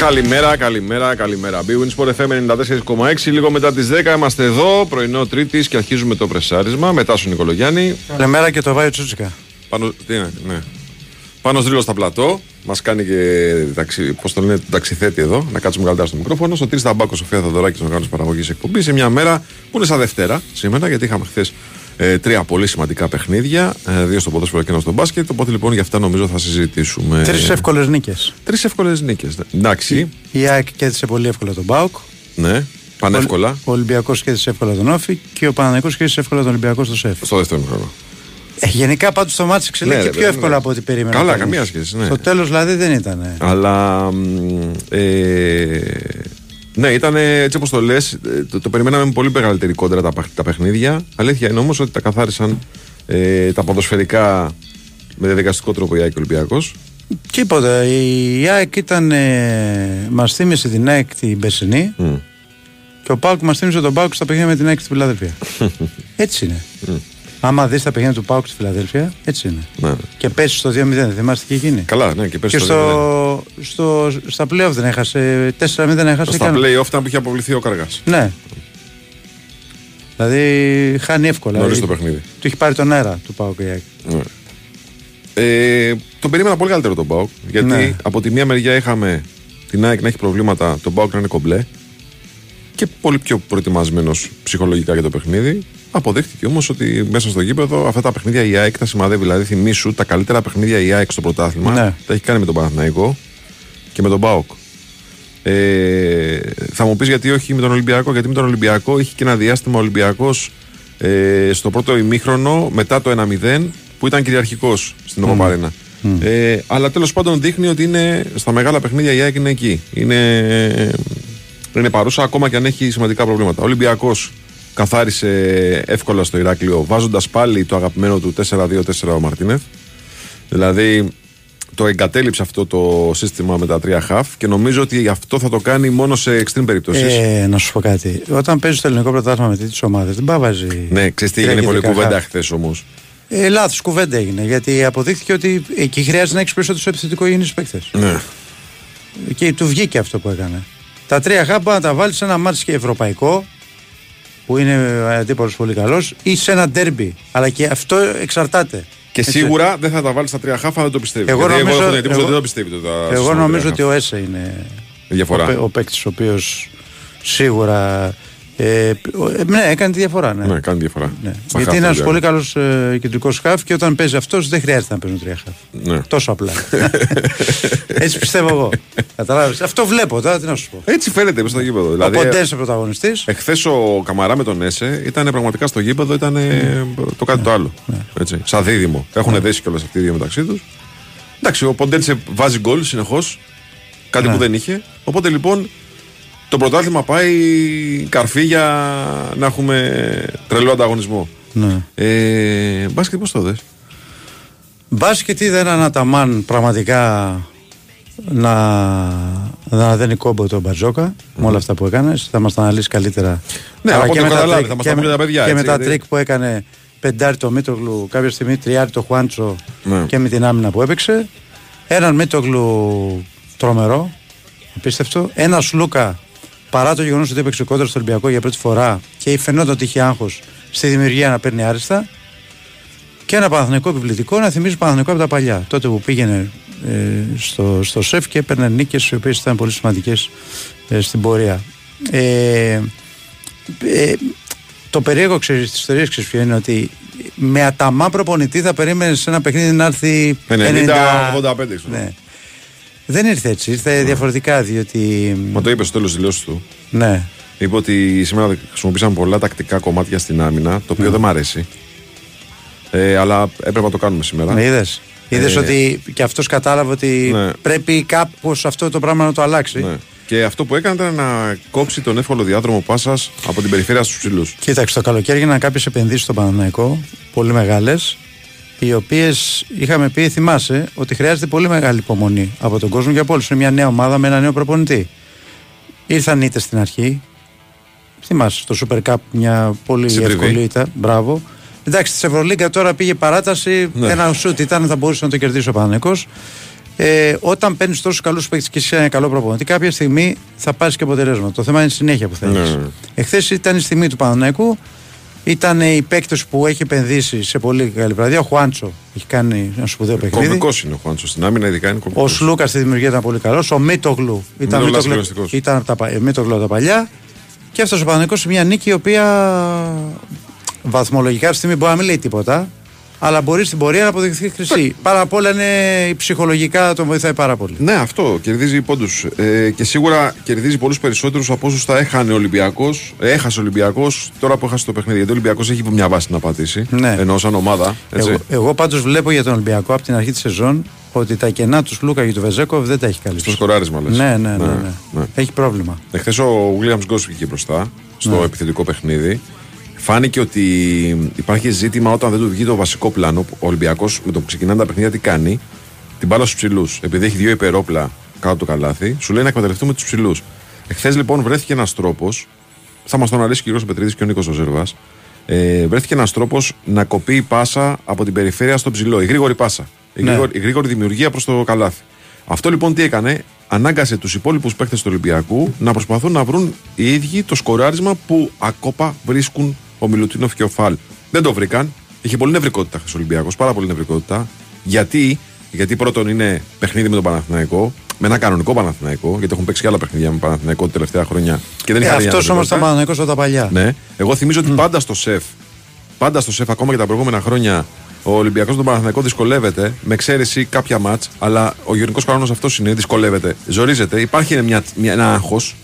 Καλημέρα, καλημέρα, καλημέρα. Big Sport FM 94,6. Λίγο μετά τις 10 είμαστε εδώ, πρωινό Τρίτης και αρχίζουμε το πρεσάρισμα. Μετά στον Νικολογιάννη. Καλημέρα και το Βάιο Τσούτσικα. Πάνω, τι είναι, ναι. Πάνω δρύλο στα πλατό. Μας κάνει και ταξι, πώς το λένε, ταξιθέτη εδώ, να κάτσουμε καλύτερα στο μικρόφωνο. Στο Τρει Ταμπάκο, Σοφία Θαδωράκης, οργάνωση παραγωγής εκπομπής. Σε μια μέρα που είναι σαν Δευτέρα σήμερα, γιατί είχαμε χθες ε, τρία πολύ σημαντικά παιχνίδια. Ε, δύο στο ποδόσφαιρο και ένα στο μπάσκετ. Οπότε λοιπόν για αυτά νομίζω θα συζητήσουμε. Τρεις εύκολες νίκες. Τρεις εύκολες νίκες. Εντάξει. Η ΑΕΚ κέρδισε πολύ εύκολα τον Μπάουκ. Ναι. Πανεύκολα. Ο Ολυμπιακός κέρδισε εύκολα τον Όφη και ο Παναναναϊκό κέρδισε εύκολα τον Ολυμπιακό στο ΣΕΦ. Στο δεύτερο χρόνο. Ε, γενικά πάντως το μάτι εξελίχθηκε Ναι, πιο ρε, εύκολα ναι. από ό,τι περίμενα. Καλά, κανείς. καμία σχέση. Ναι. Στο τέλος δηλαδή δεν ήταν. Αλλά. μ, Ε, ναι, ήταν έτσι όπως το λες. Το, το περιμέναμε με πολύ μεγαλύτερη κόντρα τα, παχ- τα παιχνίδια. Αλήθεια είναι όμως ότι τα καθάρισαν ε, τα ποδοσφαιρικά με διαδικαστικό τρόπο η ΑΕΚ και ο Ολυμπιακός. Τίποτα. Η ΑΕΚ ήταν. Ε, μας θύμισε την ΑΕΚ την Πεσσινή Μμ. και ο Πάουκ μας θύμισε τον Πάουκ στα παιχνίδια με την ΑΕΚ στη Φιλαδέλφια. έτσι είναι. Άμα δεις τα παιχνίδια του Πάουκ στη Φιλαδέλφια, έτσι είναι. Ναι, ναι. Και πέσει στο 2-0, δεν θυμάστε τι είχε γίνει. Καλά, ναι, και πέρσι Και το στο, στο, στα playoff δεν έχασε. 4-0 δεν έχασε. Στα καν. play-off ήταν που είχε αποβληθεί ο Καργά. Ναι. Δηλαδή χάνει εύκολα. Νωρίς Δηλαδή, το παιχνίδι. Του έχει πάρει τον αέρα του Πάουκ η ΑΕΚ. Ναι. Ε, τον περίμενα πολύ καλύτερο τον Μπάουκ. Γιατί Ναι. από τη μία μεριά είχαμε την ΑΕΚ να έχει προβλήματα, τον Μπάουκ να είναι κομπλέ και πολύ πιο προετοιμασμένος ψυχολογικά για το παιχνίδι. Αποδείχτηκε όμως ότι μέσα στο γήπεδο αυτά τα παιχνίδια η ΑΕΚ τα σημαδεύει. Δηλαδή, θυμίσου τα καλύτερα παιχνίδια η ΑΕΚ στο πρωτάθλημα Ναι. τα έχει κάνει με τον Παναθηναϊκό και με τον Μπάουκ. Ε, θα μου πεις γιατί όχι με τον Ολυμπιακό, γιατί με τον Ολυμπιακό είχε και ένα διάστημα ο Ολυμπιακός ε, στο πρώτο ημίχρονο μετά το 1-0 που ήταν κυριαρχικός στην Οπαπαρένα. Ε, αλλά τέλος πάντων δείχνει ότι είναι στα μεγάλα παιχνίδια η ΑΕΚ είναι εκεί. Είναι, είναι παρούσα ακόμα και αν έχει σημαντικά προβλήματα. Ο Ολυμπιακός καθάρισε εύκολα στο Ηράκλειο βάζοντας πάλι το αγαπημένο του 4-2-4 ο Μαρτίνεθ. Δηλαδή το εγκατέλειψε αυτό το σύστημα με τα τρία χαφ και νομίζω ότι αυτό θα το κάνει μόνο σε extreme περιπτώσεις. Ε, να σου πω κάτι. Όταν παίζει στο ελληνικό πρωτάθλημα με τέτοιες ομάδες, δεν πάει να βάζει. ναι, ξέρεις τι έγινε τρία πολύ κεντρικά κουβέντα χαφ. χθες όμως. Ε, Λάθος κουβέντα έγινε. Γιατί αποδείχθηκε ότι εκεί χρειάζεται να έχεις περισσότερους επιθετικό υγιεινεί παίκτες. Ναι. Και του βγήκε αυτό που έκανε. Τα τρία χάμπα να τα βάλεις σε ένα μάτι και ευρωπαϊκό, που είναι αντίπαλος πολύ καλός, ή σε ένα ντέρμπι. Αλλά και αυτό εξαρτάται. Και Έτσι. σίγουρα δεν θα τα βάλεις στα τρία χαφ αν δεν το πιστεύεις. Εγώ Γιατί νομίζω- εγώ έχω την εντύπωση ότι εγώ- δεν το πιστεύει. Το, τα Εγώ σύστημα νομίζω τρία ότι ο Έσε είναι χαφ. Η διαφορά. ο, παί- ο παίκτης ο οποίος σίγουρα. Ε, ο- ε, ναι, έκανε τη διαφορά. Ναι. Ναι, κάνει διαφορά. Ναι. Στα Γιατί χαφ είναι ένας του πολύ Ολυμπιακού. καλός ε, κεντρικός χάφ και όταν παίζει αυτός δεν χρειάζεται να παίζουν τρία χάφ. Ναι. Τόσο απλά. Έτσι πιστεύω εγώ. Καταλάβεις. Αυτό βλέπω τώρα, τι να σου πω. Έτσι φαίνεται μέσα στο γήπεδο. Ο Δηλαδή, Ποντένσε πρωταγωνιστής. Εχθές ο Καμαρά με τον Έσε ήταν πραγματικά στο γήπεδο, ήταν το κάτι το άλλο. Έτσι, σαν δίδυμο. Έχουν δέσει κιόλας αυτοί οι δύο μεταξύ τους. Εντάξει, ο Ποντένσε βάζει γκολ συνεχώς. Κάτι Ναι. που δεν είχε. Οπότε λοιπόν το πρωτάθλημα πάει καρφί για να έχουμε τρελό ανταγωνισμό. Ναι. Ε, μπάσκετ πώς το είδες; Μπάσκετ είδα έναν Αταμάν πραγματικά να, να δένει κόμπο τον Μπαρτζώκα με όλα αυτά που έκανες. Θα μας τα αναλύσεις καλύτερα. Ναι, Αλλά από και ό,τι με τα καταλάβει, τρίκ- θα μας και τα με- πούνε τα παιδιά, Και έτσι, με τα γιατί- τρίκ που έκανε πεντάρι το Μίτογλου, κάποια στιγμή τριάρι το Χουάντσο Ναι. και με την άμυνα που έπαιξε. Έναν Μίτογλου τρομερό, απίστευτο. Ένας Λούκα παρά το γεγονός ότι έπαιξε κόντρας στο Ολυμπιακό για πρώτη φορά και φαινόταν ότι είχε άγχος στη δημιουργία να παίρνει άριστα. Και ένα Παναθηναϊκό επιβλητικό να θυμίζει Παναθηναϊκό από τα παλιά. Τότε που πήγαινε ε, στο, στο σεφ και έπαιρνε νίκες οι οποίες ήταν πολύ σημαντικές στην πορεία. Ε, ε, το περίεργο ξέρεις της ιστορίας ξέρεις ποιο είναι ότι με αταμά προπονητή θα περίμενες σε ένα παιχνίδι να έρθει 90-85 ξέρω. Ναι. Δεν ήρθε έτσι, ήρθε διαφορετικά διότι. Μα το είπες στο τέλος της δηλώσης του. Ναι. Είπε ότι σήμερα χρησιμοποίησαν πολλά τακτικά κομμάτια στην άμυνα, το οποίο δεν μ' αρέσει. Ε, αλλά έπρεπε να το κάνουμε σήμερα. Με είδες. Είδες Ε, ότι και αυτός κατάλαβε ότι Ναι. πρέπει κάπως αυτό το πράγμα να το αλλάξει. Ναι. Και αυτό που έκανε ήταν να κόψει τον εύκολο διάδρομο πάσας από την περιφέρεια στους ψηλούς. Κοίταξε, το καλοκαίρι έγιναν κάποιες επενδύσεις στο Παναναναϊκό, πολύ μεγάλες, οι οποίες είχαμε πει, θυμάσαι, ότι χρειάζεται πολύ μεγάλη υπομονή από τον κόσμο και από όλους. Είναι μια νέα ομάδα με ένα νέο προπονητή. Ήρθαν είτε στην αρχή. Θυμάσαι, στο Super Cup μια πολύ Στην τριβή. εύκολη ήττα. Μπράβο. Εντάξει, στη Ευρωλίγκα τώρα πήγε παράταση. Ναι. Ένα σουτ ήταν, θα μπορούσε να το κερδίσει ο Παναναϊκός. Ε, όταν παίρνεις τόσους καλούς παίκτες και εσύ ένα καλό προπονητή, κάποια στιγμή θα πάρεις και αποτελέσμα. Το θέμα είναι η συνέχεια που θέλεις. Ναι. Εχθές ήταν η στιγμή του Παναναϊκού. Ήταν οι παίκτες που έχει επενδύσει σε πολύ καλή βραδιά. Ο Χουάντσο έχει κάνει ένα σπουδαίο παιχνίδι. Κομβικό είναι ο Χουάντσο στην άμυνα, ειδικά είναι Ο κομβικό. Σλούκα στη δημιουργία ήταν πολύ καλός. Ο Μίτογλου ήταν, Μίτογλου Μίτογλου, συγκλονιστικός. ήταν από τα, πα- ε, Μίτογλου από τα παλιά. Και έφτασε ο Παναναϊκό σε μια νίκη η οποία βαθμολογικά αυτή τη στιγμή μπορεί να μην λέει τίποτα. Αλλά μπορεί στην πορεία να αποδειχθεί χρυσή. Πάρα απ' όλα είναι ψυχολογικά τον βοηθάει πάρα πολύ. Ναι, αυτό κερδίζει πόντους. Ε, και σίγουρα κερδίζει πολλούς περισσότερους από όσους θα έχανε ο Ολυμπιακός. Έχασε ο Ολυμπιακός τώρα που έχασε το παιχνίδι. Γιατί ο Ολυμπιακός έχει μια βάση να πατήσει. Ναι. Ενώ σαν ομάδα. Έτσι. Εγώ, εγώ πάντως βλέπω για τον Ολυμπιακό από την αρχή της σεζόν ότι τα κενά τους Λούκα και του Βεζέκοβ δεν τα έχει καλύψει. Στο σκοράρισμα λες. Ναι, ναι, ναι, ναι. Έχει πρόβλημα. Εχθές ο Williams Γκος βγήκε μπροστά στο Ναι. επιθετικό παιχνίδι. Φάνηκε ότι υπάρχει ζήτημα όταν δεν του βγει το βασικό πλάνο. Ο Ολυμπιακός με το που ξεκινάνε τα παιχνίδια τι κάνει, την μπάλα στους ψηλούς. Επειδή έχει δύο υπερόπλα κάτω από το καλάθι, σου λέει να εκμεταλλευτούμε τους ψηλούς. Εχθές λοιπόν βρέθηκε ένας τρόπος, θα μας τον αρέσει και ο Γιώργος Πετρίδης και ο Νίκος Ζερβά. Ε, βρέθηκε ένας τρόπος να κοπεί η πάσα από την περιφέρεια στο ψηλό. Η γρήγορη πάσα. Η, Ναι. γρήγορη, η γρήγορη δημιουργία προς το καλάθι. Αυτό λοιπόν τι έκανε, ανάγκασε τους υπόλοιπους παίκτες του Ολυμπιακού να προσπαθούν να βρουν οι ίδιοι το σκοράρισμα που ακόπα βρίσκουν ο Μιλουτίνοφ και ο Φαλ. Δεν το βρήκαν. Είχε πολύ νευρικότητα χθες ο Ολυμπιακός, πάρα πολύ νευρικότητα. Γιατί, γιατί πρώτον είναι παιχνίδι με τον Παναθηναϊκό, με ένα κανονικό Παναθηναϊκό, γιατί έχουν παίξει και άλλα παιχνίδια με Παναθηναϊκό τα τελευταία χρόνια. Και δεν Ε, είχαν Αυτός όμως νευρικότητα. ήταν Παναναϊκό από τα παλιά. Ναι. Εγώ θυμίζω ότι πάντα στο σεφ, πάντα στο σεφ, ακόμα και τα προηγούμενα χρόνια, ο Ολυμπιακός τον Παναθηναϊκό δυσκολεύεται, με εξαίρεση κάποια μάτς, αλλά ο γενικός κανόνας αυτός είναι, δυσκολεύεται, ζορίζεται. Υπάρχει μια, μια, ένα άγχος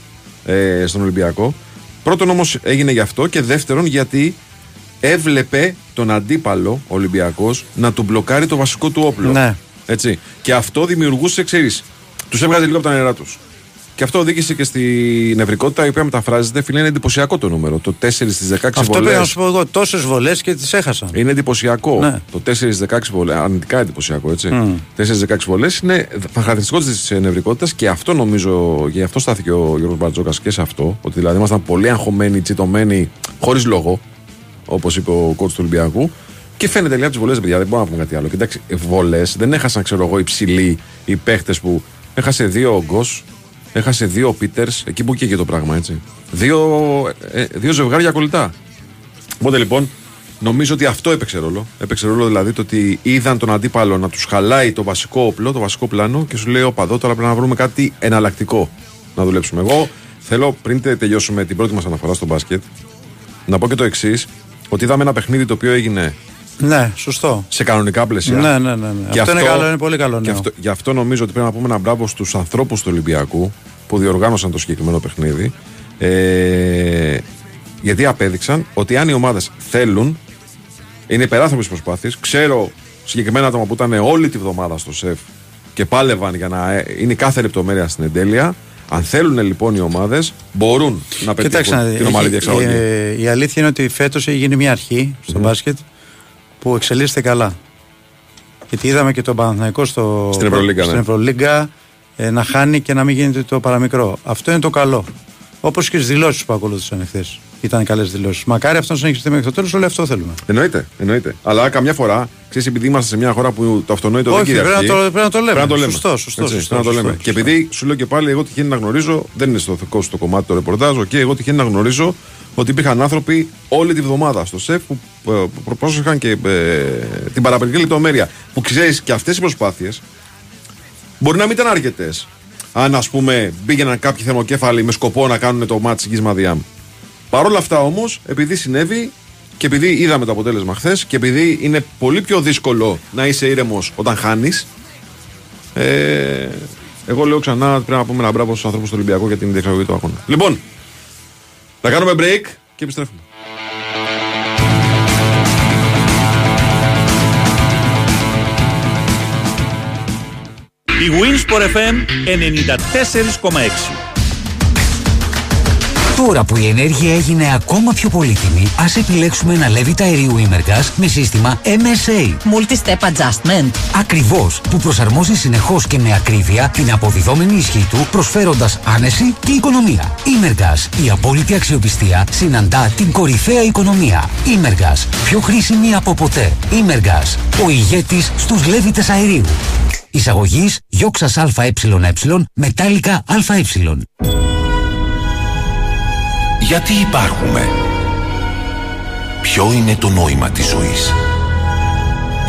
ε, στον Ολυμπιακό. Πρώτον όμως έγινε γι' αυτό και δεύτερον γιατί έβλεπε τον αντίπαλο ο Ολυμπιακός να του μπλοκάρει το βασικό του όπλο. Ναι. Έτσι. Και αυτό δημιουργούσε, ξέρεις, τους έβγαζε λίγο από τα νερά τους. Και αυτό οδήγησε και στη νευρικότητα η οποία μεταφράζεται, φίλε, είναι εντυπωσιακό το νούμερο. Το 4 στις 16 Αυτό πρέπει βολές. να σου πω εγώ. Τόσες βολές και τις έχασαν. Είναι εντυπωσιακό. Ναι. Το 4 στις 16 βολές, αρνητικά εντυπωσιακό, έτσι. 4 στις 16 βολές είναι χαρακτηριστικό της νευρικότητας και αυτό νομίζω, και γι' αυτό στάθηκε ο Γιώργος Μπαρτζόκας και σε αυτό. Ότι δηλαδή ήμασταν πολύ αγχωμένοι, τσιτωμένοι, χωρίς λόγο, όπως είπε ο κότσο του Ολυμπιακού. Και φαίνεται λέει από τις βολές, παιδιά, δεν μπορούμε να πούμε κάτι άλλο. Κοιτάξτε, βολές δεν έχασαν, ξέρω εγώ, υψηλοί οι παίχτες που. Έχασε δύο ο Γκος, έχασε δύο ο Πίτερς, εκεί που και το πράγμα, έτσι. Δύο, ε, δύο ζευγάρια κολλητά. Οπότε λοιπόν, νομίζω ότι αυτό έπαιξε ρόλο. Έπαιξε ρόλο δηλαδή το ότι είδαν τον αντίπαλο να τους χαλάει το βασικό όπλο, το βασικό πλάνο και σου λέει: Όπα, εδώ τώρα πρέπει να βρούμε κάτι εναλλακτικό να δουλέψουμε. Εγώ θέλω πριν τε- τελειώσουμε την πρώτη μας αναφορά στο μπάσκετ να πω και το εξής: Ότι είδαμε ένα παιχνίδι το οποίο έγινε Ναι, σωστό. σε κανονικά πλαίσια. Ναι, ναι, ναι. ναι. Και Αυτό, είναι καλό, είναι πολύ καλό. και νέο. αυτό, γι' αυτό νομίζω ότι πρέπει να πούμε ένα μπράβο στους ανθρώπους του Ολυμπιακού που διοργάνωσαν το συγκεκριμένο παιχνίδι. Ε, γιατί απέδειξαν ότι αν οι ομάδες θέλουν, είναι υπεράνθρωπε προσπάθειες. Ξέρω συγκεκριμένα άτομα που ήταν όλη τη βδομάδα στο σεφ και πάλευαν για να ε, είναι κάθε λεπτομέρεια στην εντέλεια. Αν θέλουν λοιπόν οι ομάδες, μπορούν να Κοιτάξτε, να πετύχουν δει, την ομαλή έχει- διεξαγωγή. ε, η αλήθεια είναι ότι φέτος έχει γίνει μια αρχή στο μπάσκετ που εξελίσσεται καλά. Γιατί είδαμε και τον Παναθηναϊκό στο, Στην Ευρωλίγκα, στην ναι. Ευρωλίγκα, ε, να χάνει και να μην γίνεται το παραμικρό. Αυτό είναι το καλό. Όπως και στις δηλώσεις που ακολούθησαν εχθές. Ήταν καλές δηλώσεις. Μακάρι αυτό να συνεχιστεί μέχρι το τέλος, όλοι αυτό θέλουμε. Εννοείται, εννοείται. Αλλά καμιά φορά, ξέρεις, επειδή είμαστε σε μια χώρα που το αυτονόητο Όχι, δεν πρέπει να κυριαρχεί. το- πρέπει να το λέμε. Πρέπει να το λέμε. Σωστό, σωστό, Έτσι, σωστό, πρέπει να το σωστό, λέμε. σωστό. Και επειδή σου λέω και πάλι, εγώ τυχαίνει να γνωρίζω, δεν είναι στο δικό σου το κομμάτι το ρεπορτάζ, και εγώ τυχαίνει να γνωρίζω ότι υπήρχαν άνθρωποι όλη τη βδομάδα στο ΣΕΦ που, ε, που πρόσεχαν και ε, την παραπληκτική λεπτομέρεια. Που ξέρεις και αυτές οι προσπάθειες μπορεί να μην ήταν αρκετές. Αν ας πούμε πήγαιναν κάποιοι θερμοκέφαλοι με σκοπό να κάνουν το μάτι της Μαδιάμ. Παρ' όλα αυτά όμως, επειδή συνέβη και επειδή είδαμε το αποτέλεσμα χθες και επειδή είναι πολύ πιο δύσκολο να είσαι ήρεμος όταν χάνεις, ε, εγώ λέω ξανά ότι πρέπει να πούμε ένα μπράβο στους ανθρώπους του Ολυμπιακού για την διεξαγωγή του αγώνα. Λοιπόν, θα κάνουμε break και επιστρέφουμε. Η Winsport FM 94,6 Τώρα που η ενέργεια έγινε ακόμα πιο πολύτιμη, ας επιλέξουμε ένα Levit αερίου Imergas με σύστημα MSA. Multi-step adjustment. Ακριβώς, που προσαρμόζει συνεχώς και με ακρίβεια την αποδιδόμενη ισχύ του, προσφέροντας άνεση και οικονομία. Imergas, η απόλυτη αξιοπιστία συναντά την κορυφαία οικονομία. Imergas, πιο χρήσιμη από ποτέ. Imergas, ο ηγέτης στους Λέβητες αερίου. Εισαγωγής Γιώξας ΑΕΕ μετάλλικα ΑΕ. Γιατί υπάρχουμε; Ποιο είναι το νόημα της ζωής;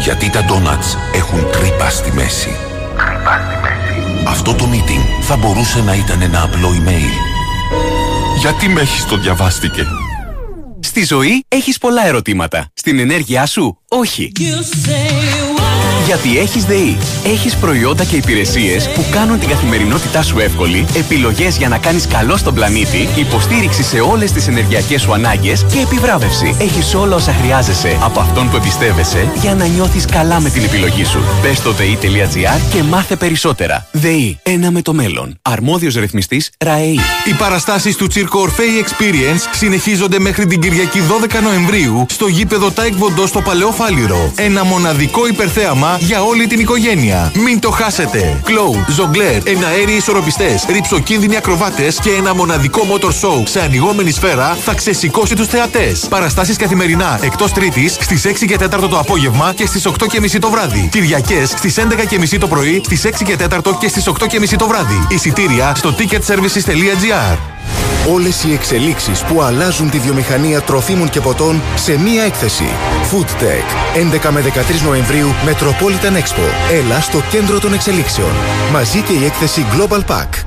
Γιατί τα ντόνατς έχουν τρύπα στη μέση; Τρύπα στη μέση. Αυτό το meeting θα μπορούσε να ήταν ένα απλό email. Γιατί με έχεις το διαβάστηκε. Στη ζωή έχεις πολλά ερωτήματα. Στην ενέργειά σου, όχι. Γιατί έχεις ΔΕΗ. Έχεις προϊόντα και υπηρεσίες που κάνουν την καθημερινότητά σου εύκολη, επιλογές για να κάνεις καλό στον πλανήτη, υποστήριξη σε όλες τις ενεργειακές σου ανάγκες και επιβράβευση. Έχεις όλα όσα χρειάζεσαι από αυτόν που εμπιστεύεσαι για να νιώθεις καλά με την επιλογή σου. Μπε στο ΔΕΗ.gr και μάθε περισσότερα. ΔΕΗ. Ένα με το μέλλον. Αρμόδιος ρυθμιστής ΡΑΕΗ. Οι παραστάσεις του Τσίρκο Orfei Experience συνεχίζονται μέχρι την Κυριακή 12 Νοεμβρίου στο γήπεδο Τάε Κβον Ντο στο Παλαιό Φάληρο. Ένα μοναδικό υπερθέαμα για όλη την οικογένεια. Μην το χάσετε. Κλόουν, ζογκλέρ, εναέριοι ισορροπιστές, ριψοκίνδυνοι ακροβάτες και ένα μοναδικό motor show σε ανοιγόμενη σφαίρα θα ξεσηκώσει τους θεατές. Παραστάσεις καθημερινά εκτός Τρίτης στις 6 και 4 το απόγευμα και στις 8 και μισή το βράδυ. Κυριακές στις 11 και μισή το πρωί, στις 6 και 4 και στις 8 και μισή το βράδυ. Εισιτήρια στο ticketservices.gr. Όλες οι εξελίξεις που αλλάζουν τη βιομηχανία τροφίμων και ποτών σε μία έκθεση. Food Tech. 11 με 13 Νοεμβρίου Metropolitan Expo. Έλα στο κέντρο των εξελίξεων. Μαζί και η έκθεση Global Pack.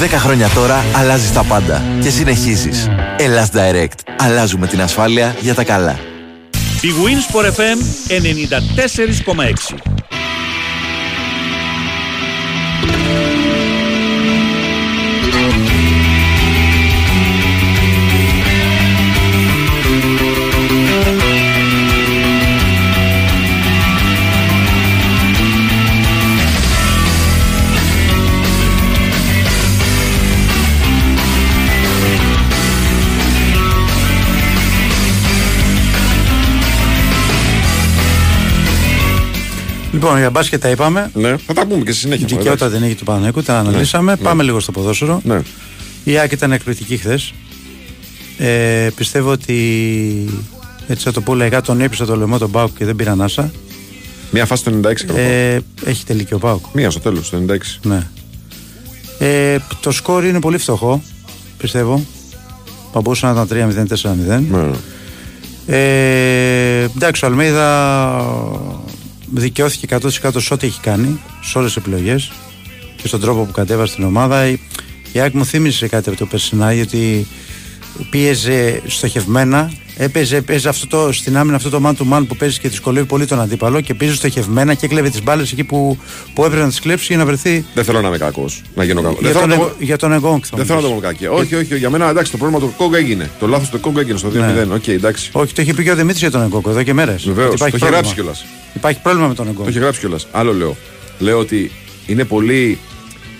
10 χρόνια τώρα αλλάζεις τα πάντα και συνεχίζεις. Ελλάς Direct. Αλλάζουμε την ασφάλεια για τα καλά. Η Winsport FM 94,6 Λοιπόν, για μπάσκετ τα είπαμε. Ναι, θα τα πούμε και στη συνέχεια. Δικαιότητα δεν έχει του Παναγικού, τα αναλύσαμε. ναι. Πάμε λίγο στο ποδόσφαιρο. Ναι. Η Άκη ήταν εκπληκτική χθες. Ε, πιστεύω ότι έτσι θα το πω λαϊκά τον έπεισα το λαιμό τον Πάουκ και δεν πήραν άσα. Μία φάση το 96 καλό. Ε, έχει τελική ο Πάουκ. Μία στο τέλος, το 96. Ναι. Ε, το σκόρ είναι πολύ φτωχό, πιστεύω. Θα μπορούσε να ήταν 3-0-4-0. Ναι. Ε, εντάξει, ο Αλμέιδα δικαιώθηκε 100% σε ό,τι έχει κάνει, σε όλες τις επιλογές και στον τρόπο που κατέβασε την ομάδα. Η, η ΑΕΚ μου θύμισε κάτι από το Περσινά, γιατί πίεζε στοχευμένα. Έπαιζε, έπαιζε αυτό το, στην άμυνα αυτό το man to man που παίζει και δυσκολεύει πολύ τον αντίπαλο και πίεζε στοχευμένα και έκλεβε τις μπάλες εκεί που, που έπρεπε να τις κλέψει για να βρεθεί. Δεν θέλω να είμαι κακός. Να γίνω κακός. Για, Δεν τον, θέλω να εγω- για τον Εγκόγκ θα Δεν μου θέλω να πεις. το πω κακή. Όχι, όχι, για μένα εντάξει, το πρόβλημα του Κόγκ έγινε. Το λάθος του Κόγκ έγινε στο 2-0. Ναι. Οκ, εντάξει. Όχι, το είχε πει και ο Δημήτρης για τον Εγκόγκ εδώ και μέρες. Βεβαίως. Το έχει γράψει κιόλας. Υπάρχει πρόβλημα με τον Εγκόγκ. Το έχει γράψει κιόλας. Άλλο λέω. Λέω ότι είναι πολύ.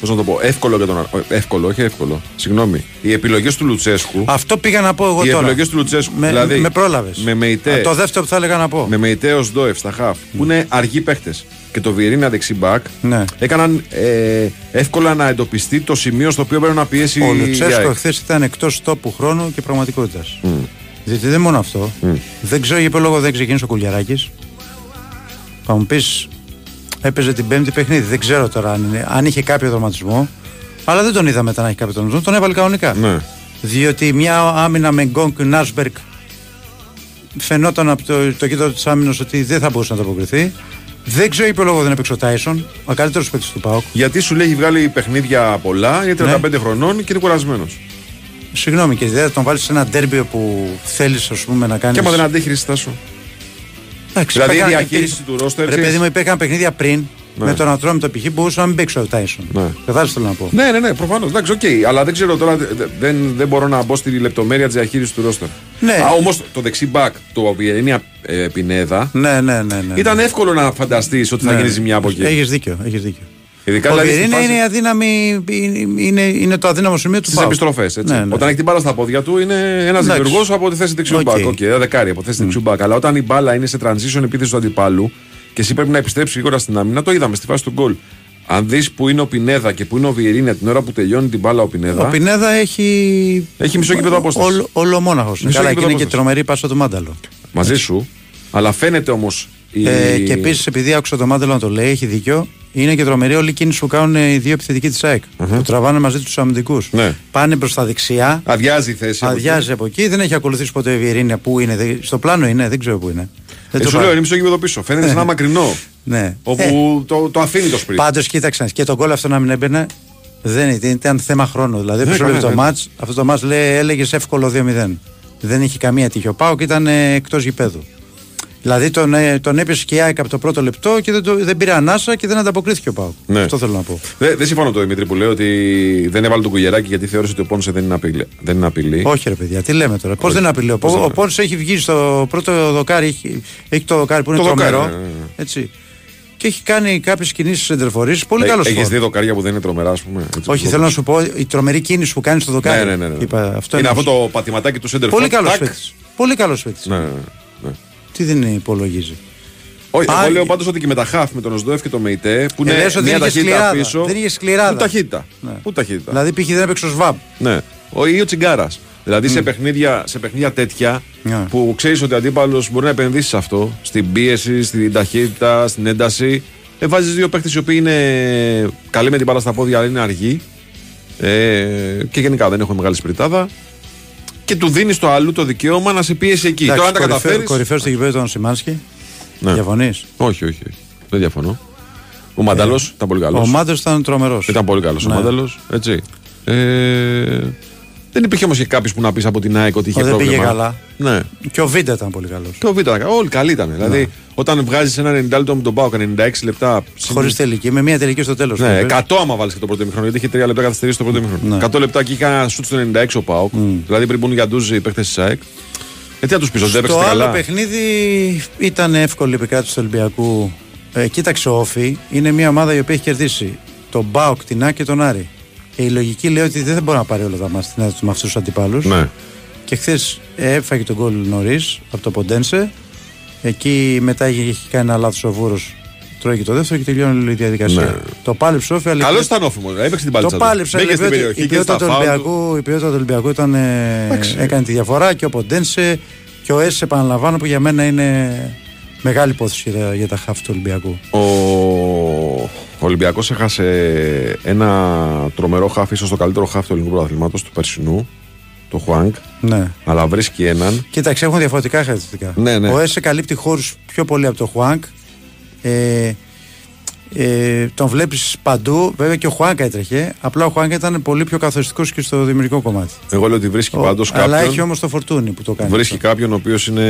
Πώς να το πω, εύκολο για τον. Αρ- Εύκολο, όχι εύκολο. Συγγνώμη. Οι επιλογές του Λουτσέσκου. Αυτό πήγα να πω εγώ οι τώρα. επιλογές του Λουτσέσκου. Με, δηλαδή, με πρόλαβες. Με Μεϊτέ. Το δεύτερο που θα έλεγα να πω. Με Μεϊτέ ως Ντόεφ στα χαφ. Που είναι αργοί παίχτε. Και το Βιερίνα δεξί μπακ. Ναι. Έκαναν ε, εύκολα να εντοπιστεί το σημείο στο οποίο πρέπει να πιέσει Ο η Λουτσέσκο ΑΕΚ. χθες ήταν εκτός τόπου χρόνου και πραγματικότητας. Διότι δεν μόνο αυτό. Δεν ξέρω για ποιο λόγο δεν ξεκίνησε ο Κουλιαράκης. Θα μου πεις, έπαιζε την πέμπτη παιχνίδι. Δεν ξέρω τώρα αν, είναι, αν είχε κάποιο δραματισμό. Αλλά δεν τον είδα μετά να έχει κάποιο δραματισμό. Τον έβαλε κανονικά. Ναι. Διότι μια άμυνα με Γκόγκ και Νάσμπερκ φαινόταν από το, το κοίτο της άμυνας ότι δεν θα μπορούσε να ανταποκριθεί. Δεν ξέρω για ποιο λόγο δεν έπαιξε ο Τάισον, ο καλύτερος παίκτης του Πάοκ. Γιατί σου λέει έχει βγάλει παιχνίδια πολλά, είναι 35 Ναι. χρονών και είναι κουρασμένος. Συγγνώμη, και δεν θα τον βάλεις σε ένα ντέρμπι που θέλεις να κάνει. Και άμα δεν αντέχει, Ρηστάσο. Εντάξει, Δηλαδή, η υπήρχαν- διαχείριση του ρόστερ, Ρε ξέρεις- παιδί μου, υπήρχαν παιχνίδια πριν Ναι. με τον Ατρόμητο π.χ. που μπορούσε να μην παίξει ο Τάισον. Ναι. Κατάλαβες θέλω να πω. Ναι, ναι, ναι, προφανώς. Εντάξει, οκ. Αλλά δεν ξέρω τώρα, δε- δεν, δεν μπορώ να μπω στη λεπτομέρεια της διαχείρισης του ρόστερ. Ναι. Α, όμως το δεξί μπακ, το Βιερίνια ε, Πινέδα, Ναι, ναι, ναι. ναι. ήταν εύκολο να φανταστείς ότι θα γίνει ζημιά από εκεί. Έχεις δίκιο, έχεις δίκιο. Ειδικά Ο δηλαδή στη Βιερίνια φάση- είναι, η αδύναμη, είναι, είναι, είναι το αδύναμο σημείο του Στις ΠΑΟΚ. επιστροφές. έτσι. Ναι, ναι. Όταν έχει την μπάλα στα πόδια του, είναι ένας Εντάξει. δημιουργός από τη θέση δεξιού Οκ. μπακ. Οκ, ένα δεκάρι από τη θέση δεξιού μπακ. Αλλά όταν η μπάλα είναι σε transition επίθεση του αντιπάλου και εσύ πρέπει να επιστρέψεις γρήγορα στην άμυνα, το είδαμε στη φάση του γκολ. Αν δεις που είναι ο Πινέδα και που είναι ο Βιερίνια την ώρα που τελειώνει την μπάλα ο Πινέδα. Ο Πινέδα έχει. Έχει μισό γήπεδο απόσταση. Όλο, όλο μόναχο. Μισό Καλά, και γήπεδο είναι και απόσταση. τρομερή πάσα του Μάνταλο. Μαζί σου. Αλλά φαίνεται όμως. Η... Ε, και επίσης, επειδή άκουσα το Μάνταλο να το λέει, έχει δίκιο. Είναι και τρομερή όλη η κίνηση που κάνουν οι δύο επιθετικοί της ΑΕΚ. Που τραβάνε μαζί τους αμυντικούς. Ναι. Πάνε προς τα δεξιά. Αδειάζει η θέση. από Αδειάζει από εκεί. Δεν έχει ακολουθήσει ποτέ η Βιερίνια. Πού είναι, δεν- στο πλάνο είναι, δεν ξέρω πού είναι. εκεί. Δεν Ε, το σου πάω. λέω, είναι μισό γήπεδο πίσω. Φαίνεται σαν ένα μακρινό. Ναι. Όπου το, το αφήνει το σπίτι. Πάντως, κοίταξε και τον γκολ αυτό να μην έμπαινε. Δεν ήταν, ήταν θέμα χρόνου. Δηλαδή, Ναι, ναι, καλά, το ναι. μάτς, αυτό το μάτς λέει, έλεγες εύκολο 2-0. Δεν είχε καμία τύχη. Ο Πάοκ ήταν ε, εκτός γηπέδου. Δηλαδή τον, ε, τον έπιασε και η ΑΕΚ από το πρώτο λεπτό και δεν, το, δεν πήρε ανάσα και δεν ανταποκρίθηκε ο Πάοκ. Ναι. Αυτό θέλω να πω. Δεν δεν συμφωνώ το Δημήτρη που λέει ότι δεν έβαλε τον κουγεράκι γιατί θεώρησε ότι ο Πόνσε δεν είναι απειλή. Δεν είναι απειλή. Όχι, ρε παιδιά, τι λέμε τώρα. Πώς Όχι. δεν απειλεί. Ο, Πώς δεν ο είναι. Πόνσε έχει βγει στο πρώτο δοκάρι. Έχει, έχει το δοκάρι που είναι Το δοκάρι, τρομερό. ναι, ναι, ναι. Έτσι. Και έχει κάνει κάποιες κινήσεις εντερφορεί. Πολύ Ε, καλός Έχεις δει δοκάρια που δεν είναι τρομερά, ας πούμε. έτσι, Όχι, που- θέλω να σου πω η τρομερή κίνηση που κάνει στο δοκάρι. Ναι, ναι, ναι. ναι. Είπα, αυτό είναι εννοούσα. αυτό το πατηματάκι του Σέντερ Πολύ καλός παίκτης. Πολύ καλός παίκτης. Ναι, ναι, ναι. Τι δεν υπολογίζει. Όχι, Α, εγώ λέω ε, πάντως ότι και με τα χαφ, με τον Οσδόεφ και τον Μεϊτέ, που Ε, είναι λες ότι μια δεν είχε ταχύτητα σκληράδα. πίσω. Δεν είχε σκληράδα. Πού ταχύτητα. Ναι. Πού ταχύτητα. Δηλαδή π.χ. δεν έπαιξε ο Σβάμπ. Ναι. Ο, ή ο Τσιγκάρας. Δηλαδή σε, παιχνίδια, σε παιχνίδια τέτοια Ναι. που ξέρεις ότι ο αντίπαλος μπορεί να επενδύσει σε αυτό, στην πίεση, στην ταχύτητα, στην ένταση. Ε, Βάζεις δύο παίχτε οι οποίοι είναι καλοί με την μπάλα στα πόδια, αλλά είναι αργοί. Ε, και γενικά δεν έχουν μεγάλη σπιρτάδα. Και του δίνεις το αλλού το δικαίωμα να σε πίεσει εκεί. Τώρα αν τα καταφέρεις. Κορυφαίο στο γηπέδο ήταν ο Σιμάνσκι. Ναι. Διαφωνείς; Όχι, όχι, όχι. Δεν διαφωνώ. Ο Μανταλός ήταν πολύ καλός. Ε, Ο Μάντερ ήταν τρομερός. Ήταν πολύ καλός ο Ναι. Μάνταλος. Έτσι. Ε, δεν υπήρχε όμως και κάποιος που να πεις από την ΑΕΚ ότι είχε δεν πρόβλημα. πήγε καλά. Ναι. Και ο Βίντα ήταν πολύ καλός. Και ο Β' ήταν. Όλοι καλοί ήταν. Δηλαδή, όταν βγάζεις ένα 90 λεπτό με τον Πάο 96 λεπτά. συν- Χωρί τελική, με μία τελική στο τέλος. Ναι, 100 άμα βάλεις και το πρώτο ημίχρονο. Γιατί είχε 3 λεπτά καθυστερήσει το πρώτο ημίχρονο. Ναι. 100 λεπτά και είχε ένα σουτ στο 96 ο Πάοκ. Δηλαδή πριν μπουν για ντούζι οι παίχτε της ΑΕΚ. Ε, τι να τους πεις, ότι δεν Το έπαιξε άλλο καλά. παιχνίδι ήταν εύκολη η επικράτηση του Ολυμπιακού. Ε, κοίταξε ο Όφη, είναι μια ομάδα η οποία έχει κερδίσει τον Μπάουκ, την Άκη και τον Άρη. Και η λογική λέει ότι δεν μπορεί να πάρει όλα τα μάτια στην έδρα του με αυτούς τους αντιπάλους. Ναι. Και χθες έφαγε τον γκολ νωρίς από το Ποντένσε. Εκεί μετά έχει έχει κάνει ένα λάθος ο Βούρος. Τρώει και το δεύτερο και τελειώνει όλη η διαδικασία. Ναι. Το πάλεψε ο Όφη, αλλά. Καλός ήταν όφημο. Έπαιξε την παλίτσα. Το του. πάλεψε, αλλά Μπήκε στην είπε ότι περιοχή η και ποιότητα, στα του φάουλ του. Ολυμπιακού, η ποιότητα του Ολυμπιακού ήταν, ε, Εντάξει. έκανε τη διαφορά και ο Ποντένσε και ο Έσσε επαναλαμβάνω που για μένα είναι μεγάλη υπόθεση για, τα- για τα χάφη του Ολυμπιακού. Ο Ολυμπιακός έχασε ένα τρομερό χάφ, ίσως το καλύτερο χάφ του ελληνικού πρωταθλήματος του περσινού, το Χουάνκ, Ναι. αλλά βρίσκει έναν. Κοίταξε, έχουν διαφορετικά χαρακτηριστικά. Ναι, ναι. Ο Έσσε καλύπτει χώρους πιο πολύ από το Χουάνκ. Ε, ε, τον βλέπεις παντού. Βέβαια και ο Χουάνκ έτρεχε. Απλά ο Χουάνκ ήταν πολύ πιο καθοριστικός και στο δημιουργικό κομμάτι. Εγώ λέω ότι βρίσκει Ο- πάντως αλλά έχει κάποιον, όμως το φορτούνι που το κάνει. βρίσκει αυτό. κάποιον ο οποίος είναι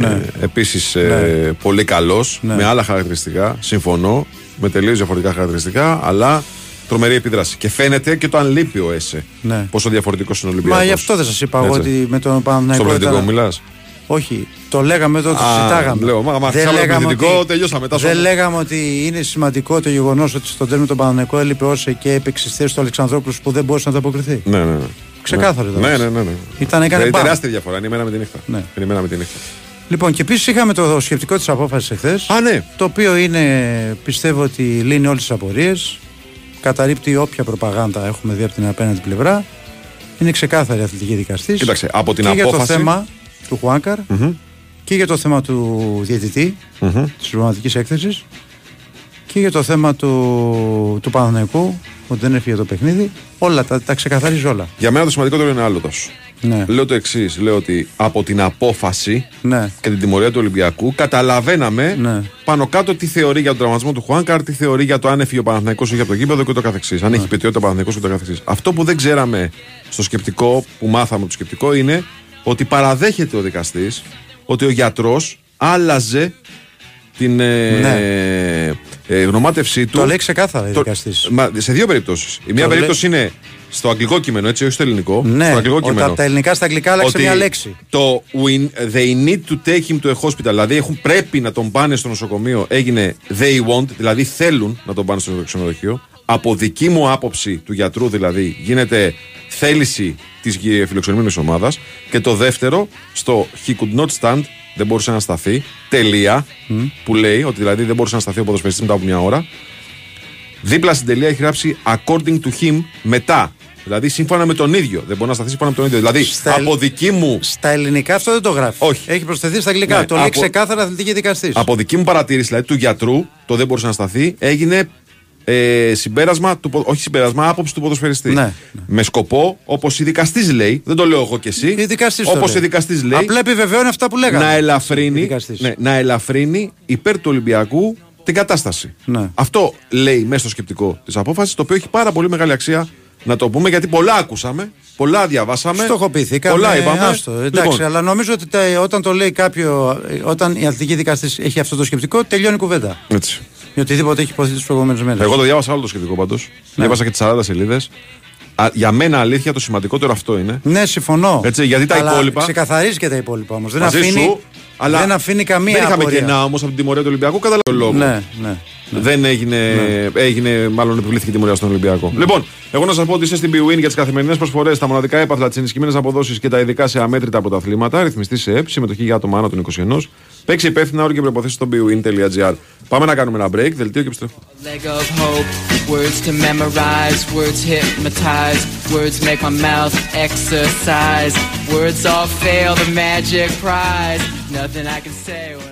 Ναι. επίσης ε, Ναι. πολύ καλός, Ναι. με άλλα χαρακτηριστικά, συμφωνώ, με τελείως διαφορετικά χαρακτηριστικά, αλλά τρομερή επίδραση. Και φαίνεται και το αν λείπει ο Έσε, Ναι. πόσο διαφορετικός είναι ο Ολυμπιακός. Μα γι' αυτό δεν σας είπα εγώ Έτσι. ότι με τον Παναθηναϊκό. Στο πληθυντικό ήταν- μιλάς; Όχι, το λέγαμε εδώ, το Α, συζητάγαμε. λέω, μα- μα δεν χάλαμε λέγαμε, πληθυντικό, ότι, τελειώσαμε, τα δεν σώμα. λέγαμε ότι είναι σημαντικό το γεγονός ότι στο τέλος τον Παναθηναϊκό έλειπε όσε και έπαιξε στη θέση του Αλεξανδρόπουλου που δεν μπορούσε να ανταποκριθεί. Ναι, ναι, ναι. Ξεκάθαρο ήταν Ναι, αυτό. ναι, ναι. ναι. Ήταν, έκανε Δηλαδή, μπαμ. τεράστια διαφορά. Είναι η μέρα με τη νύχτα. Ναι. Είναι η μέρα με τη νύχτα. Λοιπόν, και επίσης είχαμε το σκεπτικό της απόφασης εχθές. Α, ναι. Το οποίο είναι, πιστεύω ότι λύνει όλες τις απορίες. Καταρρύπτει όποια προπαγάνδα έχουμε δει από την απέναντι πλευρά. Είναι ξεκάθαρη η αθλητική δικαστής. Κοίταξε, από την και για το απόφαση- θέμα του χουανκαρ Μμμ. και για το θέμα του διαιτητή Μμμ. της συμπληρωματική έκθεσης και για το θέμα του, του Παναθηναϊκού ότι δεν έφυγε το παιχνίδι. Όλα τα, τα ξεκαθαρίζει όλα. Για μένα το σημαντικότερο είναι άλλο τόσο. Ναι, Λέω το εξής. Λέω ότι από την απόφαση ναι, και την τιμωρία του Ολυμπιακού καταλαβαίναμε Ναι. πάνω κάτω τι θεωρεί για τον τραυματισμό του Χουάνκαρ, τι θεωρεί για το αν έφυγε ο Παναθηναϊκός ή για το γήπεδο και το καθεξής. Αν Ναι. έχει πετιότητα ο Παναθηναϊκός και το καθεξής. Αυτό που δεν ξέραμε στο σκεπτικό, που μάθαμε από το σκεπτικό, είναι ότι παραδέχεται ο δικαστής ότι ο γιατρός άλλαζε την, ε, Ναι. Ε, γνωμάτευσή του. Το λέει ξεκάθαρα η το- δικαστής. Μα, σε δύο περιπτώσεις. Η μία Το περίπτωση είναι στο αγγλικό κείμενο, έτσι, όχι στο ελληνικό. Ναι, στο αγγλικό ότι κείμενο. από τα ελληνικά στα αγγλικά άλλαξε ότι μια λέξη. Το we, they need to take him to a hospital, δηλαδή έχουν, πρέπει να τον πάνε στο νοσοκομείο, έγινε they want, δηλαδή θέλουν να τον πάνε στο ξενοδοχείο. Από δική μου άποψη του γιατρού δηλαδή γίνεται θέληση της φιλοξενούμενης ομάδας. Και το δεύτερο, στο he could not stand, δεν μπορούσε να σταθεί. Τελεία. Που λέει ότι δηλαδή δεν μπορούσε να σταθεί ο ποδοσφαιριστής μετά από μια ώρα. Δίπλα στην τελεία έχει γράψει according to him μετά. Δηλαδή σύμφωνα με τον ίδιο. Δεν μπορεί να σταθεί σύμφωνα με τον ίδιο. Δηλαδή Στα ελ- από δική μου Στα ελληνικά αυτό δεν το γράφει. Όχι. Έχει προσθεθεί στα αγγλικά. Ναι, το λέει από- ξεκάθαρα αθλητική δικαστής. Από δική μου παρατήρηση, δηλαδή του γιατρού, το δεν μπορούσε να σταθεί, έγινε ε, συμπέρασμα, του, πο- όχι συμπέρασμα, άποψη του ποδοσφαιριστή. Ναι, Με σκοπό, όπως η δικαστής λέει, δεν το λέω εγώ και εσύ, Η δικαστής το όπως λέει. η δικαστής λέει, Απλά επιβεβαιώνει αυτά που λέγαμε. να η ελαφρύνει, δικαστής. ναι, να ελαφρύνει υπέρ του Ολυμπιακού την κατάσταση. Ναι. Αυτό λέει μέσα στο σκεπτικό της απόφασης, το οποίο έχει πάρα πολύ μεγάλη αξία να το πούμε γιατί πολλά ακούσαμε, πολλά διαβάσαμε. Στοχοποιηθήκαμε. Πολλά είπαμε. Άστο, εντάξει, Λοιπόν, αλλά νομίζω ότι τα- όταν το λέει κάποιο, όταν η αθλητική δικαστής έχει αυτό το σκεπτικό, τελειώνει η κουβέντα. έτσι. Για οτιδήποτε έχει υποθεί τι προηγούμενε μέρε. Εγώ το διάβασα όλο το σχετικό πάντως. Ναι. Διάβασα και τις 40 σελίδες. Για μένα αλήθεια το σημαντικότερο αυτό είναι. Ναι, συμφωνώ. Έτσι, γιατί τα αλλά υπόλοιπα- Ξεκαθαρίζει και τα υπόλοιπα όμως. Δεν, Μαζί αφήνει, σου, αλλά δεν αφήνει καμία Δεν είχαμε απορία. κενά όμως από την τιμωρία του Ολυμπιακού, κατά τον λόγο. Ναι, ναι. Δεν έγινε, έγινε, μάλλον επιβλήθηκε τιμωρία στον Ολυμπιακό. Λοιπόν, εγώ να σας πω ότι είστε στην BWIN για τις καθημερινές προσφορές, τα μοναδικά έπαθλα, τις ενισχυμένες αποδόσεις και τα ειδικά σε αμέτρητα πρωταθλήματα. Ρυθμιστή σε ΕΠ, συμμετοχή για άτομα άνω των 21. Παίξει υπεύθυνα όρια και προποθέσει στο bwin.gr. Πάμε να κάνουμε ένα break, δελτίο και επιστρέφουμε. Leg of hope, words to memorize, words hypnotize, words make my mouth exercise, words all fail the magic prize. Nothing I can say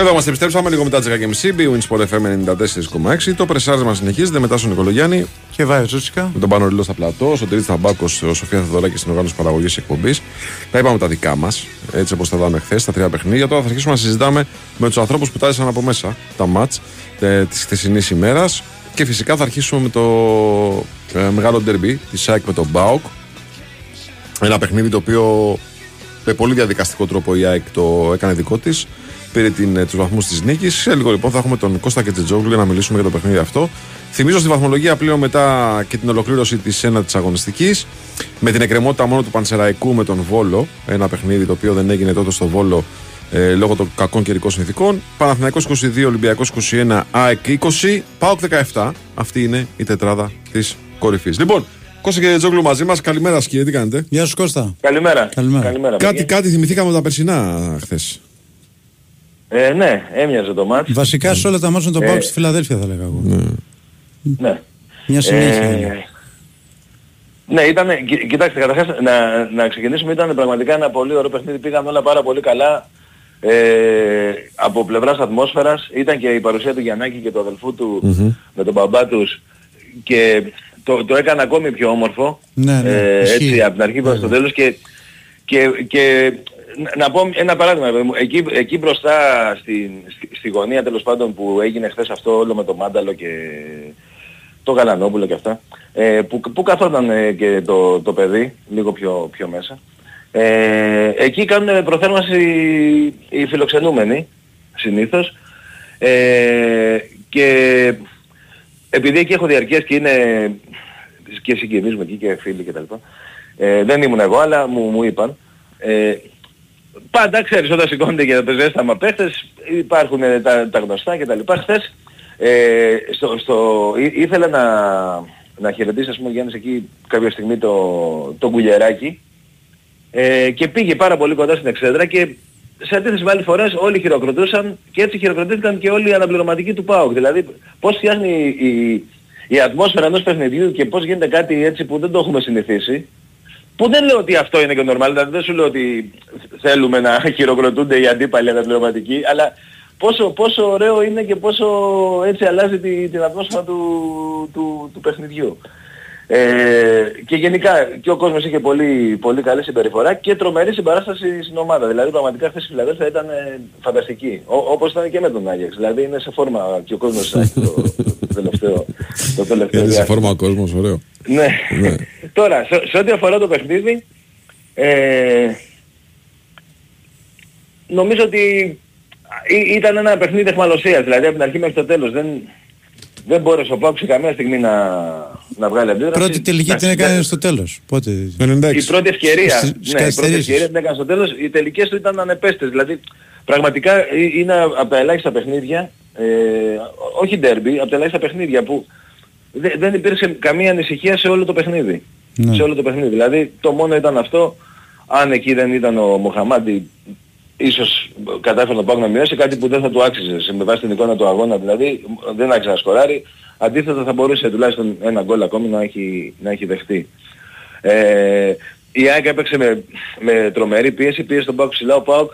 Εδώ είμαστε, επιστρέψαμε λίγο μετά τις 10.30. BWIN Sport FM 94,6. Το πρεσάρισμα συνεχίζεται μετά στον Νικολογιάννη. Και βάει ο Τσούτσικα. με τον Πάνο Ριλό στα πλατό, ο Τρίτη Θαμπάκο, ο Σοφία Θεοδωράκη στην οργάνωση παραγωγής εκπομπής. Τα είπαμε τα δικά μας, έτσι όπως τα δάμε χθες, τα τρία παιχνίδια. Τώρα θα αρχίσουμε να συζητάμε με τους ανθρώπους που τάζησαν από μέσα τα ματ ε, της χθεσινής ημέρας. Και φυσικά θα αρχίσουμε με το ε, μεγάλο ντερμπι της ΣΑΕΚ με τον Μπάουκ. Ένα παιχνίδι το οποίο με πολύ διαδικαστικό τρόπο η ΑΕΚ το έκανε δικό της. Πήρε την, τους βαθμούς της νίκης. Σε λίγο λοιπόν θα έχουμε τον Κώστα Κετζετζόγλου για να μιλήσουμε για το παιχνίδι αυτό. Θυμίζω στη βαθμολογία πλέον μετά και την ολοκλήρωση της ένατης αγωνιστικής. Με την εκκρεμότητα μόνο του Πανσεραϊκού με τον Βόλο. Ένα παιχνίδι το οποίο δεν έγινε τότε στο Βόλο ε, λόγω των κακών καιρικών συνθήκων. Παναθηναϊκός 22, Ολυμπιακός 21, ΑΕΚ 20, ΠΑΟΚ 17. Αυτή είναι η τετράδα της κορυφής. Λοιπόν, Κώστα και Τζόγλου μαζί μας. Καλημέρα, κύριε, τι κάνετε; Γεια σου Κώστα. Καλημέρα. Καλημέρα. Κάτι, κάτι θυμηθήκαμε από τα περσινά χθες. Ε, ναι, έμοιαζε το μάτς. Βασικά σε όλα τα μάτια τον Ε, πάω στη Φιλαδέλφια θα λέγα εγώ. Ναι. Μια συνέχεια. Ε, είναι. ναι, ήταν, κοι- κοιτάξτε, καταρχάς να, να ξεκινήσουμε, ήταν πραγματικά ένα πολύ ωραίο παιχνίδι, πήγαν όλα πάρα πολύ καλά. Ε, από πλευράς ατμόσφαιρας ήταν και η παρουσία του Γιαννάκη και του αδελφού του με τον μπαμπά τους και το, το έκανε ακόμη πιο όμορφο Ναι, ναι, ε, ισχύει. έτσι από την αρχή προς το τέλος και, και, και να- να πω ένα παράδειγμα παιδί μου. εκεί, εκεί μπροστά στη, στη, στη γωνία τέλος πάντων που έγινε χθες αυτό όλο με το Μάνταλο και το Γαλανόπουλο και αυτά ε, που, που καθόταν ε, και το, το παιδί λίγο πιο, πιο μέσα ε, εκεί κάνουν προθέρμανση οι, οι φιλοξενούμενοι συνήθως ε, και επειδή εκεί έχω διαρκές και είναι και συγγενείς μου εκεί και φίλοι και τα λοιπά, ε, δεν ήμουν εγώ αλλά μου, μου είπαν ε, πάντα ξέρεις όταν σηκώνονται για το ζέσταμα παίχτες υπάρχουν ε, τα, τα γνωστά και τα λοιπά χθες ε, στο, στο, ή- ήθελα να, να χαιρετήσει ας πούμε ο Γιάννης εκεί κάποια στιγμή το, το κουλιεράκι ε, και πήγε πάρα πολύ κοντά στην εξέδρα και σε αντίθεση με άλλες φορές όλοι χειροκροτούσαν και έτσι χειροκροτήθηκαν και όλοι οι αναπληρωματικοί του ΠΑΟΚ. Δηλαδή πώς φτιάχνει η, η, η ατμόσφαιρα ενός παιχνιδιού και πώς γίνεται κάτι έτσι που δεν το έχουμε συνηθίσει. Που δεν λέω ότι αυτό είναι και normal, δηλαδή δεν σου λέω ότι θέλουμε να χειροκροτούνται οι αντίπαλοι αναπληρωματικοί, αλλά πόσο, πόσο ωραίο είναι και πόσο έτσι αλλάζει τη, την ατμόσφαιρα του, του, του παιχνιδιού. Ε, και γενικά και ο κόσμος είχε πολύ, πολύ καλή συμπεριφορά και τρομερή συμπαράσταση στην ομάδα. Δηλαδή πραγματικά χθες η Φιλαδέλφια ήταν ε, φανταστική. Ο, όπως ήταν και με τον Άγιαξ. Δηλαδή είναι σε φόρμα και ο κόσμος το, το τελευταίο, το τελευταίο Είναι σε διάστημα. φόρμα ο κόσμος, ωραίο. Ναι. Ναι. Τώρα, σε, σε ό,τι αφορά το παιχνίδι, ε, νομίζω ότι ή- ήταν ένα παιχνίδι εχμαλωσίας, δηλαδή από την αρχή μέχρι το τέλος. Δεν, δεν μπόρεσε ο Πάουκ σε καμία στιγμή να, να βγάλει αντίδραση. Πρώτη τελική την Εντάξει, έκανε δεν- στο τέλος. Πότε; η πρώτη ευκαιρία, Στις- στις ναι, η πρώτη καθυστερήσεις. ευκαιρία την έκανε στο τέλος, οι τελικές του ήταν ανεπέστες. Δηλαδή, πραγματικά ε, είναι από τα ελάχιστα παιχνίδια, ε, όχι ντέρμπι, από τα ελάχιστα παιχνίδια που δε- δεν υπήρξε καμία ανησυχία σε όλο το παιχνίδι. Ναι. Σε όλο το παιχνίδι. Δηλαδή, το μόνο ήταν αυτό, αν εκεί δεν ήταν ο Μοχαμάντη, ίσως κατάφερε να πάει να μειώσει κάτι που δεν θα του άξιζε σε- με βάση την εικόνα του αγώνα, δηλαδή δεν άξιζε να σκοράρει. Αντίθετα θα μπορούσε τουλάχιστον ένα γκολ ακόμη να έχει, να έχει δεχτεί. Ε, η ΑΕΚ έπαιξε με, με τρομερή πίεση, πίεση τον Πάουκ ψηλά. Ο Πάουκ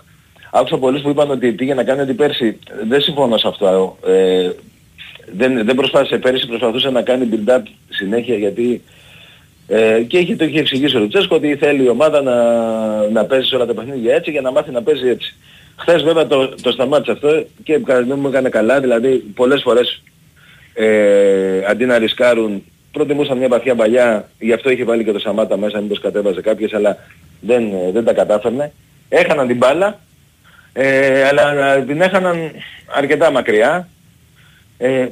άκουσα πολλούς που είπαν ότι πήγε να κάνει ότι πέρσι. Δεν συμφωνώ σε αυτό. Ε, δεν, δεν προσπάθησε πέρσι, προσπαθούσε να κάνει build-up συνέχεια γιατί ε, και είχε, το είχε εξηγήσει ο Λουτσέσκο ότι θέλει η ομάδα να, να παίζει σε όλα τα παιχνίδια έτσι για να μάθει να παίζει έτσι. Χθες βέβαια το, το σταμάτησε αυτό και κατά τη γνώμη μου έκανε καλά, δηλαδή πολλές φορές ε, αντί να ρισκάρουν προτιμούσαν μια βαθιά παλιά, γι' αυτό είχε βάλει και το Σαμάτα μέσα, μήπως κατέβαζε κάποιες, αλλά δεν, ε, δεν τα κατάφερνε. Έχαναν την μπάλα, ε, αλλά ε, την έχαναν αρκετά μακριά. Ε,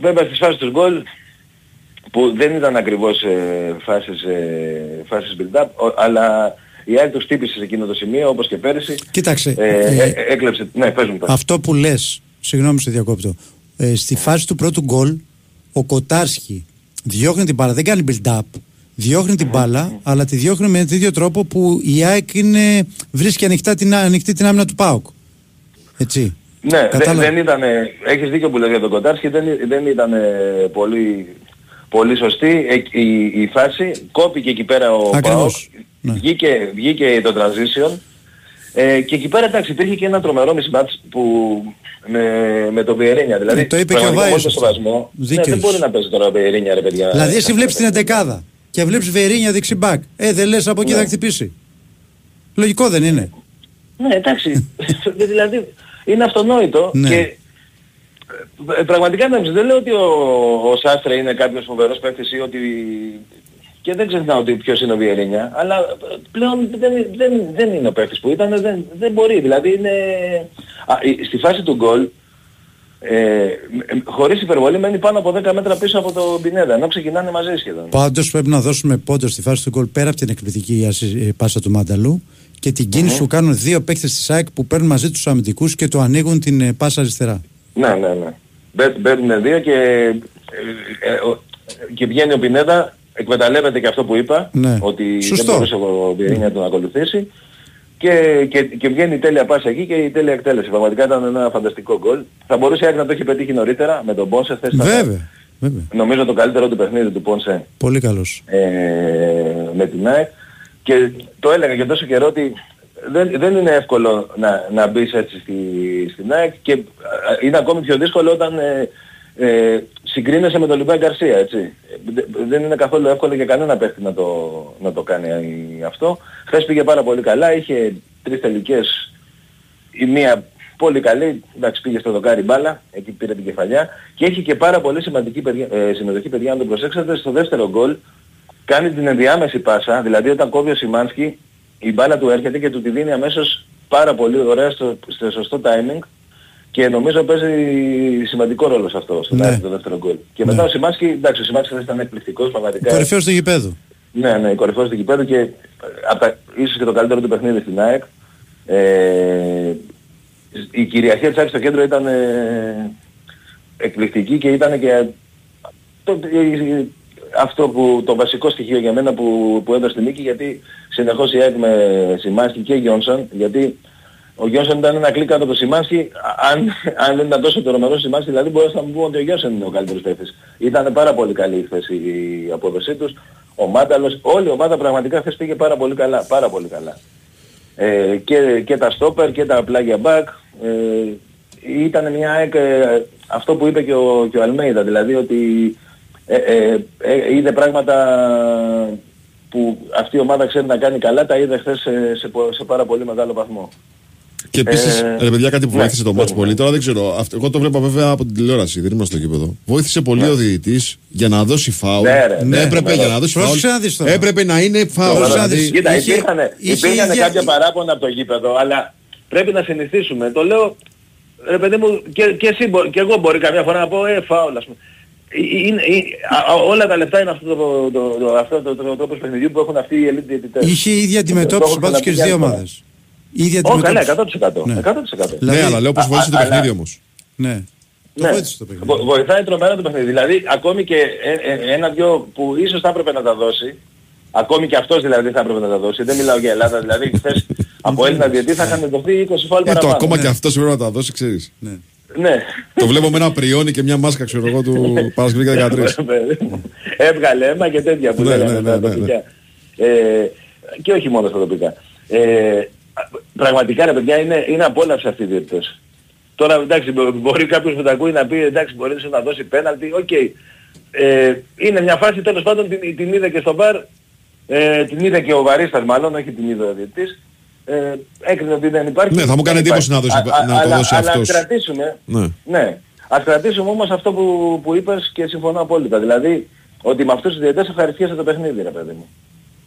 βέβαια στις φάσεις τους γκολ που δεν ήταν ακριβώς ε, φάσεις, ε, φάσεις build-up, ο- αλλά η ΑΕΚ τους τύπησε σε εκείνο το σημείο, όπως και πέρυσι. Κοίταξε, Ε, ε, ε, ε, έκλεψε, ναι, πες μου. πες. Αυτό που λες, συγγνώμη σε διακόπτω. Ε, στη φάση του πρώτου γκολ, ο Κοτάρσκι διώχνει την μπάλα, δεν κάνει build-up. Διώχνει την μπάλα, αλλά τη διώχνει με τον ίδιο τρόπο που η ΑΕΚ είναι, βρίσκει ανοιχτά την, ανοιχτή την άμυνα του ΠΑΟΚ. Έτσι. Ναι, δεν, Κατάλαβα. δεν ήταν, έχεις δίκιο που λες για τον Κοτάρσκι, δεν, δεν ήταν πολύ, πολύ σωστή ε, η, η φάση. Κόπηκε εκεί πέρα ο Ακριβώς, Πάοκ, βγήκε, βγήκε το transition ε, και εκεί πέρα εντάξει υπήρχε και ένα τρομερό mismatch που με, με τον Βιερίνια. Δηλαδή, Ναι, το είπε και ο πραγματικά Βάης με όλο το αυτό. σεβασμό, ναι, Δίκαιος. δεν μπορεί να παίζει τώρα ο Βιερίνια ρε παιδιά. Δηλαδή, εσύ βλέπεις την εντεκάδα και βλέπεις Βερίνια δεξιμπάκ. Ε, δεν λες από εκεί Ναι. θα χτυπήσει. Λογικό δεν είναι. Ναι, εντάξει. δηλαδή είναι αυτονόητο Ναι. και ε, πραγματικά εντάξει, δεν λέω ότι ο, ο Σάστρε είναι κάποιος φοβερός παίκτης ή ότι και δεν ξεχνάω ότι ποιος είναι ο Βιερίνια, αλλά ε, πλέον δεν, δεν, δεν είναι ο παίκτης που ήταν, δεν, δεν μπορεί. Δηλαδή είναι... Α, η- στη φάση του γκολ, ε, ε, χωρίς υπερβολή μένει πάνω από 10 μέτρα πίσω από το Πινέδα, ενώ ξεκινάνε μαζί σχεδόν. Πάντως πρέπει να δώσουμε πόντο στη φάση του γκολ πέρα από την εκπληκτική ασι- ε, πάσα του Μάνταλου και την κίνηση που κάνουν δύο παίκτες της ΣΑΕΚ που παίρνουν μαζί τους αμυντικούς και του ανοίγουν την ε, πάσα αριστερά. Ναι, ναι, ναι. Μπε- Μπαίνουν δύο και, ε, ε, ο- και βγαίνει ο Πινέδα, εκμεταλλεύεται και αυτό που είπα, Ναι. ότι Σωστό. δεν μπορούσε ο Βιερίνια να τον ακολουθήσει. Και, και, και βγαίνει η τέλεια πάσα εκεί και η τέλεια εκτέλεση. Πραγματικά ήταν ένα φανταστικό γκολ. Θα μπορούσε η ΑΕΚ να το έχει πετύχει νωρίτερα με τον Πόνσε. Χθες ήταν, Βέβαια. Βέβαια. Νομίζω το καλύτερο του παιχνίδι του Πόνσε Πολύ καλός. ε, με την ΑΕΚ και το έλεγα και τόσο καιρό ότι δεν, δεν είναι εύκολο να, να μπεις έτσι στη, στην ΑΕΚ και ε, είναι ακόμη πιο δύσκολο όταν ε, ε, συγκρίνεσαι με τον Λιμπάν Γκαρσία, έτσι. Δε- Δεν είναι καθόλου εύκολο για κανένα παίχτη να το, να το κάνει ε, αυτό. Χθες πήγε πάρα πολύ καλά, είχε τρεις τελικές, η μία πολύ καλή, εντάξει πήγε στο δοκάρι μπάλα, εκεί πήρε την κεφαλιά και έχει και πάρα πολύ σημαντική παιδιά, ε, συμμετοχή παιδιά, αν το προσέξετε, στο δεύτερο γκολ κάνει την ενδιάμεση πάσα, δηλαδή όταν κόβει ο Σιμάνσκι, η μπάλα του έρχεται και του τη δίνει αμέσως πάρα πολύ ωραία στο, στο σωστό timing και νομίζω παίζει σημαντικό ρόλο σε αυτό, στο Ναι. το δεύτερο γκολ. Και μετά ο Σιμάνσκι, εντάξει ο Σιμάνσκι ήταν εκπληκτικός πραγματικά. Κορυφαίος του γηπέδου. Ναι, ναι, κορυφός του κυπέδου και ε, από τα, ίσως και το καλύτερο του παιχνίδι στην ΑΕΚ. Ε, η κυριαρχία της ΑΕΚ στο κέντρο ήταν ε, εκπληκτική και ήταν και το, ε, αυτό που, το βασικό στοιχείο για μένα που, που έδωσε τη νίκη γιατί συνεχώς η ΑΕΚ με Σιμάνσκι και Γιόνσον γιατί ο Γιόνσον ήταν ένα κλικ κάτω από το Σιμάνσκι αν, αν δεν ήταν τόσο τρομερό Σιμάνσκι δηλαδή μπορείς να μου πούμε ότι ο Γιόνσον είναι ο καλύτερος παίκτης. Ήταν πάρα πολύ καλή χθες η απόδοσή τους. Ο Μάνταλος, όλη η ομάδα πραγματικά χθες πήγε πάρα πολύ καλά, πάρα πολύ καλά. Ε, και, και τα στόπερ και τα πλάγια back. Ε, ήταν μια ΑΕΚ, ε, αυτό που είπε και ο, και ο Αλμέιδα, δηλαδή ότι ε, ε, ε, είδε πράγματα που αυτή η ομάδα ξέρει να κάνει καλά, τα είδε χθες σε, σε, πο- σε πάρα πολύ μεγάλο βαθμό. Και επίση, Ε, ρε παιδιά, κάτι που ναι, βοήθησε το μάτσο ναι. πολύ. Τώρα δεν ξέρω. αυτό- Εγώ το βλέπα βέβαια από την τηλεόραση, δεν ήμουν στο γήπεδο. Βοήθησε πολύ ο διαιτητή για να δώσει φάουλ. Ναι, ρε, ναι, έπρεπε ναι, για ναι. να δώσει φάουλ. Πρόσεξε να δεις τώρα. Έπρεπε να είναι φάουλ. Πρόσεξε να Δηλαδή, δεις. Κοίτα, είχε- υπήρχαν, είχε υπήρχαν ίδια- κάποια παράπονα από το γήπεδο, αλλά πρέπει να συνηθίσουμε. Το λέω, ρε παιδί μου, και, και, εσύ, μπο- και εγώ μπορεί καμιά φορά να πω, ε, φάουλ, ας πούμε. Ε, Είναι, είναι- α- α- όλα τα λεπτά είναι αυτό το, το, το, αυτό το, το, τρόπος παιχνιδιού που έχουν αυτοί οι elite διαιτητές. Είχε η ίδια Το αντιμετώπιση έχω πάντως και στις ξαναπεί δύο άλλη ομάδες. Η ίδια Ω, καλά, αντιμετώπιση. 100%. Ναι. 100%. ναι, Δηλαδή- αλλά λέω πως α- βοήθησε το α- παιχνίδι αλλά- όμως. Ναι. Το Ναι, βοήθησε το παιχνίδι. Βο- βοηθάει τρομερά το παιχνίδι. Δηλαδή, ακόμη και ε- ε- ένα-δυο που ίσως θα έπρεπε να τα δώσει, ακόμη και αυτός δηλαδή θα έπρεπε να τα δώσει, δεν μιλάω για Ελλάδα, δηλαδή χθες από Έλληνα διαιτητή θα είχαν δοθεί 20 φάουλ Ε, το παραπάνω. ακόμα ναι. και αυτό πρέπει να τα δώσει, ξέρεις. Ναι. Ναι. το βλέπω με ένα πριόνι και μια μάσκα, ξέρω εγώ, του Παρασκευή και 13. Έβγαλε αίμα και τέτοια που Ναι, λέγανε ναι, ναι, τα ναι, τοπικά. Ε, και όχι μόνο στα τοπικά. Ε, πραγματικά ρε παιδιά είναι, είναι απόλαυση αυτοί οι διαιτητές. Τώρα εντάξει μπο- μπορεί κάποιος που τα ακούει να πει εντάξει μπορεί να δώσει πέναλτι, οκ. Ε, είναι μια φάση τέλος πάντων την, την είδε και στο βαρ, ε, την είδε και ο Βαρίστας μάλλον, όχι την είδε ο διαιτητής. Ε, έκρινε ότι δεν υπάρχει. Ναι, θα μου κάνει Δεν εντύπωση υπάρχει. να δώσει- Α- α- να το αλλά- δώσει αλλά αυτός. ας κρατήσουμε, Ναι. ναι. Ας κρατήσουμε όμως αυτό που, που είπες και συμφωνώ απόλυτα. Δηλαδή ότι με αυτούς τους διαιτές ευχαριστιέσαι το παιχνίδι ρε παιδί μου.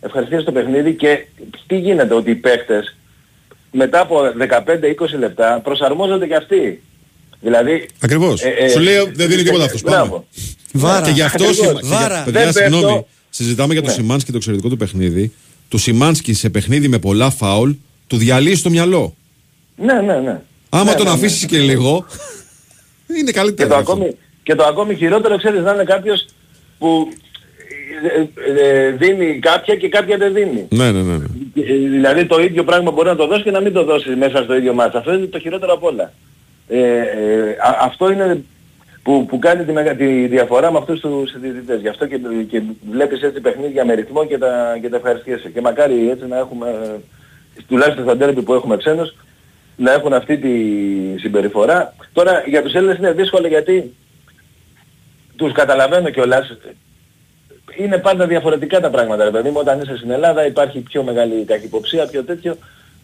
Ευχαριστιέσαι το παιχνίδι και τι γίνεται ότι οι παίχτες μετά από 15-20 λεπτά προσαρμόζονται και αυτοί. Δηλαδή... Ακριβώς. ε, ε, Σου λέει δεν δίνει τίποτα αυτός. Πάμε. Μπράβο. Βάρα. Και γι' αυτό. Ακριβώς. σημα- και για- Βάρα. Παιδιά, Δεν πέφτω. συγγνώμη. Συζητάμε για το Ναι. Σιμάνσκι το εξαιρετικό του παιχνίδι. Του Σιμάνσκι σε παιχνίδι με πολλά φάουλ του διαλύει το μυαλό. Ναι, ναι, ναι. Άμα Ναι, τον ναι, ναι. αφήσεις και λίγο. Είναι Και καλύτερο. το, αυτό. ακόμη, και το ακόμη χειρότερο ξέρεις να είναι κάποιος που ε, ε, ε, δίνει κάποια και κάποια δεν δίνει. Ναι, ναι, ναι. ναι. Ε, Δηλαδή το ίδιο πράγμα μπορεί να το δώσει και να μην το δώσει μέσα στο ίδιο μάτς. Αυτό είναι το χειρότερο απ' όλα. Ε, ε, α- αυτό είναι που, που κάνει τη, μεγα- τη διαφορά με αυτούς τους συντηρητές. Γι' αυτό και, και βλέπεις έτσι παιχνίδια με ρυθμό και τα, και τα ευχαριστιέσαι. Και μακάρι έτσι να έχουμε, τουλάχιστον στα ντέρμπι που έχουμε ξένους, να έχουν αυτή τη συμπεριφορά. Τώρα για τους Έλληνες είναι δύσκολο γιατί τους καταλαβαίνω κιόλας. Είναι πάντα διαφορετικά τα πράγματα, ρε παιδί μου. Όταν είσαι στην Ελλάδα υπάρχει πιο μεγάλη καχυποψία, πιο τέτοιο.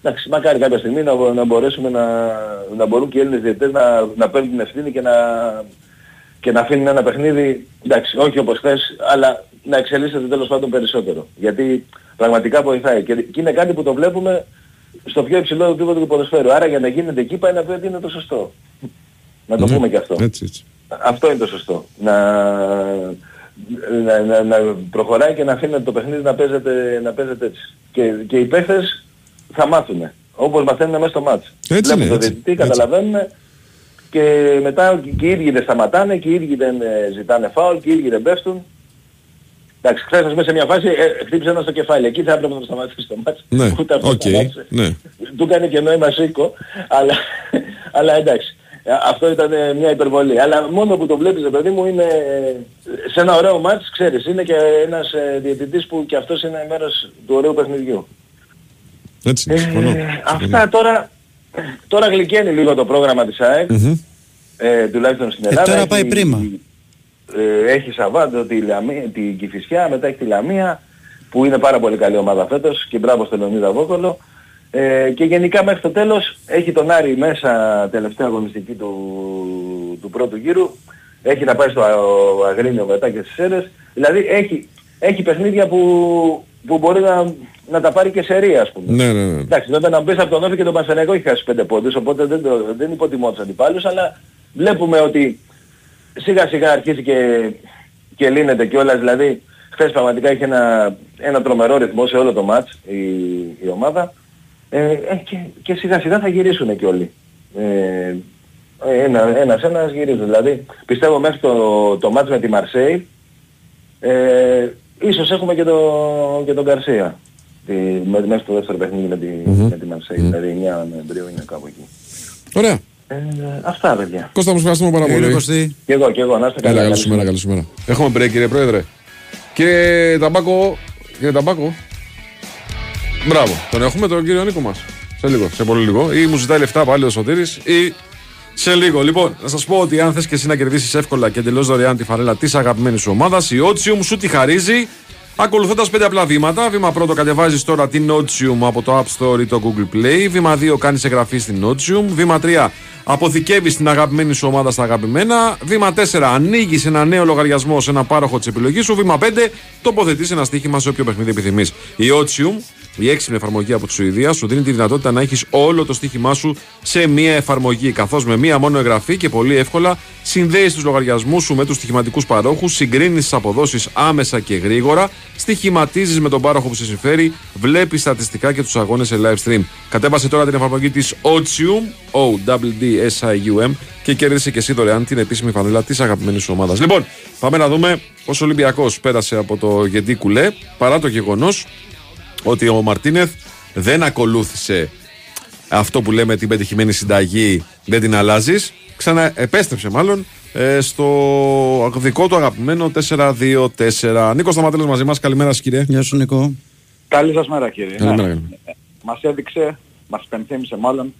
Εντάξει, μακάρι κάποια στιγμή να, μπο- να μπορέσουμε να, να μπορούν και οι Έλληνες διαιτητές να, να παίρνουν την ευθύνη και να, και να αφήνουν ένα παιχνίδι, εντάξει, όχι όπως χθες, αλλά να εξελίσσεται τέλος πάντων περισσότερο. Γιατί πραγματικά βοηθάει. Και, και είναι κάτι που το βλέπουμε στο πιο υψηλό επίπεδο του ποδοσφαίρου. Άρα για να γίνεται εκεί πάει να πει ότι είναι το σωστό. Να το Ναι, πούμε και αυτό. Έτσι, έτσι. Αυτό είναι το σωστό. Να, να, να, να προχωράει και να αφήνει το παιχνίδι να παίζεται, να παίζεται έτσι. Και, και οι παίχτες θα μάθουν. Όπως μαθαίνουν μέσα στο ματς. Έτσι Βλέπουν είναι, το έτσι. διαιτητή, Έτσι. καταλαβαίνουν και μετά και οι ίδιοι δεν σταματάνε και οι ίδιοι δεν ε, ζητάνε φάουλ και οι ίδιοι δεν πέφτουν. Εντάξει, χθες ας πούμε σε μια φάση ε, χτύπησε ένα στο κεφάλι. Εκεί θα έπρεπε να το σταματήσει το ματς. Ναι, Ούτε αυτό οκ. σταμάτησε. Ναι. Του έκανε και νόημα σήκω, αλλά, αλλά εντάξει. Ε, Αυτό ήταν ε, μια υπερβολή. Αλλά μόνο που το βλέπεις, ρε παιδί μου, είναι ε, σε ένα ωραίο ματς, ξέρεις, είναι και ένας ε, διαιτητής που και αυτός είναι μέρος του ωραίου παιχνιδιού. Έτσι, είναι, συμφωνώ. Ε, αυτά τώρα, τώρα γλυκαίνει λίγο το πρόγραμμα της ΑΕΚ, Μμμ. ε, τουλάχιστον στην Ε, Ελλάδα. τώρα Έχει- πάει πρίμα. ε, έχει Σαββάντο τη Λαμία, την Κηφισιά, μετά έχει τη Λαμία που είναι πάρα πολύ καλή ομάδα φέτος και μπράβο στον Λεωνίδα Βόκολο. Ε, και γενικά μέχρι το τέλος έχει τον Άρη μέσα τελευταία αγωνιστική του, του πρώτου γύρου. Έχει να πάει στο Α- Αγρίνιο μετά και στις Σέρες. Δηλαδή έχει, έχει παιχνίδια που, που μπορεί να, να τα πάρει και σε ρία ας πούμε. Ναι, ναι, ναι. Εντάξει, βέβαια να μπεις από τον Όφη και τον Πανσεραϊκό έχει χάσει πέντε πόντους, οπότε δεν, το, δεν υποτιμώ τους αντιπάλους, αλλά βλέπουμε ότι σιγά σιγά αρχίζει και, και λύνεται κιόλας, δηλαδή χθες πραγματικά είχε ένα, ένα τρομερό ρυθμό σε όλο το μάτς η, η ομάδα ε, ε, και, και σιγά σιγά θα γυρίσουν κι όλοι. Ε, ένα, ένας ένας γυρίζουν. Δηλαδή πιστεύω μέχρι το, το μάτς με τη Μαρσέη ε, ίσως έχουμε και, το, και τον Γκαρσία. Τη, με, μέχρι το δεύτερο παιχνίδι με τη, με τη Μαρσέη. Δηλαδή 9 Νοεμβρίου είναι κάπου εκεί. Ωραία. Ε, αυτά παιδιά. Κώστα, μου ευχαριστούμε πάρα Κύριε πολύ. Κωστή. Και εγώ, και εγώ. Να είστε καλά. Έλα, καλή Καλή σου μέρα, καλή σου μέρα. Έχουμε break, κύριε Πρόεδρε. Κύριε Ταμπάκο, κύριε Ταμπάκο. Μπράβο, τον έχουμε τον κύριο Νίκο μας. Σε λίγο, σε πολύ λίγο. Ή μου ζητάει λεφτά πάλι ο Σωτήρης ή Σε λίγο. Λοιπόν, να σας πω ότι αν θες και εσύ να κερδίσεις εύκολα και εντελώς δωρεάν τη φανέλα της αγαπημένης σου ομάδας, η Otium σου τη χαρίζει ακολουθώντας πέντε απλά βήματα. Βήμα πρώτο, κατεβάζεις τώρα την Otium από το App Store ή το Google Play. Βήμα 2, κάνεις εγγραφή στην Otium. Βήμα 3, αποθηκεύει την αγαπημένη σου ομάδα στα αγαπημένα. Βήμα 4, ανοίγει ένα νέο λογαριασμό σε ένα πάροχο της επιλογής σου. Βήμα 5, τοποθετείς ένα στοίχημα σε όποιο παιχνίδι επιθυμείς. Η Otium η έξυπνη εφαρμογή από τη Σουηδία σου δίνει τη δυνατότητα να έχεις όλο το στοίχημά σου σε μία εφαρμογή. Καθώς με μία μόνο εγγραφή και πολύ εύκολα συνδέεις τους λογαριασμούς σου με τους στοιχηματικούς παρόχους, συγκρίνεις τις αποδόσεις άμεσα και γρήγορα, στοιχηματίζεις με τον πάροχο που σε συμφέρει, βλέπεις στατιστικά και τους αγώνες σε live stream. Κατέβασε τώρα την εφαρμογή της Otium, O-W-D-S-I-U-M, και κέρδισε και εσύ δωρεάν την επίσημη φανέλα της αγαπημένης σου ομάδας. Λοιπόν, πάμε να δούμε πώς ο Ολυμπιακός πέρασε από το Γεντή Κουλέ, παρά το γεγονός ότι ο Μαρτίνεθ δεν ακολούθησε αυτό που λέμε την πετυχημένη συνταγή, δεν την αλλάζεις. Ξαναεπέστρεψε μάλλον ε, στο δικό του αγαπημένο 4-2-4. Νίκος Σταματέλος μαζί μας, καλημέρα σας κύριε. Γεια σου Νίκο. Καλή σας μέρα κύριε. Καλημέρα. Ναι. Μας έδειξε, μας πενθέμισε μάλλον,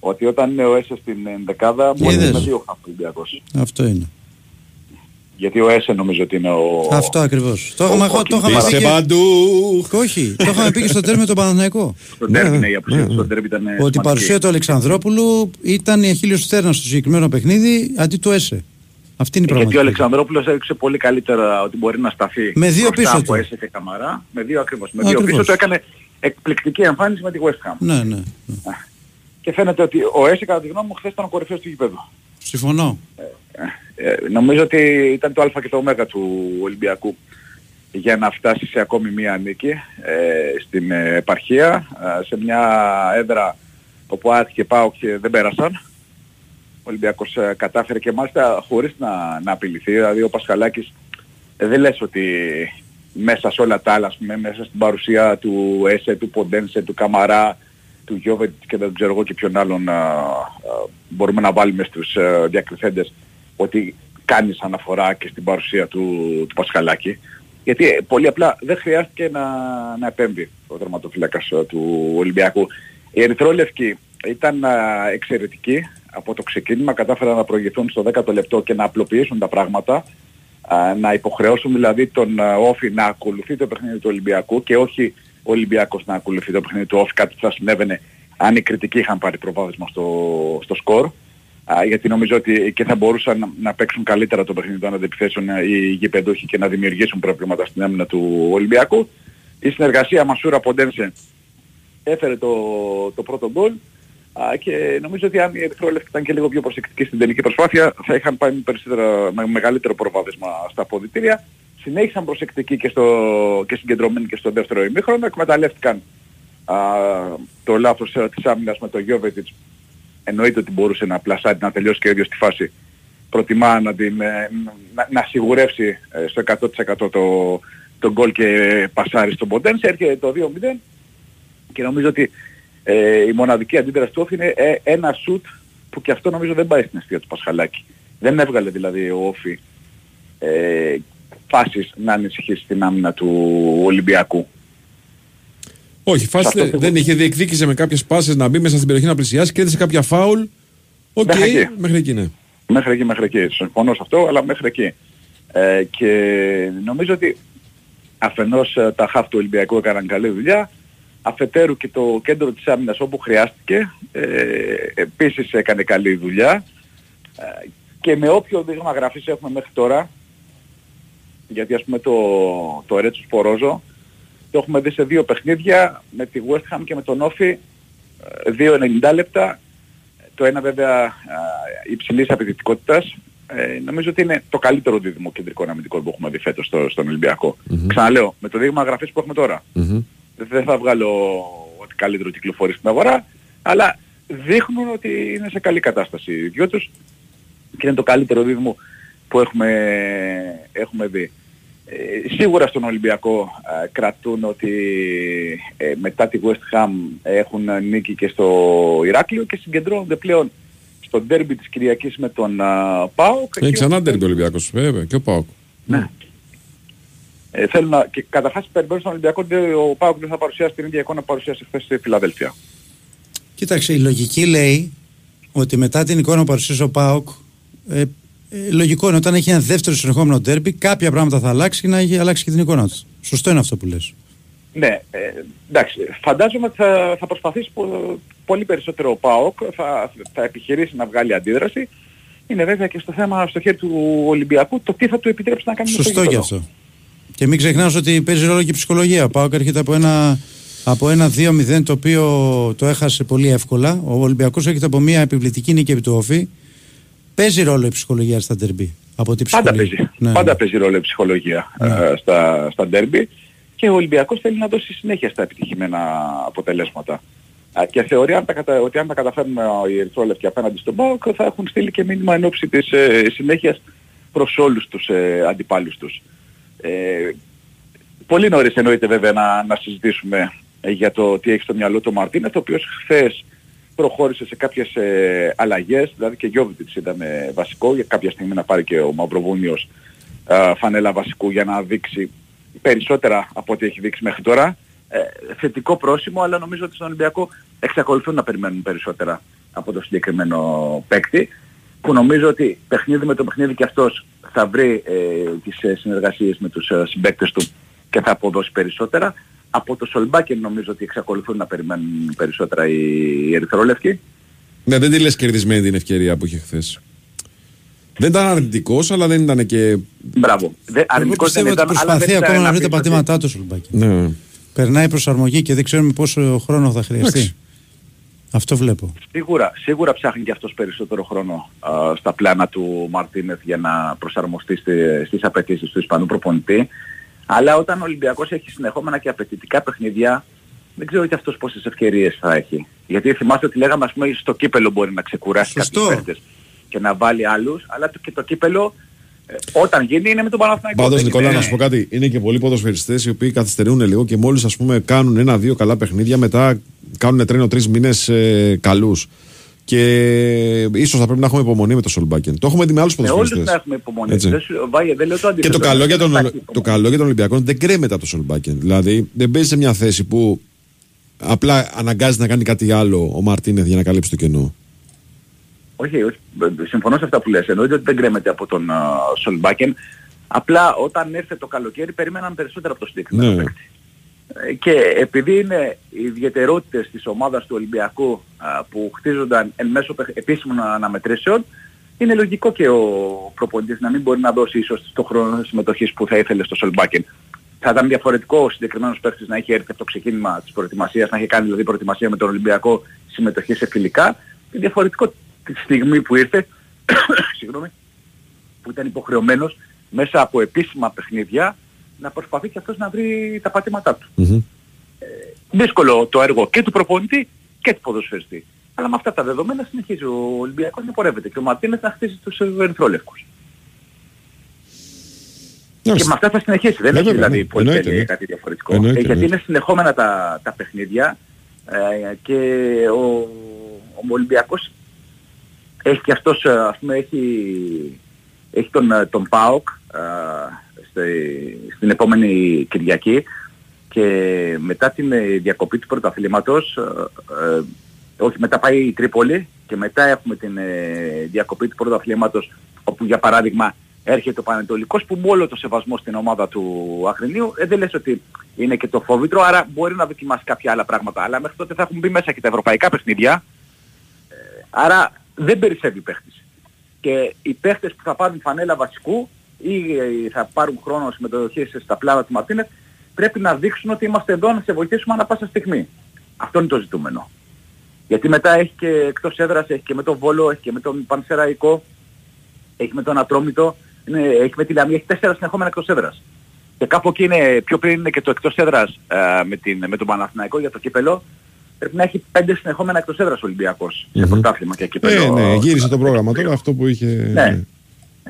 ότι όταν είναι ο Έσε στην δεκάδα μπορεί να είναι δύο χαφ Αυτό είναι. Γιατί ο ΕΣΕ νομίζω ότι είναι ο... Αυτό ακριβώς. Το είχαμε, το είχαμε πει και... παντού. Όχι, το είχαμε πει και στο τέρμι το Παναθηναϊκό. Στο τέρμι, ναι, η απουσία του τέρμι ήταν Ότι η παρουσία του Αλεξανδρόπουλου ήταν η αχίλιος στέρνας στο συγκεκριμένο παιχνίδι αντί του ΕΣΕ. Αυτή είναι η Γιατί ο Αλεξανδρόπουλος έδειξε πολύ καλύτερα ότι μπορεί να σταθεί με δύο πίσω από ΕΣΕ και Καμαρά. Με δύο ακριβώς. Με δύο πίσω του έκανε εκπληκτική εμφάνιση με τη West Ham. Ναι, ναι. Και φαίνεται ότι ο ΕΣΕ κατά τη γνώμη μου χθες ήταν ο κορυφαίος του γηπέδου. Συμφωνώ. Ε, ε, νομίζω ότι ήταν το α και το ω του Ολυμπιακού για να φτάσει σε ακόμη μία νίκη ε, στην επαρχία, ε, σε μια έδρα όπου Άτ και Πάο και δεν πέρασαν. Ο Ολυμπιακός ε, κατάφερε και μάλιστα χωρίς να, να απειληθεί. Δηλαδή ο Πασχαλάκης δεν λες ότι μέσα σε όλα τα άλλα, πούμε, μέσα στην παρουσία του Έσε, του Ποντένσε, του Καμαρά, του Γιώβετ και δεν ξέρω εγώ και ποιον άλλον μπορούμε να βάλουμε στους διακριθέντες ότι κάνεις αναφορά και στην παρουσία του, του Πασχαλάκη. Γιατί ε, πολύ απλά δεν χρειάστηκε να, να επέμβει ο δραματοφύλακας ε, του Ολυμπιακού. Οι Ερυθρόλευκοι ήταν εξαιρετικοί από το ξεκίνημα, κατάφεραν να προηγηθούν στο 10ο λεπτό και να απλοποιήσουν τα πράγματα, να υποχρεώσουν δηλαδή τον Όφη να ακολουθεί το παιχνίδι του Ολυμπιακού και όχι ο Ολυμπιακός να ακολουθεί το παιχνίδι του Όφη, κάτι που θα συνέβαινε αν οι κριτικοί είχαν πάρει προβάδισμα στο, στο σκορ γιατί νομίζω ότι και θα μπορούσαν να, παίξουν καλύτερα το παιχνίδι των αντιπιθέσεων ε, οι γηπεδούχοι και να δημιουργήσουν προβλήματα στην άμυνα του Ολυμπιακού. Η συνεργασία Μασούρα Ποντένσε έφερε το, το πρώτο γκολ και νομίζω ότι αν οι Ερυθρόλευκοι ήταν και λίγο πιο προσεκτικοί στην τελική προσπάθεια θα είχαν πάει με, μεγαλύτερο προβάδισμα στα αποδητήρια. Συνέχισαν προσεκτικοί και, στο, και συγκεντρωμένοι και στο δεύτερο ημίχρονο. Εκμεταλλεύτηκαν α, το λάθος ε, της άμυνας με τον Γιώβετιτς εννοείται ότι μπορούσε να πλασάρει, να τελειώσει και ο ίδιος τη φάση. Προτιμά να, την, ε, να, να σιγουρεύσει ε, στο 100% το, το γκολ και πασάρει στον Ποντένσε. Έρχεται το 2-0 και νομίζω ότι ε, η μοναδική αντίδραση του Όφη είναι ε, ένα σουτ που και αυτό νομίζω δεν πάει στην αιστεία του Πασχαλάκη. Δεν έβγαλε δηλαδή ο ΟΦΗ ε, φάσεις να ανησυχήσει την άμυνα του Ολυμπιακού; Όχι, φάσεις, δεν είχε διεκδίκησε με κάποιες πάσες να μπει μέσα στην περιοχή να πλησιάσει, κέρδισε κάποια φάουλ. OK, okay, μέχρι, μέχρι εκεί ναι. Μέχρι εκεί, μέχρι εκεί. Συμφωνώ σε αυτό, αλλά μέχρι εκεί. Ε, και νομίζω ότι αφενός ε, τα χαφ του Ολυμπιακού έκαναν καλή δουλειά, αφετέρου και το κέντρο της άμυνας όπου χρειάστηκε, ε, επίσης έκανε καλή δουλειά ε, και με όποιο δείγμα γραφής έχουμε μέχρι τώρα, γιατί ας πούμε το, το Ρέτσος Πορόζο το έχουμε δει σε δύο παιχνίδια με τη West Ham και με τον Όφη 2-90 λεπτά. Το ένα βέβαια υψηλής απαιτητικότητας. Ε, νομίζω ότι είναι το καλύτερο δίδυμο κεντρικό αμυντικό που έχουμε δει φέτος στο, στον Ολυμπιακό. Mm-hmm. Ξαναλέω, με το δείγμα γραφής που έχουμε τώρα. Mm-hmm. Δεν θα βγάλω ότι καλύτερο κυκλοφορεί στην αγορά, αλλά δείχνουν ότι είναι σε καλή κατάσταση οι δυο τους και είναι το καλύτερο δίδυμο που έχουμε, έχουμε δει. Ε, σίγουρα στον Ολυμπιακό ε, κρατούν ότι ε, μετά τη West Ham έχουν νίκη και στο Ηράκλειο και συγκεντρώνονται πλέον στο ντέρμπι της Κυριακής με τον ΠΑΟΚ. Έχει ξανά ντέρμπι ο Ολυμπιακός, βέβαια, και ο ΠΑΟΚ. Ναι. Ε, θέλω να, και καταρχάς περιμένω στον Ολυμπιακό ότι ο ΠΑΟΚ δεν θα παρουσιάσει την ίδια εικόνα που παρουσιάσει χθες στη Φιλαδέλφια. Κοίταξε, η λογική λέει ότι μετά την εικόνα που παρουσίασε ο ΠΑΟΚ, ε, ε, λογικό είναι όταν έχει ένα δεύτερο συνεχόμενο τέρμπι, κάποια πράγματα θα αλλάξει και να έχει αλλάξει και την εικόνα του. Σωστό είναι αυτό που λες. Ναι, ε, εντάξει. Φαντάζομαι ότι θα, θα προσπαθήσει πο- πολύ περισσότερο ο ΠΑΟΚ, θα, θα επιχειρήσει να βγάλει αντίδραση. Είναι βέβαια και στο θέμα στο χέρι του Ολυμπιακού το τι θα του επιτρέψει να κάνει στο Σωστό γήπεδο. και αυτό. Και μην ξεχνάς ότι παίζει ρόλο και η ψυχολογία. Ο Πάοκ έρχεται από ένα, από ένα 2-0 το οποίο το έχασε πολύ εύκολα. Ο Ολυμπιακός έρχεται από μια επιβλητική νίκη επί του Όφη. Παίζει ρόλο η ψυχολογία στα τερμπή. Από την Πάντα ψυχολογία. παίζει. Ναι, Πάντα ναι. παίζει ρόλο η ψυχολογία ε, στα, στα ντέρμπι και ο Ολυμπιακός θέλει να δώσει συνέχεια στα επιτυχημένα αποτελέσματα. Α, Και θεωρεί αν τα κατα... ότι αν τα καταφέρουν ε, οι Ερυθρόλευκοι απέναντι στον ΠΑΟΚ θα έχουν στείλει και μήνυμα εν ώψη της ε, συνέχειας προς όλους τους ε, αντιπάλους τους. Ε, πολύ νωρίς εννοείται βέβαια να, να συζητήσουμε ε, για το τι έχει στο μυαλό του ο Μαρτίνεθ, ο οποίος χθες προχώρησε σε κάποιες ε, αλλαγές, δηλαδή και Γιώβιτιτς ήταν ε, βασικό, για κάποια στιγμή να πάρει και ο Μαυροβούνιος ε, φανέλα βασικού για να δείξει περισσότερα από ό,τι έχει δείξει μέχρι τώρα. Ε, θετικό πρόσημο, αλλά νομίζω ότι στον Ολυμπιακό εξακολουθούν να περιμένουν περισσότερα από το συγκεκριμένο παίκτη, που νομίζω ότι παιχνίδι με το παιχνίδι και αυτός θα βρει ε, τις ε, συνεργασίες με τους ε, συμπαίκτες του και θα αποδώσει περισσότερα. Από το Σολμπάκεν νομίζω ότι εξακολουθούν να περιμένουν περισσότερα οι, οι Ερυθρόλευκοι. Ναι, δεν τη λες κερδισμένη την ευκαιρία που είχε χθες. Δεν ήταν αρνητικός, αλλά δεν ήταν και. Μπράβο. Δε, Εγώ αρνητικός δεν πιστεύω ότι ήταν, αλλά δεν προσπαθεί ήταν ακόμα να ένα βρει τα πίσω πατήματά του ο Σουλμπάκη. Ναι. Περνάει προσαρμογή και δεν ξέρουμε πόσο χρόνο θα χρειαστεί. Εντάξει. Αυτό βλέπω. Σίγουρα, σίγουρα ψάχνει και αυτός περισσότερο χρόνο α, στα πλάνα του Μαρτίνεθ για να προσαρμοστεί στη, στις απαιτήσεις του Ισπανού προπονητή. Αλλά όταν ο Ολυμπιακός έχει συνεχόμενα και απαιτητικά παιχνίδια, δεν ξέρω και αυτός πόσες ευκαιρίες θα έχει. Γιατί θυμάστε ότι λέγαμε ας πούμε στο κύπελο μπορεί να ξεκουράσει Σωστό. κάποιους παίχτες και να βάλει άλλους, αλλά το, και το κύπελο ε, όταν γίνει είναι με τον Παναθηναϊκό. Πάντως, δεν Νικόλα, είναι- να σου πω κάτι. Είναι και πολλοί ποδοσφαιριστές οι οποίοι καθυστερούν λίγο και μόλις κάνουν ένα-δύο καλά παιχνίδια, μετά κάνουν τρένο τρεις μήνες ε, καλούς. Και ίσως θα πρέπει να έχουμε υπομονή με το Σολμπάκεν. Το έχουμε δει με άλλους Με όλους ποδοσφαιριστές. να έχουμε υπομονή. Έτσι. Δεν, σου- Βάγε, δεν λέω το Και αντίθετο. το καλό, για τον, Δεν υπάρχει το καλό για τον Ολυμπιακό δεν κρέμεται από το Σολμπάκεν. Δηλαδή δεν παίζει σε μια θέση που απλά αναγκάζει να κάνει κάτι άλλο ο Μαρτίνεθ για να καλύψει το κενό. Όχι, όχι. Ε, Συμφωνώ σε αυτά που λες. Εννοείται ότι δεν κρέμεται από τον uh, Σολμπάκεν. Απλά όταν ήρθε το καλοκαίρι περιμέναν περισσότερο από το συγκεκριμένο Ναι. παίκτη. Ε, Και επειδή είναι οι ιδιαιτερότητες της ομάδας του Ολυμπιακού α, που χτίζονταν εν μέσω παιχ- επίσημων αναμετρήσεων, είναι λογικό και ο προπονητής να μην μπορεί να δώσει ίσως το χρόνο συμμετοχής που θα ήθελε στο Σολμπάκεν. Θα ήταν διαφορετικό ο συγκεκριμένος παίκτης να είχε έρθει από το ξεκίνημα της προετοιμασίας, να είχε κάνει δηλαδή προετοιμασία με τον Ολυμπιακό συμμετοχή σε φιλικά. Και διαφορετικό τη στιγμή που ήρθε, συγγνώμη, που ήταν υποχρεωμένος μέσα από επίσημα παιχνίδια να προσπαθεί και αυτός να βρει τα πατήματά του. Δύσκολο το έργο και του προπονητή και του ποδοσφαιριστή. Αλλά με αυτά τα δεδομένα συνεχίζει ο Ολυμπιακός να πορεύεται και ο Μαρτίνες να χτίζει τους ερυθρόλευκους. Και με αυτά θα συνεχίσει. Δεν Ναι, έχει βέβαια, δηλαδή ναι. πολύ Εννοείται, τέλεια ναι. κάτι διαφορετικό. Εννοείται, Ε, γιατί εννοείται. είναι συνεχόμενα τα, τα παιχνίδια ε, και ο, ο Ολυμπιακός έχει και αυτός, ε, ας πούμε, έχει, έχει τον, ε, τον ΠΑΟΚ ε, στη- στην επόμενη Κυριακή και μετά την ε, διακοπή του πρωταθλήματος, ε, ε, όχι μετά πάει η Τρίπολη και μετά έχουμε την ε, διακοπή του πρωταθλήματος όπου για παράδειγμα έρχεται ο Πανετολικός που με όλο το σεβασμό στην ομάδα του Αχρηνίου ε, δεν λες ότι είναι και το φόβητρο άρα μπορεί να δοκιμάσει κάποια άλλα πράγματα. Αλλά μέχρι τότε θα έχουν μπει μέσα και τα ευρωπαϊκά παιχνίδια. Ε, άρα δεν περισσεύει παίχτης. Και οι παίχτες που θα πάρουν φανέλα βασικού ή ε, θα πάρουν χρόνο συμμετοχής στα πλάνα του Μαρτίνετ πρέπει να δείξουν ότι είμαστε εδώ να σε βοηθήσουμε ανά πάσα στιγμή. Αυτό είναι το ζητούμενο. Γιατί μετά έχει και εκτός έδρας, έχει και με τον Βόλο, έχει και με τον Πανσεραϊκό, έχει με τον Ατρόμητο, είναι, έχει με τη Λαμία, έχει τέσσερα συνεχόμενα εκτός έδρας. Και κάπου εκεί είναι, πιο πριν είναι και το εκτός έδρας ε, με, την, με τον Παναθηναϊκό για το κύπελο. Πρέπει να έχει πέντε συνεχόμενα εκτός έδρας ο Ολυμπιακός σε πρωτάθλημα και κύπελο. Ε, ναι, γύρισε το πρόγραμμα τώρα αυτό που είχε. Ναι.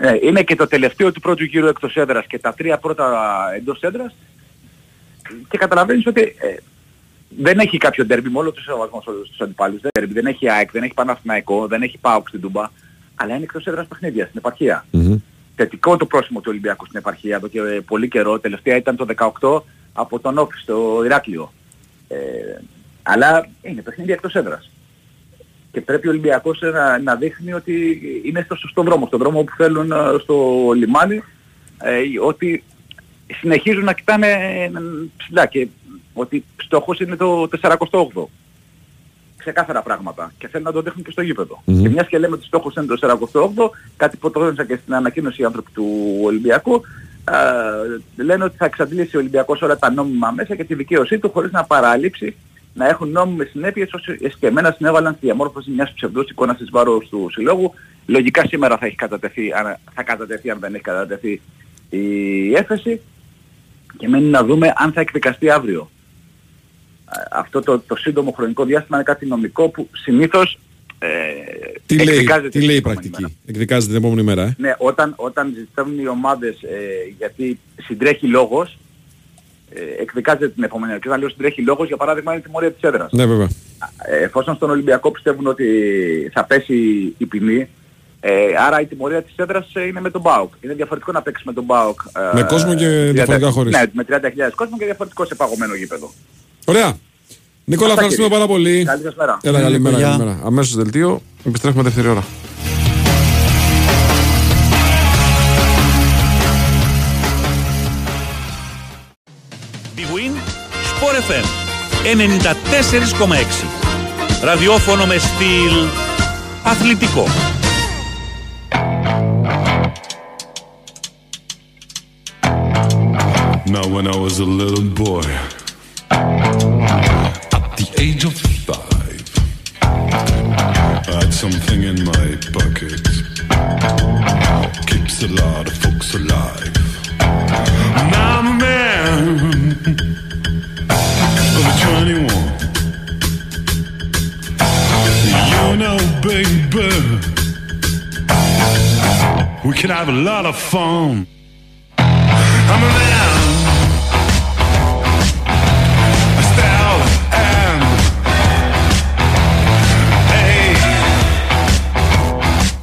Ε, είναι και το τελευταίο του πρώτου γύρου εκτός έδρας και τα τρία πρώτα εντός έδρας και καταλαβαίνεις ότι ε, δεν έχει κάποιο ντέρμπι με όλο το σεβασμός στους στους αντιπάλους. Δεν, derby, δεν έχει ΑΕΚ, δεν έχει Παναθηναϊκό, δεν έχει ΠΑΟΚ στην Τούμπα, αλλά είναι εκτός έδρας παιχνίδια στην επαρχία. Θετικό το πρόσημο του Ολυμπιακού στην επαρχία εδώ και ε, πολύ καιρό. Τελευταία ήταν το 18 από τον Όφη στο Ηράκλειο. Ε, αλλά είναι παιχνίδια εκτός έδρας. Και πρέπει ο Ολυμπιακός να, να δείχνει ότι είναι στο σωστό δρόμο, στον δρόμο που θέλουν ε, στο λιμάνι, ε, ότι συνεχίζουν να κοιτάνε ε, ψηλά και ότι στόχος είναι το 48ο. Ξεκάθαρα πράγματα και θέλουν να το δείχνουν και στο γηπεδο Και μιας και λέμε ότι στόχος είναι το 48ο, κάτι που το έδωσαν και στην ανακοίνωση οι άνθρωποι του Ολυμπιακού, ε, λένε ότι θα εξαντλήσει ο Ολυμπιακός όλα τα νόμιμα μέσα και τη δικαίωσή του χωρίς να παραλείψει να έχουν νόμιμες συνέπειες όσο εσκεμμένα συνέβαλαν στη διαμόρφωση μιας ψευδούς εικόνας της βάρος του συλλόγου. Λογικά σήμερα θα, έχει κατατεθεί, αν, θα κατατεθεί αν δεν έχει κατατεθεί η έφεση και μένει να δούμε αν θα εκδικαστεί αύριο. Αυτό το, το σύντομο χρονικό διάστημα είναι κάτι νομικό που συνήθως ε, τι λέει, τι λέει η πρακτική, μέρα. εκδικάζεται την επόμενη μέρα. Ε; Ναι, όταν, όταν ζητούν οι ομάδες ε, γιατί συντρέχει λόγος, ε, εκδικάζεται την επόμενη μέρα. Και όταν λέω συντρέχει λόγος, για παράδειγμα είναι η τιμωρία της έδρας. Ναι, βέβαια. Ε, εφόσον στον Ολυμπιακό πιστεύουν ότι θα πέσει η ποινή, ε, άρα η τιμωρία της έδρας ε, είναι με τον ΠΑΟΚ. Είναι διαφορετικό να παίξεις με τον ΠΑΟΚ. Ε, με κόσμο και 30, διαφορετικά χωρίς. Ναι, με 30.000 κόσμο και διαφορετικό σε παγωμένο γήπεδο. Ωραία. Νίκολα, ευχαριστούμε πάρα πολύ. Καλή σας μέρα. Έλα, καλημέρα. καλημέρα. Αμέσως δελτίο. Επιστρέφουμε δεύτερη ώρα. FM 94,6. Ραδιόφωνο με στυλ αθλητικό. Now when I was a little boy the age of five, I had something in my pocket. Keeps a lot of folks alive. Now I'm a man You know, baby, we can have a lot of fun. I'm a man.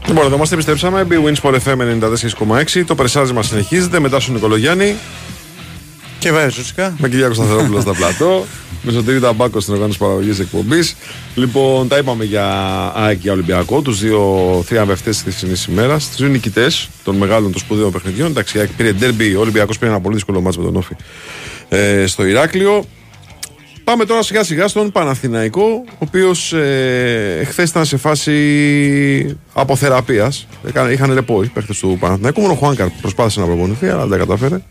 Λοιπόν, εδώ είμαστε, επιστρέψαμε. Big Wins Sport FM 94,6. Το μα συνεχίζεται μετά στον Νικολογιάννη. Και βέβαια, φυσικά. Με Κυριάκο Σταθερόπουλο στα πλατό. Με Σωτήρη Ταμπάκο στην οργάνωση παραγωγής εκπομπής. Λοιπόν, τα είπαμε για ΑΕΚ και Ολυμπιακό, τους δύο θριαμβευτέ της χθεσινή ημέρας. Τους δύο νικητές των μεγάλων των σπουδαίων παιχνιδιών. Εντάξει, η ΑΕΚ πήρε ντέρμπι, ο Ολυμπιακός πήρε ένα πολύ δύσκολο μάτσο με τον Όφη ε, στο Ηράκλειο. Πάμε τώρα σιγά σιγά στον Παναθηναϊκό, ο οποίος ε, χθε ήταν σε φάση αποθεραπείας. Είχαν ρεπό οι παίχτε του Παναθηναϊκού. Μόνο ο Χουάνκαρ προσπάθησε να προπονηθεί, αλλά δεν τα κατάφερε.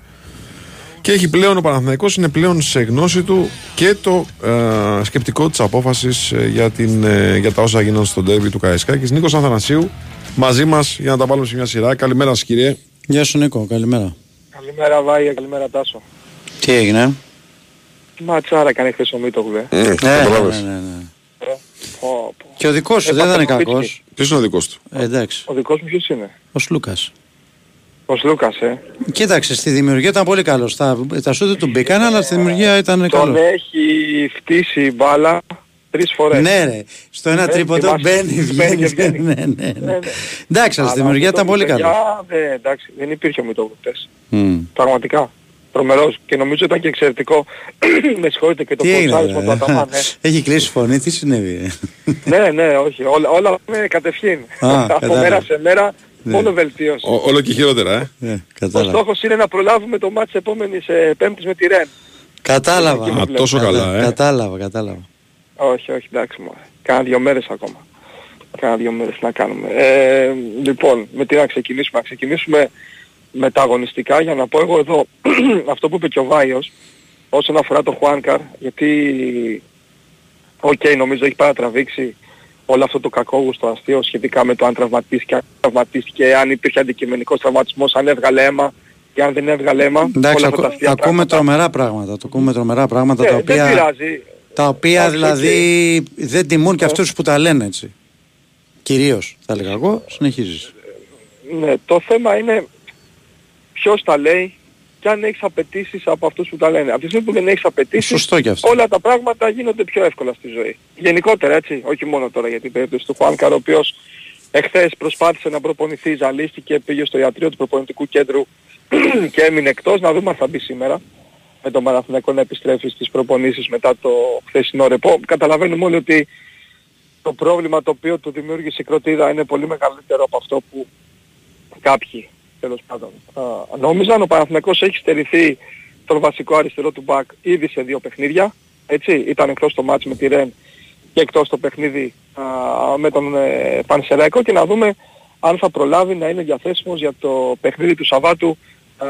Και έχει πλέον ο Παναθηναϊκός είναι πλέον σε γνώση του και το ε, σκεπτικό της απόφασης ε, για, ε, για τα όσα γίνανε στον τέρβι του Καϊσκάκη. Νίκος Αθανασίου μαζί μας για να τα βάλουμε σε μια σειρά. Καλημέρα σας, κύριε. Γεια σου, Νίκο. Καλημέρα. Καλημέρα, Βάγια. Καλημέρα, Τάσο. Τι έγινε; Ματσάρα έκανε χθες ο Μίτογλου, ε. Ναι, ναι, ναι, ναι. Και ο δικός σου δεν ήταν κακός; Ποιος είναι ο δικός του; Ε, εντάξει. Ο δικός μου ποιος είναι; Ο Σλούκας. Ο Σλούκας, ε. Κοίταξε, στη δημιουργία ήταν πολύ καλός. Τα, τα σούδια του μπήκαν, αλλά στη δημιουργία ήταν Τον καλός. Τον έχει φτύσει η μπάλα τρεις φορές. Ναι ρε, στο ένα τρίποντο μπαίνει, βγαίνει, βγαίνει. Ναι, ναι, ναι. Εντάξει, αλλά στη δημιουργία ήταν πολύ καλός. Ναι, εντάξει, δεν υπήρχε ο Μητόγλου χτες. Πραγματικά τρομερός και νομίζω ήταν και εξαιρετικό. Με συγχωρείτε και το κοτσάρισμα του Αταμάν. Ναι. Έχει κλείσει φωνή, τι συνέβη. ναι, ναι, όχι. Όλα, όλα είναι κατευχήν. Από μέρα σε μέρα ναι. Μόνο βελτίωση. Ό, όλο και χειρότερα, ε. Ναι, Ο στόχος είναι να προλάβουμε το ματς της επόμενης ε, πέμπτης με τη Ρεν. Κατάλαβα. Α, τόσο καλά, ε. Κατάλαβα, κατάλαβα. Όχι, όχι, εντάξει μου. Κάνα δύο μέρες ακόμα. Κάνα δύο μέρες να κάνουμε. Ε, λοιπόν, με τι να ξεκινήσουμε. Να ξεκινήσουμε με τα αγωνιστικά για να πω εγώ εδώ αυτό που είπε και ο Βάιος όσον αφορά το Χουάνκαρ γιατί OK okay, νομίζω έχει παρατραβήξει όλο αυτό το κακόγουστο αστείο σχετικά με το αν τραυματίστηκε, αν τραυματίστηκε, αν υπήρχε αντικειμενικός τραυματισμός, αν έβγαλε αίμα και αν δεν έβγαλε αίμα. Εντάξει, όλα ακούμε πράγματα. τρομερά πράγματα, το ακούμε τρομερά πράγματα ναι, τα οποία, δεν πειράζει. τα οποία δηλαδή δεν τιμούν και αυτούς που τα λένε έτσι. Κυρίως θα έλεγα εγώ, συνεχίζεις. Ναι, το θέμα είναι ποιος τα λέει και αν έχεις απαιτήσεις από αυτούς που τα λένε. Από τη στιγμή που δεν έχεις απαιτήσεις, όλα τα πράγματα γίνονται πιο εύκολα στη ζωή. Γενικότερα έτσι, όχι μόνο τώρα για την περίπτωση του Χουάνκαρ, ο οποίος εχθές προσπάθησε να προπονηθεί, ζαλίστηκε, πήγε στο ιατρείο του προπονητικού κέντρου και έμεινε εκτός, να δούμε αν θα μπει σήμερα με τον Παναθηναϊκό να επιστρέφει στις προπονήσεις μετά το χθεσινό ρεπό. Καταλαβαίνουμε όλοι ότι το πρόβλημα το οποίο του δημιούργησε η Κροτίδα είναι πολύ μεγαλύτερο από αυτό που κάποιοι τέλος πάντων α, νόμιζαν. Ο Παναθηναϊκός έχει στερηθεί τον βασικό αριστερό του μπακ ήδη σε δύο παιχνίδια. Έτσι, ήταν εκτός το μάτς με τη Ρεν και εκτός το παιχνίδι α, με τον ε, Πανσεραϊκό και να δούμε αν θα προλάβει να είναι διαθέσιμος για το παιχνίδι του Σαββάτου α,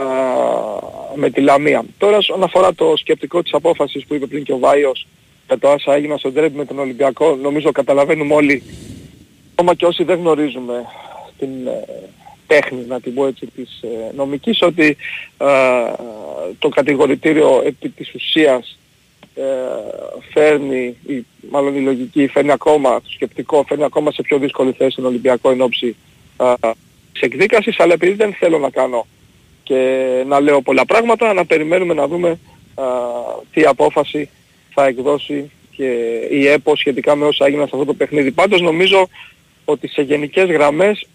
με τη Λαμία. Τώρα όσον αφορά το σκεπτικό της απόφασης που είπε πριν και ο Βάιος για το άσα έγινα στον τρέμπι με τον Ολυμπιακό, νομίζω καταλαβαίνουμε όλοι, ακόμα και όσοι δεν γνωρίζουμε την ε, τέχνη, να την πω έτσι, της ε, νομικής, ότι ε, το κατηγορητήριο επί της ουσίας ε, φέρνει, ή μάλλον η λογική φέρνει ακόμα, το σκεπτικό φέρνει ακόμα σε πιο δύσκολη θέση τον Ολυμπιακό εν ώψη ε, της εκδίκασης, αλλά επειδή δεν θέλω να κάνω και να λέω πολλά πράγματα, να περιμένουμε να δούμε ε, τι απόφαση θα εκδώσει και η ΕΠΟ σχετικά με όσα έγιναν σε αυτό το παιχνίδι. Πάντως νομίζω ότι σε γενικές γραμμές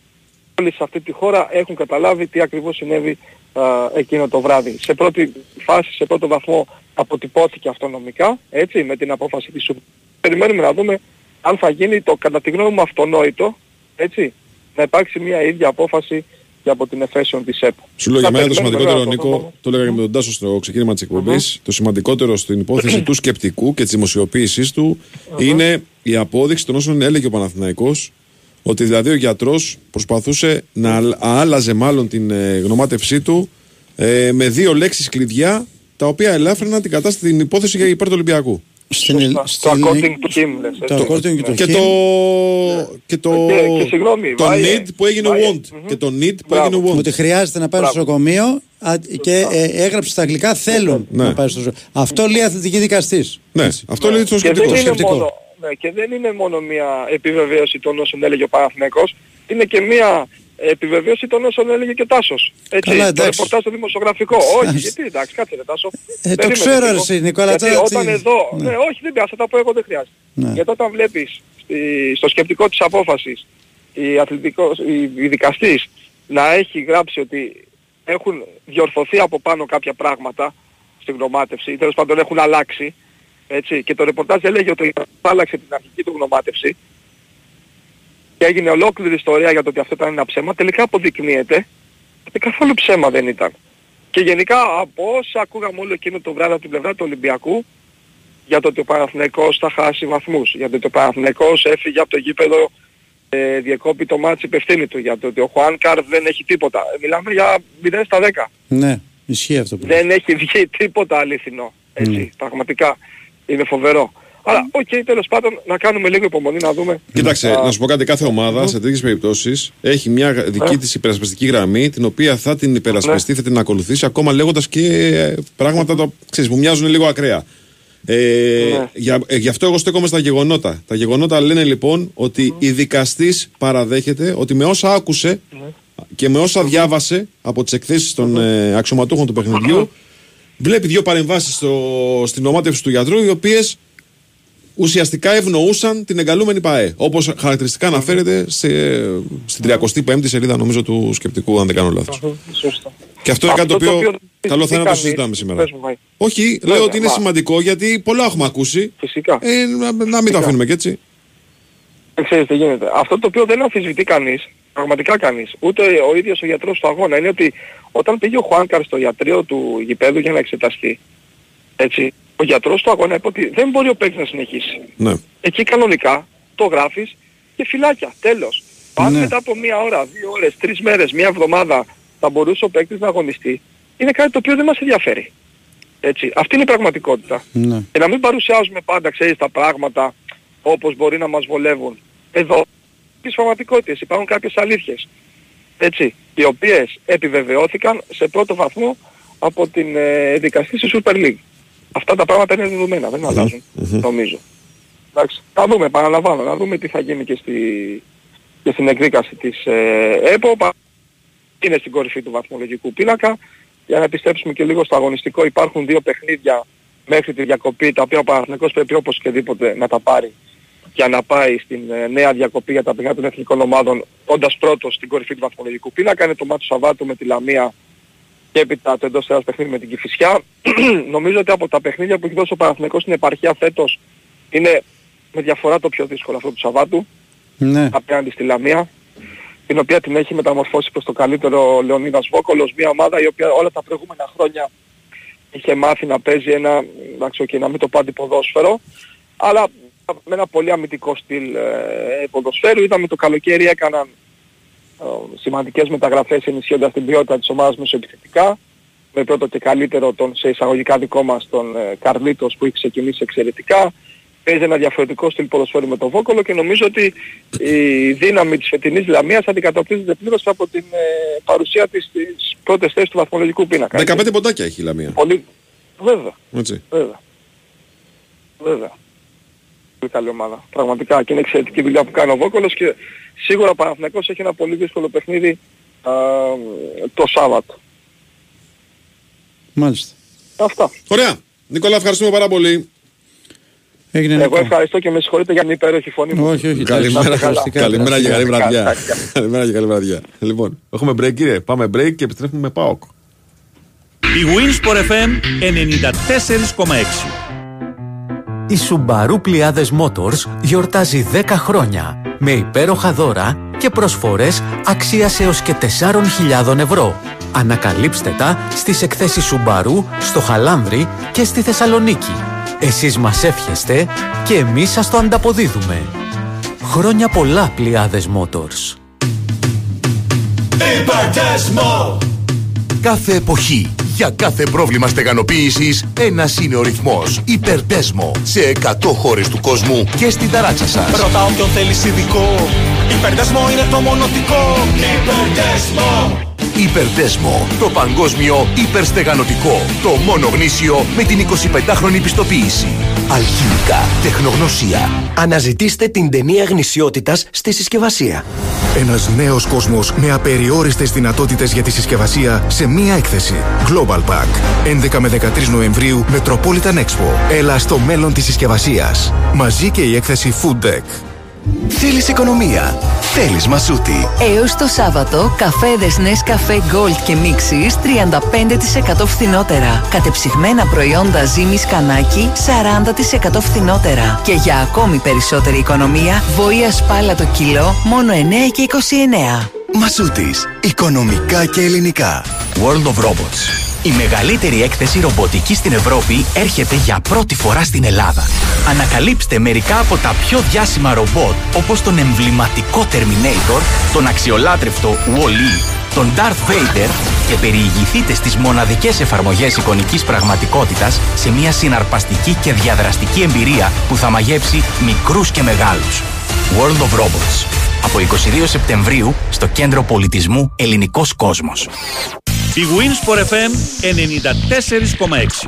όλοι σε αυτή τη χώρα έχουν καταλάβει τι ακριβώς συνέβη α, εκείνο το βράδυ. Σε πρώτη φάση, σε πρώτο βαθμό αποτυπώθηκε αυτονομικά, έτσι, με την απόφαση της ΣΟΥΠ. Περιμένουμε να δούμε αν θα γίνει το κατά τη γνώμη μου αυτονόητο, έτσι, να υπάρξει μια ίδια απόφαση και από την εφέσεων της ΕΠΟ. Σου λέω για μένα το σημαντικότερο, Νίκο, το έλεγα και με τον Τάσο στο ξεκίνημα της εκπομπής, το σημαντικότερο στην υπόθεση του σκεπτικού και της δημοσιοποίησής του είναι η απόδειξη των όσων έλεγε ο Παναθηναϊκός ότι δηλαδή ο γιατρός προσπαθούσε να άλλαζε μάλλον την ε, γνωμάτευσή του ε, με δύο λέξεις κλειδιά τα οποία ελάφρυναν την κατάσταση την υπόθεση για υπέρ του Ολυμπιακού. Στην, στο according to him λες. Το according to και, το, και το, και, και συγγνώμη, το βάει, need που έγινε βάει, want. mm-hmm. Και το need που έγινε want. Ότι χρειάζεται να πάει στο νοσοκομείο και ε, έγραψε στα αγγλικά θέλουν ναι. να πάει στο νοσοκομείο. Αυτό λέει αθλητική δικαστής. Ναι, αυτό λέει το σκεπτικό. Σκεπτικό. Ναι, και δεν είναι μόνο μια επιβεβαίωση των όσων έλεγε ο Παναθηναϊκός, είναι και μια επιβεβαίωση των όσων έλεγε και ο Τάσος. Έτσι, Καλά, το ρεπορτάζ το δημοσιογραφικό. όχι, γιατί εντάξει, κάτσε ρε Τάσο. Ε, το ξέρω ρε εσύ Νικόλα. Γιατί όταν εδώ, ναι. ναι. όχι δεν πιάσα, τα πω εγώ δεν χρειάζεται. Ναι. Γιατί όταν βλέπεις στη, στο σκεπτικό της απόφασης η, αθλητικός, η, η δικαστής να έχει γράψει ότι έχουν διορθωθεί από πάνω κάποια πράγματα στην γνωμάτευση, τέλος πάντων έχουν αλλάξει, έτσι, και το ρεπορτάζ έλεγε ότι άλλαξε την αρχική του γνωμάτευση και έγινε ολόκληρη ιστορία για το ότι αυτό ήταν ένα ψέμα, τελικά αποδεικνύεται ότι καθόλου ψέμα δεν ήταν. Και γενικά από όσα ακούγαμε όλο εκείνο το βράδυ από την πλευρά του Ολυμπιακού για το ότι ο Παναθηναϊκός θα χάσει βαθμούς, για το ότι ο Παναθηναϊκός έφυγε από το γήπεδο ε, διεκόπη το ματς με ευθύνη του, για το ότι ο Χουάνκαρ δεν έχει τίποτα. Ε, μιλάμε για 0 στα 10. Ναι, ισχύει αυτό. Που δεν έχει βγει τίποτα αληθινό. Έτσι, Ναι. πραγματικά είναι φοβερό. Αλλά, OK, okay, τέλος πάντων, να κάνουμε λίγο υπομονή να δούμε. Κοίταξε, Α, να σου πω κάτι, κάθε ομάδα σε τέτοιες περιπτώσεις έχει μια δική Ναι. της υπερασπιστική γραμμή, την οποία θα την υπερασπιστεί, θα την ακολουθήσει, ακόμα λέγοντας και ε, πράγματα το, ξέρεις, που μοιάζουν λίγο ακραία. Ε, Ναι. για, ε, γι' αυτό εγώ στέκομαι στα γεγονότα. Τα γεγονότα λένε λοιπόν ότι η δικαστής παραδέχεται ότι με όσα άκουσε και με όσα διάβασε από τις εκθέσεις των ε, αξιωματούχων του παιχνιδιού, βλέπει δύο παρεμβάσεις στην ομάτευση του γιατρού, οι οποίες ουσιαστικά ευνοούσαν την εγκαλούμενη ΠαΕ. Όπως χαρακτηριστικά αναφέρεται σε, στην 35η σελίδα, νομίζω, του σκεπτικού, αν δεν κάνω λάθος. Σωστά. Και αυτό είναι κάτι το Αυτό το οποίο οποίο καλό θα είναι να το κανείς- συζητάμε σήμερα. Πες μου, Βάη. Όχι, Βέβαια, λέω ότι είναι μα- σημαντικό γιατί πολλά έχουμε ακούσει. Φυσικά. Ε, να, να μην το αφήνουμε και έτσι. Δεν ξέρεις τι γίνεται. Αυτό το οποίο δεν αμφισβητεί κανείς, πραγματικά κανείς, ούτε ο ίδιος ο γιατρός του αγώνα, είναι ότι όταν πήγε ο Χουάνκαρ στο ιατρείο του γηπέδου για να εξεταστεί, έτσι, ο γιατρός του αγώνα είπε ότι δεν μπορεί ο παίκτης να συνεχίσει. Ναι. Εκεί κανονικά το γράφεις και φυλάκια. Τέλος. Αν Ναι. μετά από μία ώρα, δύο ώρες, τρεις μέρες, μία εβδομάδα θα μπορούσε ο παίκτης να αγωνιστεί, είναι κάτι το οποίο δεν μας ενδιαφέρει. Έτσι. Αυτή είναι η πραγματικότητα. Ναι. Και να μην παρουσιάζουμε πάντα, ξέρεις, τα πράγματα όπως μπορεί να μας βολεύουν. Εδώ, τις πραγματικότητες, υπάρχουν κάποιες αλήθειες. Έτσι, οι οποίες επιβεβαιώθηκαν σε πρώτο βαθμό από την ε, δικαστή στη Super League. Αυτά τα πράγματα είναι δεδομένα, δεν αλλάζουν, νομίζω. Εντάξει, θα δούμε, παραλαμβάνω, να δούμε τι θα γίνει και, στη, και στην εκδίκαση της ε, ΕΠΟ. Πα- Είναι στην κορυφή του βαθμολογικού πίνακα. Για να επιστρέψουμε και λίγο στο αγωνιστικό, υπάρχουν δύο παιχνίδια μέχρι τη διακοπή, τα οποία ο Παναθηναϊκός πρέπει όπως και δίποτε να τα πάρει για να πάει στην ε, νέα διακοπή για τα παιχνίδια των εθνικών ομάδων, όντας πρώτος στην κορυφή του βαθμολογικού πίνακα. Είναι το μάτι του Σαββάτου με τη Λαμία και έπειτα το εντός έδρας παιχνίδι με την Κηφισιά. Νομίζω ότι από τα παιχνίδια που έχει δώσει ο Παναθηναϊκός στην επαρχία φέτος είναι με διαφορά το πιο δύσκολο αυτό του Σαββάτου Ναι. απέναντι στη Λαμία την οποία την έχει μεταμορφώσει προς το καλύτερο ο Λεωνίδας Βόκολος, μια ομάδα η οποία όλα τα προηγούμενα χρόνια είχε μάθει να παίζει ένα, εντάξει, okay, να μην το πω αντιποδόσφαιρο, αλλά με ένα πολύ αμυντικό στυλ ε, ποδοσφαίρου. Είδαμε το καλοκαίρι έκαναν ε, σημαντικές μεταγραφές ενισχύοντας την ποιότητα της ομάδας μεσοεπιθετικά. Με πρώτο και καλύτερο τον σε εισαγωγικά δικό μας τον ε, Καρλίτος που έχει ξεκινήσει εξαιρετικά. Παίζει ένα διαφορετικό στυλ ποδοσφαίρου με τον Βόκολο και νομίζω ότι η δύναμη της φετινής Λαμίας αντικατοπτρίζεται πλήρως από την ε, παρουσία της στις πρώτες θέσεις του βαθμολογικού πίνακα. 15 ποντάκια έχει η Λαμία. Πολύ... Βέβαια. Έτσι. Βέβαια. Βέβαια. Πολύ καλή ομάδα. Πραγματικά και είναι εξαιρετική δουλειά που κάνει ο Βόκολος και σίγουρα ο Παναθηναϊκός έχει ένα πολύ δύσκολο παιχνίδι α, το Σάββατο. Μάλιστα. Αυτά. Ωραία. Νικόλα, ευχαριστούμε πάρα πολύ. Έγινε Εγώ Νίκο. ευχαριστώ και με συγχωρείτε για την υπέροχη φωνή μου. Όχι, όχι. Καλημέρα, Να είστε καλά. καλημέρα και καλή βραδιά. Καλά. Καλημέρα και καλή βραδιά. Λοιπόν, έχουμε break κύριε. Πάμε break και επιστρέφουμε με ΠΑΟΚ. Η Winsport FM 94,6 Η Subaru Πλιάδες Motors γιορτάζει 10 χρόνια με υπέροχα δώρα και προσφορές αξίας έως και 4.000 ευρώ. Ανακαλύψτε τα στις εκθέσεις Subaru στο Χαλάνδρη και στη Θεσσαλονίκη. Εσείς μας εύχεστε και εμείς σας το ανταποδίδουμε. Χρόνια πολλά Πλιάδες Motors. Υπερτέσμο! Κάθε εποχή, για κάθε πρόβλημα στεγανοποίησης, ένας είναι ο ρυθμός. Υπερτέσμο. Σε 100 χώρες του κόσμου και στην ταράτσα σας. Ρωτάω ποιον θέλεις ειδικό Υπερδεσμό είναι το μονοτικό Υπερδεσμό Υπερτέσμο. Το παγκόσμιο υπερστεγανοτικό. Το μόνο γνήσιο με την 25χρονη πιστοποίηση. Αλχημικά. Τεχνογνωσία. Αναζητήστε την ταινία γνησιότητας στη συσκευασία. Ένας νέος κόσμος με απεριόριστες δυνατότητες για τη συσκευασία σε μία έκθεση. Global Pack. 11 με 13 Νοεμβρίου Metropolitan Expo. Έλα στο μέλλον της συσκευασίας. Μαζί και η έκθεση Food Deck. Θέλεις οικονομία. Θέλεις μασούτη. Έως το Σάββατο, καφέδες Nescafe Gold και Mixis 35% φθηνότερα. Κατεψυγμένα προϊόντα ζύμης κανάκι 40% φθηνότερα. Και για ακόμη περισσότερη οικονομία, βοήα σπάλα το κιλό μόνο 9 και 29. Μασούτης. Οικονομικά και ελληνικά. World of Robots. Η μεγαλύτερη έκθεση ρομποτικής στην Ευρώπη έρχεται για πρώτη φορά στην Ελλάδα. Ανακαλύψτε μερικά από τα πιο διάσημα ρομπότ όπως τον εμβληματικό Terminator, τον αξιολάτρευτο Wall-E, τον Darth Vader και περιηγηθείτε στις μοναδικές εφαρμογές εικονικής πραγματικότητας σε μια συναρπαστική και διαδραστική εμπειρία που θα μαγεύσει μικρούς και μεγάλους. World of Robots. Από 22 Σεπτεμβρίου στο Κέντρο Πολιτισμού Ελληνικός Κόσμος. Η Winsport FM 94,6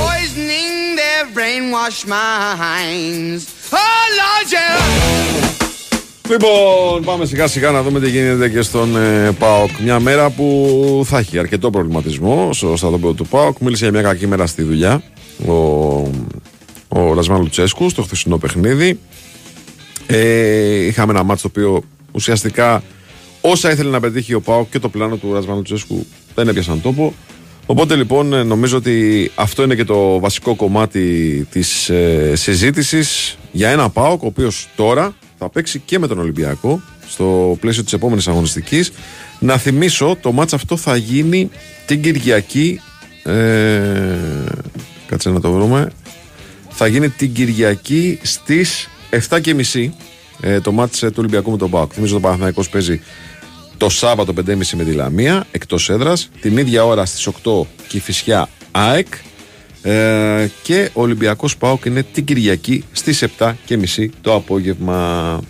poisoning their brainwashed minds. Oh Lord, yeah. Λοιπόν, πάμε σιγά σιγά να δούμε τι γίνεται και στον ε, ΠΑΟΚ. Μια μέρα που θα έχει αρκετό προβληματισμό στο στρατόπεδο του ΠΑΟΚ. Μίλησε για μια κακή μέρα στη δουλειά ο, ο Ρασμάν Λουτσέσκου στο χθεσινό παιχνίδι. Ε, είχαμε ένα μάτσο το οποίο ουσιαστικά όσα ήθελε να πετύχει ο ΠΑΟΚ και το πλάνο του Ρασμάν Λουτσέσκου δεν έπιασαν τόπο. Οπότε λοιπόν ε, νομίζω ότι αυτό είναι και το βασικό κομμάτι της ε, συζήτησης για ένα ΠΑΟΚ ο οποίος τώρα θα παίξει και με τον Ολυμπιακό στο πλαίσιο της επόμενης αγωνιστικής. Να θυμίσω το μάτς αυτό θα γίνει την Κυριακή ε, κάτσε να το βρούμε θα γίνει την Κυριακή στις 7.30 ε, το μάτς ε, του Ολυμπιακού με τον ΠΑΟΚ. Θυμίζω το Παναθηναϊκός παίζει το Σάββατο 5.30 με τη Λαμία εκτός έδρας την ίδια ώρα στις 8 Κηφισιά ΑΕΚ ε, και ο Ολυμπιακός ΠΑΟΚ είναι την Κυριακή στις 7.30 το απόγευμα.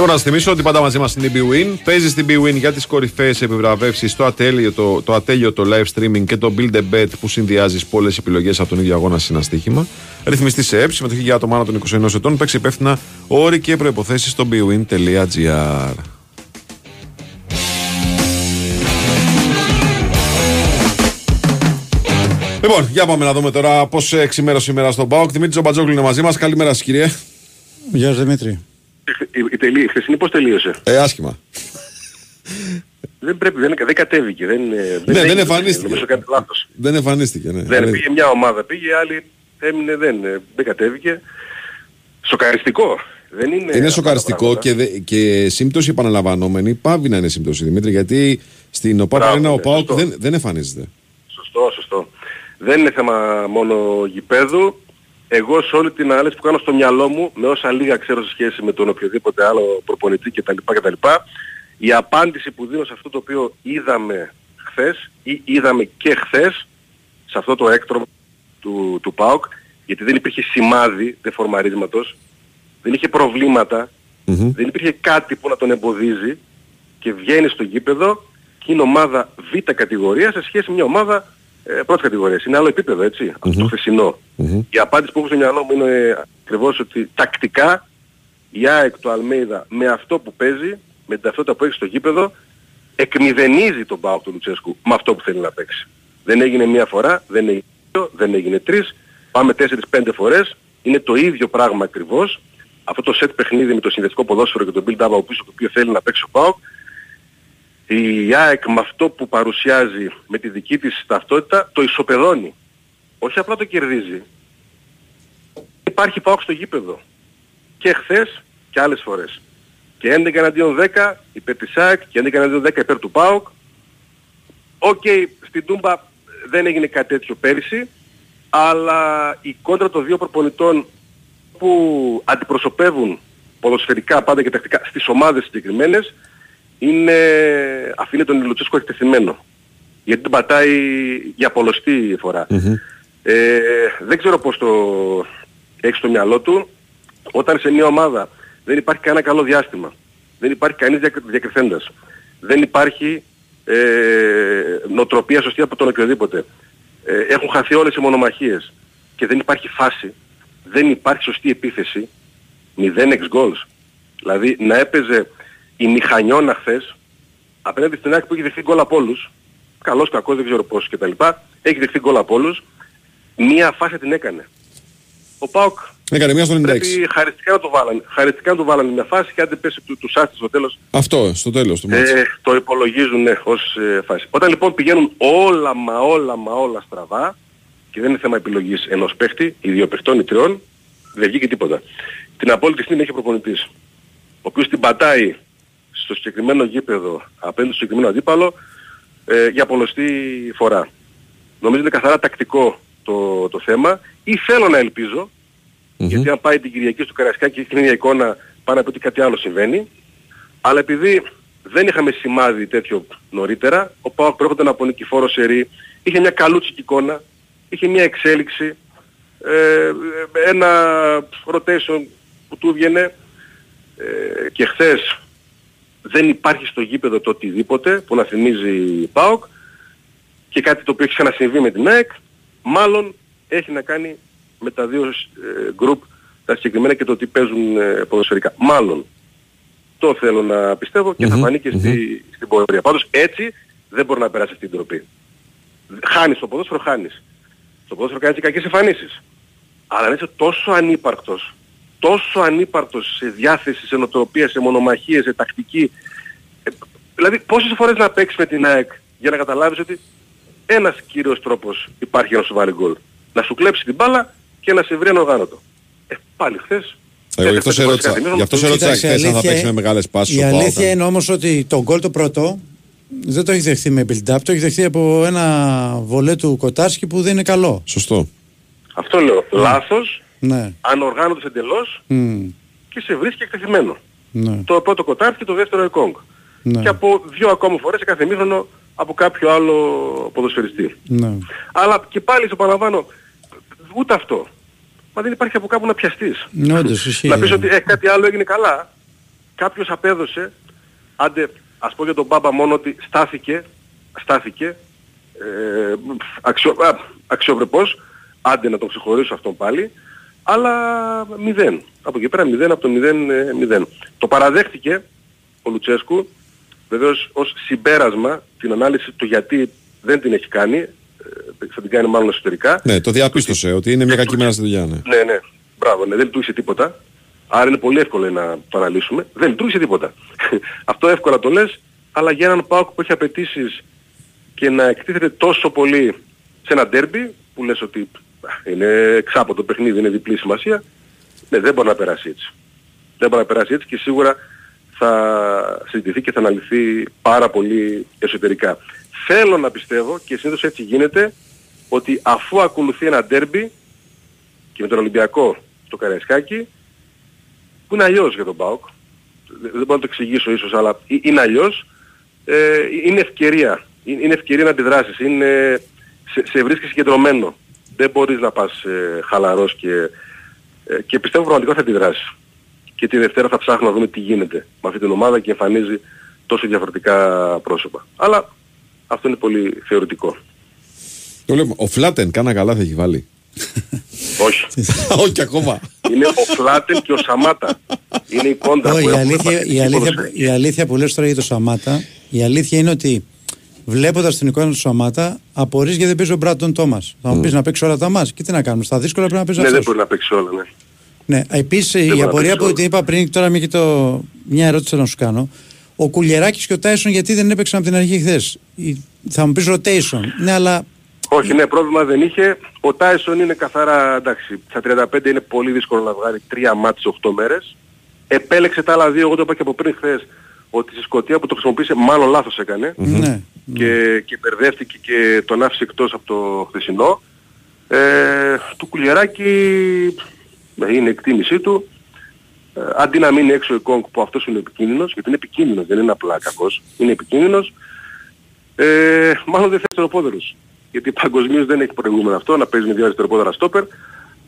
Θέλω να σας θυμίσω ότι πάντα μαζί μας είναι η BWIN. Παίζεις στην BWIN για τις κορυφαίες επιβραβεύσεις, το ατέλειο, το, το ατέλειο, το live streaming και το build a bet που συνδυάζεις πολλές επιλογές από τον ίδιο αγώνα σε ένα στοίχημα. Ρυθμιστή σε ΕΠ, συμμετοχή για άτομα άνω των 21 ετών. Παίξει υπεύθυνα όροι και προποθέσει στο bwin.gr. Λοιπόν, για πάμε να δούμε τώρα πώς εξημέρωσε σήμερα στον Πάοκ. Δημήτρη Τζομπατζόγλου είναι μαζί μας. Καλημέρα σας, κύριε. Γεια σας, Δημήτρη. Η, η, τελεί, η χθεσινή πώς τελείωσε; Ε, άσχημα. Δεν πρέπει, δεν, δεν κατέβηκε. Δεν, δεν, ναι, δεν εμφανίστηκε. Νομίζω κάτι λάθος. Δεν εμφανίστηκε, ναι. Δεν πήγε μια ομάδα, πήγε άλλη, έμεινε, δεν, δεν κατέβηκε. Σοκαριστικό. Δεν είναι είναι σοκαριστικό και, δε, και σύμπτωση επαναλαμβανόμενη πάβει να είναι σύμπτωση Δημήτρη γιατί στην ΟΠΑ ο ναι, ΠΑΟΚ δεν, δεν εμφανίζεται. Σωστό, σωστό. Δεν είναι θέμα μόνο γηπέδου εγώ σε όλη την ανάλυση που κάνω στο μυαλό μου, με όσα λίγα ξέρω σε σχέση με τον οποιοδήποτε άλλο προπονητή κτλ. κτλ η απάντηση που δίνω σε αυτό το οποίο είδαμε χθες ή είδαμε και χθες, σε αυτό το έκτρο του, του ΠΑΟΚ, γιατί δεν υπήρχε σημάδι δεφορμαρίσματος, δεν είχε δεν υπήρχε κάτι που να τον εμποδίζει και βγαίνει στο γήπεδο και είναι ομάδα β' κατηγορία σε σχέση με μια ομάδα ε, πρώτη κατηγορία. Είναι άλλο επίπεδο, έτσι, mm-hmm. το χθεσινό. Mm-hmm. Η απάντηση που έχω στο μυαλό μου είναι ακριβώς ότι τακτικά η ΑΕΚ του Αλμέιδα με αυτό που παίζει, με την ταυτότητα που έχει στο γήπεδο, εκμηδενίζει τον Πάο του Λουτσέσκου με αυτό που θέλει να παίξει. Δεν έγινε μία φορά, δεν έγινε δύο, δεν έγινε τρεις, πάμε τέσσερις-πέντε φορές, είναι το ίδιο πράγμα ακριβώς. Αυτό το σετ παιχνίδι με το συνδετικό ποδόσφαιρο και το build-up από πίσω το οποίο θέλει να παίξει ο ΠΑΟΚ η ΑΕΚ με αυτό που παρουσιάζει με τη δική της ταυτότητα το ισοπεδώνει. Όχι απλά το κερδίζει. Υπάρχει ΠΑΟΚ στο γήπεδο. Και χθες και άλλες φορές. Και 11 εναντίον 10 υπέρ της ΑΕΚ και 11 εναντίον 10 υπέρ του ΠΑΟΚ. OK, okay, στην Τούμπα δεν έγινε κάτι τέτοιο πέρυσι, αλλά η κόντρα των δύο προπονητών που αντιπροσωπεύουν ποδοσφαιρικά πάντα και τακτικά στις ομάδες συγκεκριμένες είναι, αφήνει τον Λουτσέσκο εκτεθειμένο. Γιατί την πατάει για πολλωστή Ε, δεν ξέρω πώς το έχει στο μυαλό του όταν σε μια ομάδα δεν υπάρχει κανένα καλό διάστημα. Δεν υπάρχει κανείς διακριθέντας. Δεν υπάρχει ε, νοοτροπία σωστή από τον οποιοδήποτε. Ε, έχουν χαθεί όλες οι μονομαχίες και δεν υπάρχει φάση. Δεν υπάρχει σωστή επίθεση. 0 ex goals. Δηλαδή να έπαιζε η Μηχανιώνα χθες, απέναντι στην ΑΕΚ που έχει δεχθεί γκολ από όλους, καλός, κακός, δεν ξέρω πώς κτλ. Έχει δεχθεί γκολ από όλους, μία φάση την έκανε. Ο ΠΑΟΚ έκανε μία στο 96. Πρέπει χαριστικά να το βάλανε. Χαριστικά να το βάλανε μια φάση και αν δεν πέσει του, του Σάστη στο τέλος. Αυτό, στο τέλος του ε, Το υπολογίζουν ναι, ως ε, φάση. Όταν λοιπόν πηγαίνουν όλα μα όλα μα όλα στραβά και δεν είναι θέμα επιλογής ενός παίχτη, ή δύο παιχτών ή τριών, δεν βγήκε τίποτα. Την απόλυτη στιγμή έχει ο προπονητής. Ο οποίος την πατάει στο συγκεκριμένο γήπεδο απέναντι στο συγκεκριμένο αντίπαλο ε, για πολλωστή φορά. Νομίζω είναι καθαρά τακτικό το, το θέμα. Ή θέλω να ελπιζω γιατί αν πάει την Κυριακή στο Καρασκάκι και έχει την ίδια εικόνα πάνε από ότι κάτι άλλο συμβαίνει. Αλλά επειδή δεν είχαμε σημάδι τέτοιο νωρίτερα ο Πάοκ προέρχονταν από νικηφόρο σερή είχε μια καλούτσικη εικόνα είχε μια εξέλιξη ε, ένα rotation που του βγαινε ε, και χθες δεν υπάρχει στο γήπεδο το οτιδήποτε που να θυμίζει ΠΑΟΚ και κάτι το οποίο έχει ξανασυμβεί με την ΑΕΚ, μάλλον έχει να κάνει με τα δύο ε, γκρουπ τα συγκεκριμένα και το τι παίζουν ε, ποδοσφαιρικά. Μάλλον. Το θέλω να πιστεύω και θα φανεί και στη, στην πορεία. Πάντως έτσι δεν μπορεί να περάσει αυτή την τροπή. Χάνεις στο ποδόσφαιρο, χάνεις. Στο ποδόσφαιρο κάνεις και κακές εμφανίσεις. Αλλά αν είσαι τόσο ανύπαρκτος, τόσο ανύπαρκτος σε διάθεση, σε νοοτροπία, σε μονομαχίες, σε τακτική. Ε, δηλαδή πόσες φορές να παίξεις με την ΑΕΚ για να καταλάβεις ότι ένας κύριος τρόπος υπάρχει για να σου βάλει γκολ. Να σου κλέψει την μπάλα και να σε βρει ανοργάνωτο. Ε, πάλι χθες Εγώ γι' αυτό σε ρώτησα, γι' αυτό σε ρώτησα Κοίταξε, χθες αν θα αλήθεια- παίξει με μεγάλες πάσεις Η ο ΠΑΟΚ. αλήθεια είναι όμως ότι το γκολ το πρώτο δεν το έχει δεχθεί με build-up, το έχει δεχθεί από ένα βολέ του Κοτάρσκι που δεν είναι καλό. Σωστό. Αυτό λέω. Λάθος, Ναι. ανοργάνωτος εντελώς Μμ. και σε βρίσκει εκτεθειμένο. Ναι. Το πρώτο κοτάρ και το δεύτερο εκόγκ. Ναι. Και από δύο ακόμα φορές σε κάθε μήχρονο από κάποιο άλλο ποδοσφαιριστή. Ναι. Αλλά και πάλι στο παραλαμβάνω, ούτε αυτό. Μα δεν υπάρχει από κάπου να πιαστείς. Ναι, όντως, ισχύει. να πεις ότι ε, κάτι άλλο έγινε καλά. Κάποιος απέδωσε, άντε ας πω για τον Μπάμπα μόνο ότι στάθηκε, στάθηκε ε, αξιο, α, αξιοπρεπώς, άντε να τον ξεχωρίσω αυτόν πάλι, αλλά μηδέν. Από εκεί πέρα μηδέν, από το μηδέν, ε, μηδέν. Το παραδέχτηκε ο Λουτσέσκου, βεβαίως ως συμπέρασμα την ανάλυση του γιατί δεν την έχει κάνει, ε, θα την κάνει μάλλον εσωτερικά, Ναι, το διαπίστωσε ότι είναι μια κακή μέρα στη δουλειά. Ναι. ναι, ναι. Μπράβο, ναι, δεν λειτουργήσε τίποτα. Άρα είναι πολύ εύκολο να το αναλύσουμε. Δεν λειτουργήσε τίποτα. Αυτό εύκολα το λες, αλλά για έναν ΠΑΟΚ που έχει απαιτήσεις και να εκτίθεται τόσο πολύ σε ένα ντέρμπι, που λες ότι α, είναι εξάποτο παιχνίδι, είναι διπλή σημασία, ναι, δεν μπορεί να περάσει έτσι. Δεν μπορεί να περάσει έτσι και σίγουρα θα συζητηθεί και θα αναλυθεί πάρα πολύ εσωτερικά. Θέλω να πιστεύω και συνήθως έτσι γίνεται ότι αφού ακολουθεί ένα ντέρμπι και με τον Ολυμπιακό στο Καραϊσκάκι που είναι αλλιώς για τον ΠΑΟΚ δεν δεν μπορώ να το εξηγήσω ίσως αλλά ε- είναι αλλιώς ε, είναι ευκαιρία είναι είναι ευκαιρία να αντιδράσεις είναι, σε, σε βρίσκεις συγκεντρωμένο δεν μπορείς να πας ε, χαλαρός και, ε, και πιστεύω πραγματικά θα αντιδράσεις και τη Δευτέρα θα ψάχνουμε να δούμε τι γίνεται με αυτή την ομάδα και εμφανίζει τόσο διαφορετικά πρόσωπα αλλά αυτό είναι πολύ θεωρητικό Το λέμε, ο Φλάτεν κάνα καλά θα έχει βάλει. όχι Όχι ακόμα. είναι ο Φλάτεν και ο Σαμάτα είναι η κόντρα Όχι, που η, έχουν αλήθεια, παθητική η, αλήθεια, ποδοσφαιρική. η αλήθεια που λες τώρα για το Σαμάτα, η αλήθεια είναι ότι βλέποντας την εικόνα του Σαμάτα, απορρεί γιατί δεν παίζει ο Μπράτον Τόμας. Θα μου πεις να παίξει όλα τα μα. Και τι να κάνουμε, στα δύσκολα πρέπει να παίζει Ναι, δεν αυτό. μπορεί να παίξει όλα, ναι. Ναι, επίσης μπορεί η να απορία παίξει που όλα. την είπα πριν, τώρα μια, και το, μια ερώτηση θέλω να σου κάνω. Ο Κουλιεράκης και ο Τάισον γιατί δεν έπαιξαν από την αρχή χθες; Θα μου πεις rotation. Ναι, αλλά Όχι, ναι, πρόβλημα δεν είχε. Ο Τάισον είναι καθαρά, εντάξει, στα 35 είναι πολύ δύσκολο να βγάλει τρία μάτς σε 8 μέρες. Επέλεξε τα άλλα δύο, εγώ το είπα και από πριν χθες, ότι στη Σκωτία που το χρησιμοποίησε μάλλον λάθος έκανε ναι. και, και μπερδεύτηκε και τον άφησε εκτός από το χθεσινό. Ε, του Κουλιεράκη ε, είναι εκτίμησή του. Ε, αντί να μείνει έξω η Κόγκ που αυτός είναι επικίνδυνος, γιατί είναι επικίνδυνος, δεν είναι απλά κακός, είναι επικίνδυνος, ε, μάλλον δεν θέλει αριστεροπόδερους. Γιατί παγκοσμίως δεν έχει προηγούμενο αυτό, να παίζει με δύο αριστεροπόδερα στόπερ,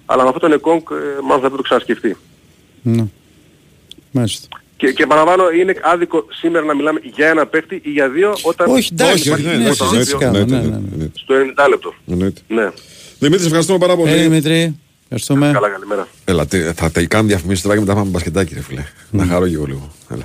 αλλά με αυτό τον Εκόνγκ ε, μάλλον θα πρέπει να το ξανασκεφτεί. Ναι. Μάλιστα. Και, και παραλαμβάνω είναι άδικο σήμερα να μιλάμε για ένα παίχτη ή για δύο όταν Όχι, εντάξει, υπάρχει ναι, ένα ναι, δύο συζήτηση κάνουμε, ναι, ναι, ναι. στο 90 λεπτό. Εννοείται. Ναι. Δημήτρη, ευχαριστούμε πάρα πολύ. Ε, Δημήτρη, ευχαριστούμε. Καλά, καλημέρα. Έλα, τι- θα τα κάνω διαφημίσεις τώρα και μετά πάμε μπασκετάκι, ρε φίλε. Να χαρώ και εγώ λίγο. Έλα.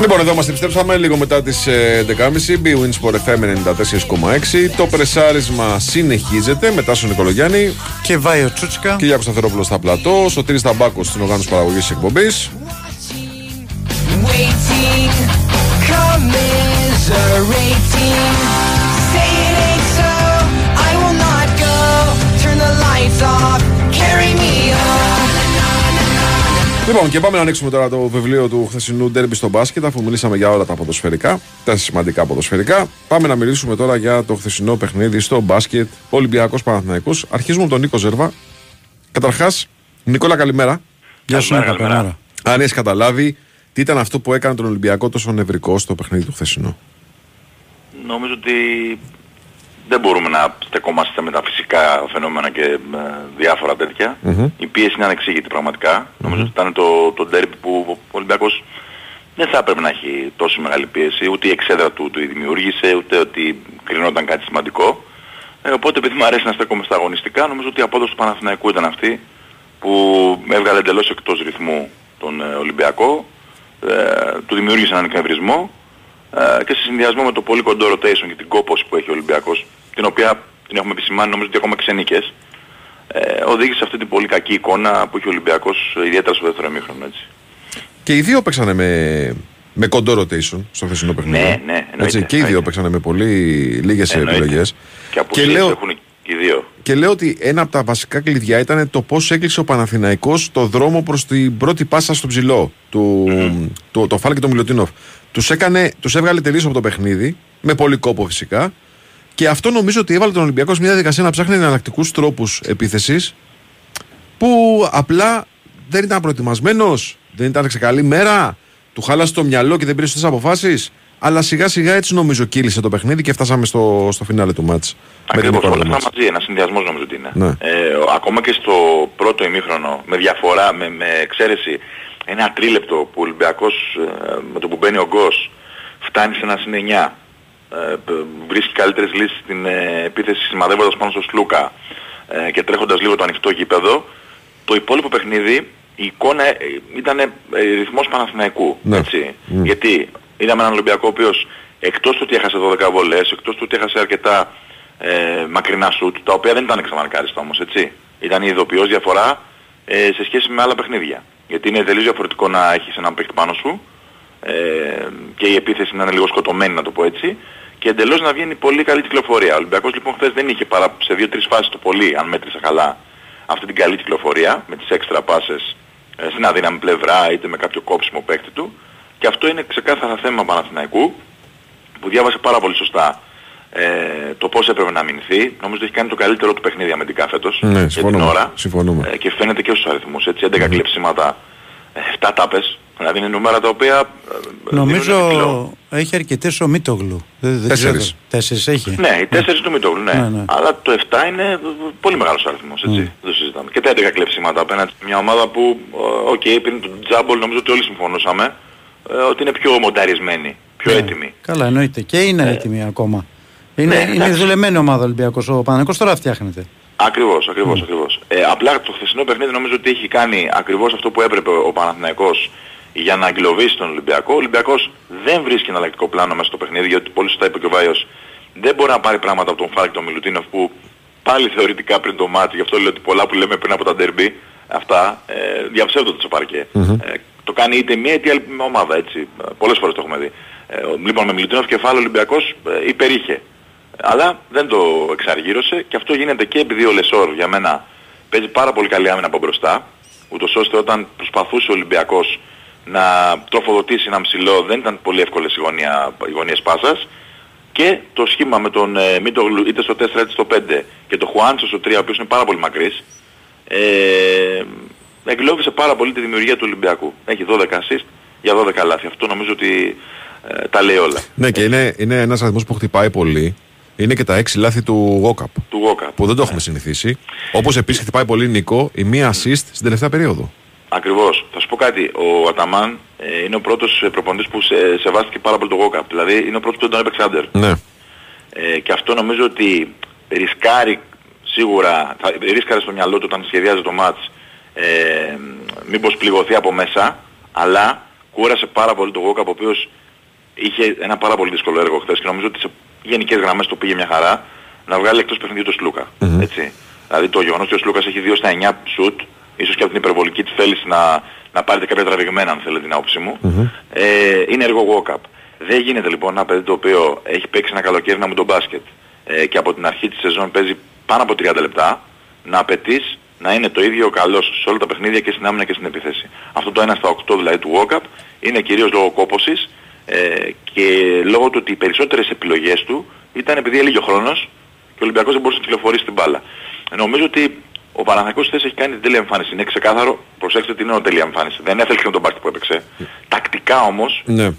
Λοιπόν, εδώ μας επιστρέψαμε λίγο μετά τις ε, 11.30 B-Wins Sport FM 94,6 Το πρεσάρισμα συνεχίζεται μετά στον Νικολογιάννη. Και Βάιο Τσούτσικα. Και Γιάκος Σταθερόπουλο στα πλατό. Σωτήρης Ταμπάκος στην οργάνωση παραγωγής της εκπομπής. Waiting, commiserating. Λοιπόν, και πάμε να ανοίξουμε τώρα το βιβλίο του χθεσινού ντέρμπι στο μπάσκετ, αφού μιλήσαμε για όλα τα ποδοσφαιρικά, τα σημαντικά ποδοσφαιρικά. Πάμε να μιλήσουμε τώρα για το χθεσινό παιχνίδι στο μπάσκετ Ολυμπιακός Παναθυναϊκό. Αρχίζουμε με τον Νίκο Ζερβά. Καταρχάς, Νικόλα, καλημέρα. Γεια σου, Νίκο, καλημέρα. Αν έχεις καταλάβει, τι ήταν αυτό που έκανε τον Ολυμπιακό τόσο νευρικό στο παιχνίδι του χθεσινό. Νομίζω ότι δεν μπορούμε να στεκόμαστε με τα φυσικά φαινόμενα και ε, διάφορα τέτοια. Η πίεση είναι ανεξήγητη πραγματικά. Νομίζω ότι ήταν το, το derby που ο Ολυμπιακός δεν θα έπρεπε να έχει τόσο μεγάλη πίεση, ούτε η εξέδρα του του δημιούργησε, ούτε ότι κρινόταν κάτι σημαντικό. Ε, οπότε επειδή μου αρέσει να στέκομαι στα αγωνιστικά, νομίζω ότι η απόδοση του Παναθηναϊκού ήταν αυτή που έβγαλε εντελώς εκτός ρυθμού τον ε, Ολυμπιακό, ε, του δημιούργησε έναν εκνευρισμό ε, και σε συνδυασμό με το πολύ κοντό rotation και την κόπωση που έχει ο Ολυμπιακός, την οποία την έχουμε επισημάνει νομίζω ότι ακόμα και σε νίκες, ε, οδήγησε σε αυτή την πολύ κακή εικόνα που έχει ο Ολυμπιακός, ε, ιδιαίτερα στο δεύτερο εμίχρονο έτσι. Και οι δύο παίξανε με, με κοντό rotation στο χθεσινό παιχνίδι. Ναι, ναι, εννοείται, Έτσι, και οι δύο παίξανε με πολύ λίγες Εννοείται. επιλογές. Και απουσίες λέω- έχουν και οι δύο. Και λέω ότι ένα από τα βασικά κλειδιά ήταν το πώς έκλεισε ο Παναθηναϊκός το δρόμο προς την πρώτη πάσα στο ψηλό του, του το Φάλ και τον Μιλωτίνοφ. Τους τους έβγαλε τελείως από το παιχνίδι, με πολύ κόπο φυσικά. Και αυτό νομίζω ότι έβαλε τον Ολυμπιακός σε μια διαδικασία να ψάχνει εναλλακτικούς τρόπους επίθεσης που απλά δεν ήταν προετοιμασμένος, δεν ήταν σε καλή μέρα, του χάλασε το μυαλό και δεν πήρε σωστέ αποφάσεις. Αλλά σιγά σιγά έτσι νομίζω κύλησε το παιχνίδι και φτάσαμε στο, στο φινάλε του μάτς. Με την Ακριβώς εικόνα όλα του αυτά μάτς. μαζί, ένα συνδυασμός νομίζω ότι είναι. Ναι. Ε, ο- ακόμα και στο πρώτο ημίχρονο, με διαφορά, με, με εξαίρεση, ένα τρίλεπτο που ο Ολυμπιακός ε, με το που μπαίνει ο Γκος φτάνει σε ένα συν 9. Ε, π- βρίσκει καλύτερες λύσεις στην ε, επίθεση σημαδεύοντας πάνω στο Σλούκα ε, και τρέχοντας λίγο το ανοιχτό γήπεδο. Το υπόλοιπο παιχνίδι, η εικόνα ε, ήταν ε, ρυθμός Παναθηναϊκού. Ναι. Έτσι. Μμ. Γιατί είδαμε έναν Ολυμπιακό ο οποίος εκτός του ότι έχασε 12 βολές, εκτός του ότι έχασε αρκετά ε, μακρινά σουτ, τα οποία δεν ήταν εξαμαρκάριστα όμως, έτσι. Ήταν η ειδοποιώς διαφορά ε, σε σχέση με άλλα παιχνίδια. Γιατί είναι τελείως διαφορετικό να έχεις έναν παίκτη πάνω σου ε, και η επίθεση να είναι λίγο σκοτωμένη να το πω έτσι και εντελώς να βγαίνει πολύ καλή κυκλοφορία. Ο Ολυμπιακός λοιπόν χθες δεν είχε παρά σε δύο-τρεις φάσεις το πολύ, αν μέτρησα καλά, αυτή την καλή κυκλοφορία με τις έξτρα πάσες ε, στην αδύναμη πλευρά είτε με κάποιο κόψιμο παίκτη του και αυτό είναι ξεκάθαρα θέμα Παναθηναϊκού που διάβασε πάρα πολύ σωστά ε, το πώς έπρεπε να αμυνθεί. Νομίζω ότι έχει κάνει το καλύτερο του παιχνίδι αμυντικά φέτος Ναι, για την συμφωνούμε. ώρα συμφωνούμε. ε, και φαίνεται και στους αριθμούς. Έτσι, 11 κλεψίματα, ε, 7 τάπες. Δηλαδή είναι νούμερα τα οποία ε, δίνουν επιπλέον. Νομίζω έχει αρκετές ο Μίτογλου. Δεν, δεν Τέσσερις. ξέρω. Τέσσερις έχει. Ναι, οι 4 του Μίτογλου, ναι. Ναι, ναι. Αλλά το 7 είναι πολύ μεγάλος αριθμός, έτσι. Mm. Δεν το συζητάμε. Και τα 11 κλεψίματα απέναντι σε μια ομάδα που, ε, οκ, πριν τον τζάμπολ νομίζω ότι όλοι συμφωνούσαμε ε, ότι είναι πιο μονταρισμένη, πιο Ναι. έτοιμη. Καλά, εννοείται. Και είναι έτοιμη ακόμα. Είναι, ναι, είναι εντάξει. δουλεμένη ομάδα Ολυμπιακός. Ο Παναγικός τώρα φτιάχνεται. Ακριβώς, ακριβώς, Mm. ακριβώς. Ε, απλά το χθεσινό παιχνίδι νομίζω ότι έχει κάνει ακριβώς αυτό που έπρεπε ο Παναθηναϊκός για να αγγυλοβήσει τον Ολυμπιακό. Ο Ολυμπιακός δεν βρίσκει εναλλακτικό πλάνο μέσα στο παιχνίδι, γιατί πολύ σωστά είπε και ο Βάιος, δεν μπορεί να πάρει πράγματα από τον Φάλκ τον Μιλουτίνοφ που πάλι θεωρητικά πριν το μάτι, γι' αυτό λέω ότι πολλά που λέμε πριν από τα ντερμπι, αυτά ε, διαψεύδονται στο παρκέ. Ε, το κάνει είτε μία είτε άλλη ομάδα, έτσι. Ε, Πολλές φορές το έχουμε δει. Ε, ο- λοιπόν, με Μιλουτίνοφ κεφάλαιο ο Ολυμπιακός ε, υπερήχε. Αλλά δεν το εξαργύρωσε και αυτό γίνεται και επειδή ο Λεσόρ για μένα παίζει πάρα πολύ καλή άμυνα από μπροστά, ούτως ώστε όταν προσπαθούσε ο Ολυμπιακός να τροφοδοτήσει ένα ψηλό δεν ήταν πολύ εύκολες οι, γωνία, οι γωνίες πάσας και το σχήμα με τον ε, Μίτογλου είτε στο 4 είτε στο 5 και το Χουάντσο στο 3 ο οποίος είναι πάρα πολύ μακρύς ε, εγκλώβησε πάρα πολύ τη δημιουργία του Ολυμπιακού. Έχει 12 assist για 12 λάθη. Αυτό νομίζω ότι ε, τα λέει όλα. Ναι, και είναι, είναι ένας αριθμός που χτυπάει πολύ. Είναι και τα έξι λάθη του Γόκαπ. Του Γόκαπ. Που δεν το έχουμε συνηθίσει. Όπως επίσης χτυπάει πολύ Νικό η μία assist στην τελευταία περίοδο. Ακριβώς. Θα σου πω κάτι. Ο Αταμάν ε, είναι ο πρώτος ε, προπονητής που σε, σεβάστηκε πάρα πολύ το Γόκαπ. Δηλαδή είναι ο πρώτος που δεν τον έπαιξε άντερ. Ναι. Ε, και αυτό νομίζω ότι ρισκάρει σίγουρα, θα, ρίσκαρε στο μυαλό του όταν σχεδιάζει το μάτς ε, μήπως πληγωθεί από μέσα, αλλά κούρασε πάρα πολύ το Walkup ο οποίος είχε ένα πάρα πολύ δύσκολο έργο χθες και νομίζω ότι σε γενικές γραμμές το πήγε μια χαρά να βγάλει εκτός παιχνιδιού το σλουκα Έτσι. Δηλαδή το γεγονός ότι ο Σλούκας έχει 2 στα 9 σουτ, ίσως και από την υπερβολική της θέληση να, να πάρετε κάποια τραβηγμένα αν θέλετε την άποψή μου, ε, είναι έργο walk-up. Δεν γίνεται λοιπόν ένα παιδί το οποίο έχει παίξει ένα καλοκαίρι να μου τον μπάσκετ ε, και από την αρχή της σεζόν παίζει πάνω από 30 λεπτά, να απαιτείς να είναι το ίδιο καλός σε όλα τα παιχνίδια και στην άμυνα και στην επίθεση. Αυτό το 1 στα 8 δηλαδή του walk-up είναι κυρίως λόγω κόπωσης ε, και λόγω του ότι οι περισσότερες επιλογές του ήταν επειδή έλεγε ο χρόνος και ο Ολυμπιακός δεν μπορούσε να τηλεφορήσει την μπάλα. Νομίζω ότι ο Παναθηναϊκός χθες έχει κάνει την τέλεια εμφάνιση. Είναι ξεκάθαρο, προσέξτε την είναι τέλεια εμφάνιση. Δεν έφερε τον μπάσκετ που έπαιξε. Τακτικά όμως Ναι. ε,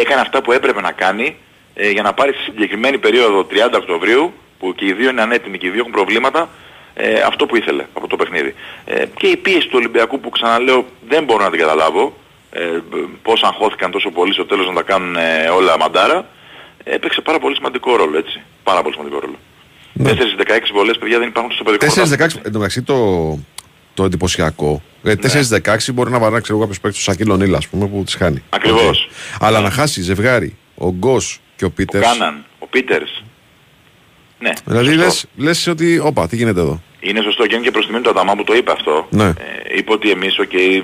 έκανε αυτά που έπρεπε να κάνει ε, για να πάρει στη συγκεκριμένη περίοδο 30 Οκτωβρίου που και οι δύο είναι ανέτοιμοι και οι δύο έχουν προβλήματα ε, αυτό που ήθελε από το παιχνίδι. Ε, και η πίεση του Ολυμπιακού που ξαναλέω δεν μπορώ να την καταλάβω ε, πώς αγχώθηκαν τόσο πολύ στο τέλος να τα κάνουν ε, όλα μαντάρα έπαιξε πάρα πολύ σημαντικό ρόλο έτσι. Πάρα πολύ σημαντικό ρόλο. 4-16 βολές παιδιά δεν υπάρχουν στο παιδικό 4-16, εντωμεταξύ το, το εντυπωσιακό. Ναι. Γιατί 4-16 μπορεί να βαράξει ξέρω, κάποιος παίκτης του Σακίλ Ονίλ, ας πούμε, που τις χάνει. Ακριβώς. Οκ. Αλλά να χάσει ζευγάρι, ο Γκος και ο Ο Πίτερς. Κάναν, ο Πίτερς. Ναι, Δηλαδή σωστό. λες, λες ότι, όπα, τι γίνεται εδώ. Είναι σωστό και είναι και προς τιμή του Αταμάν που το είπε αυτό. Ναι. Ε, είπε ότι εμείς okay, ε, ε,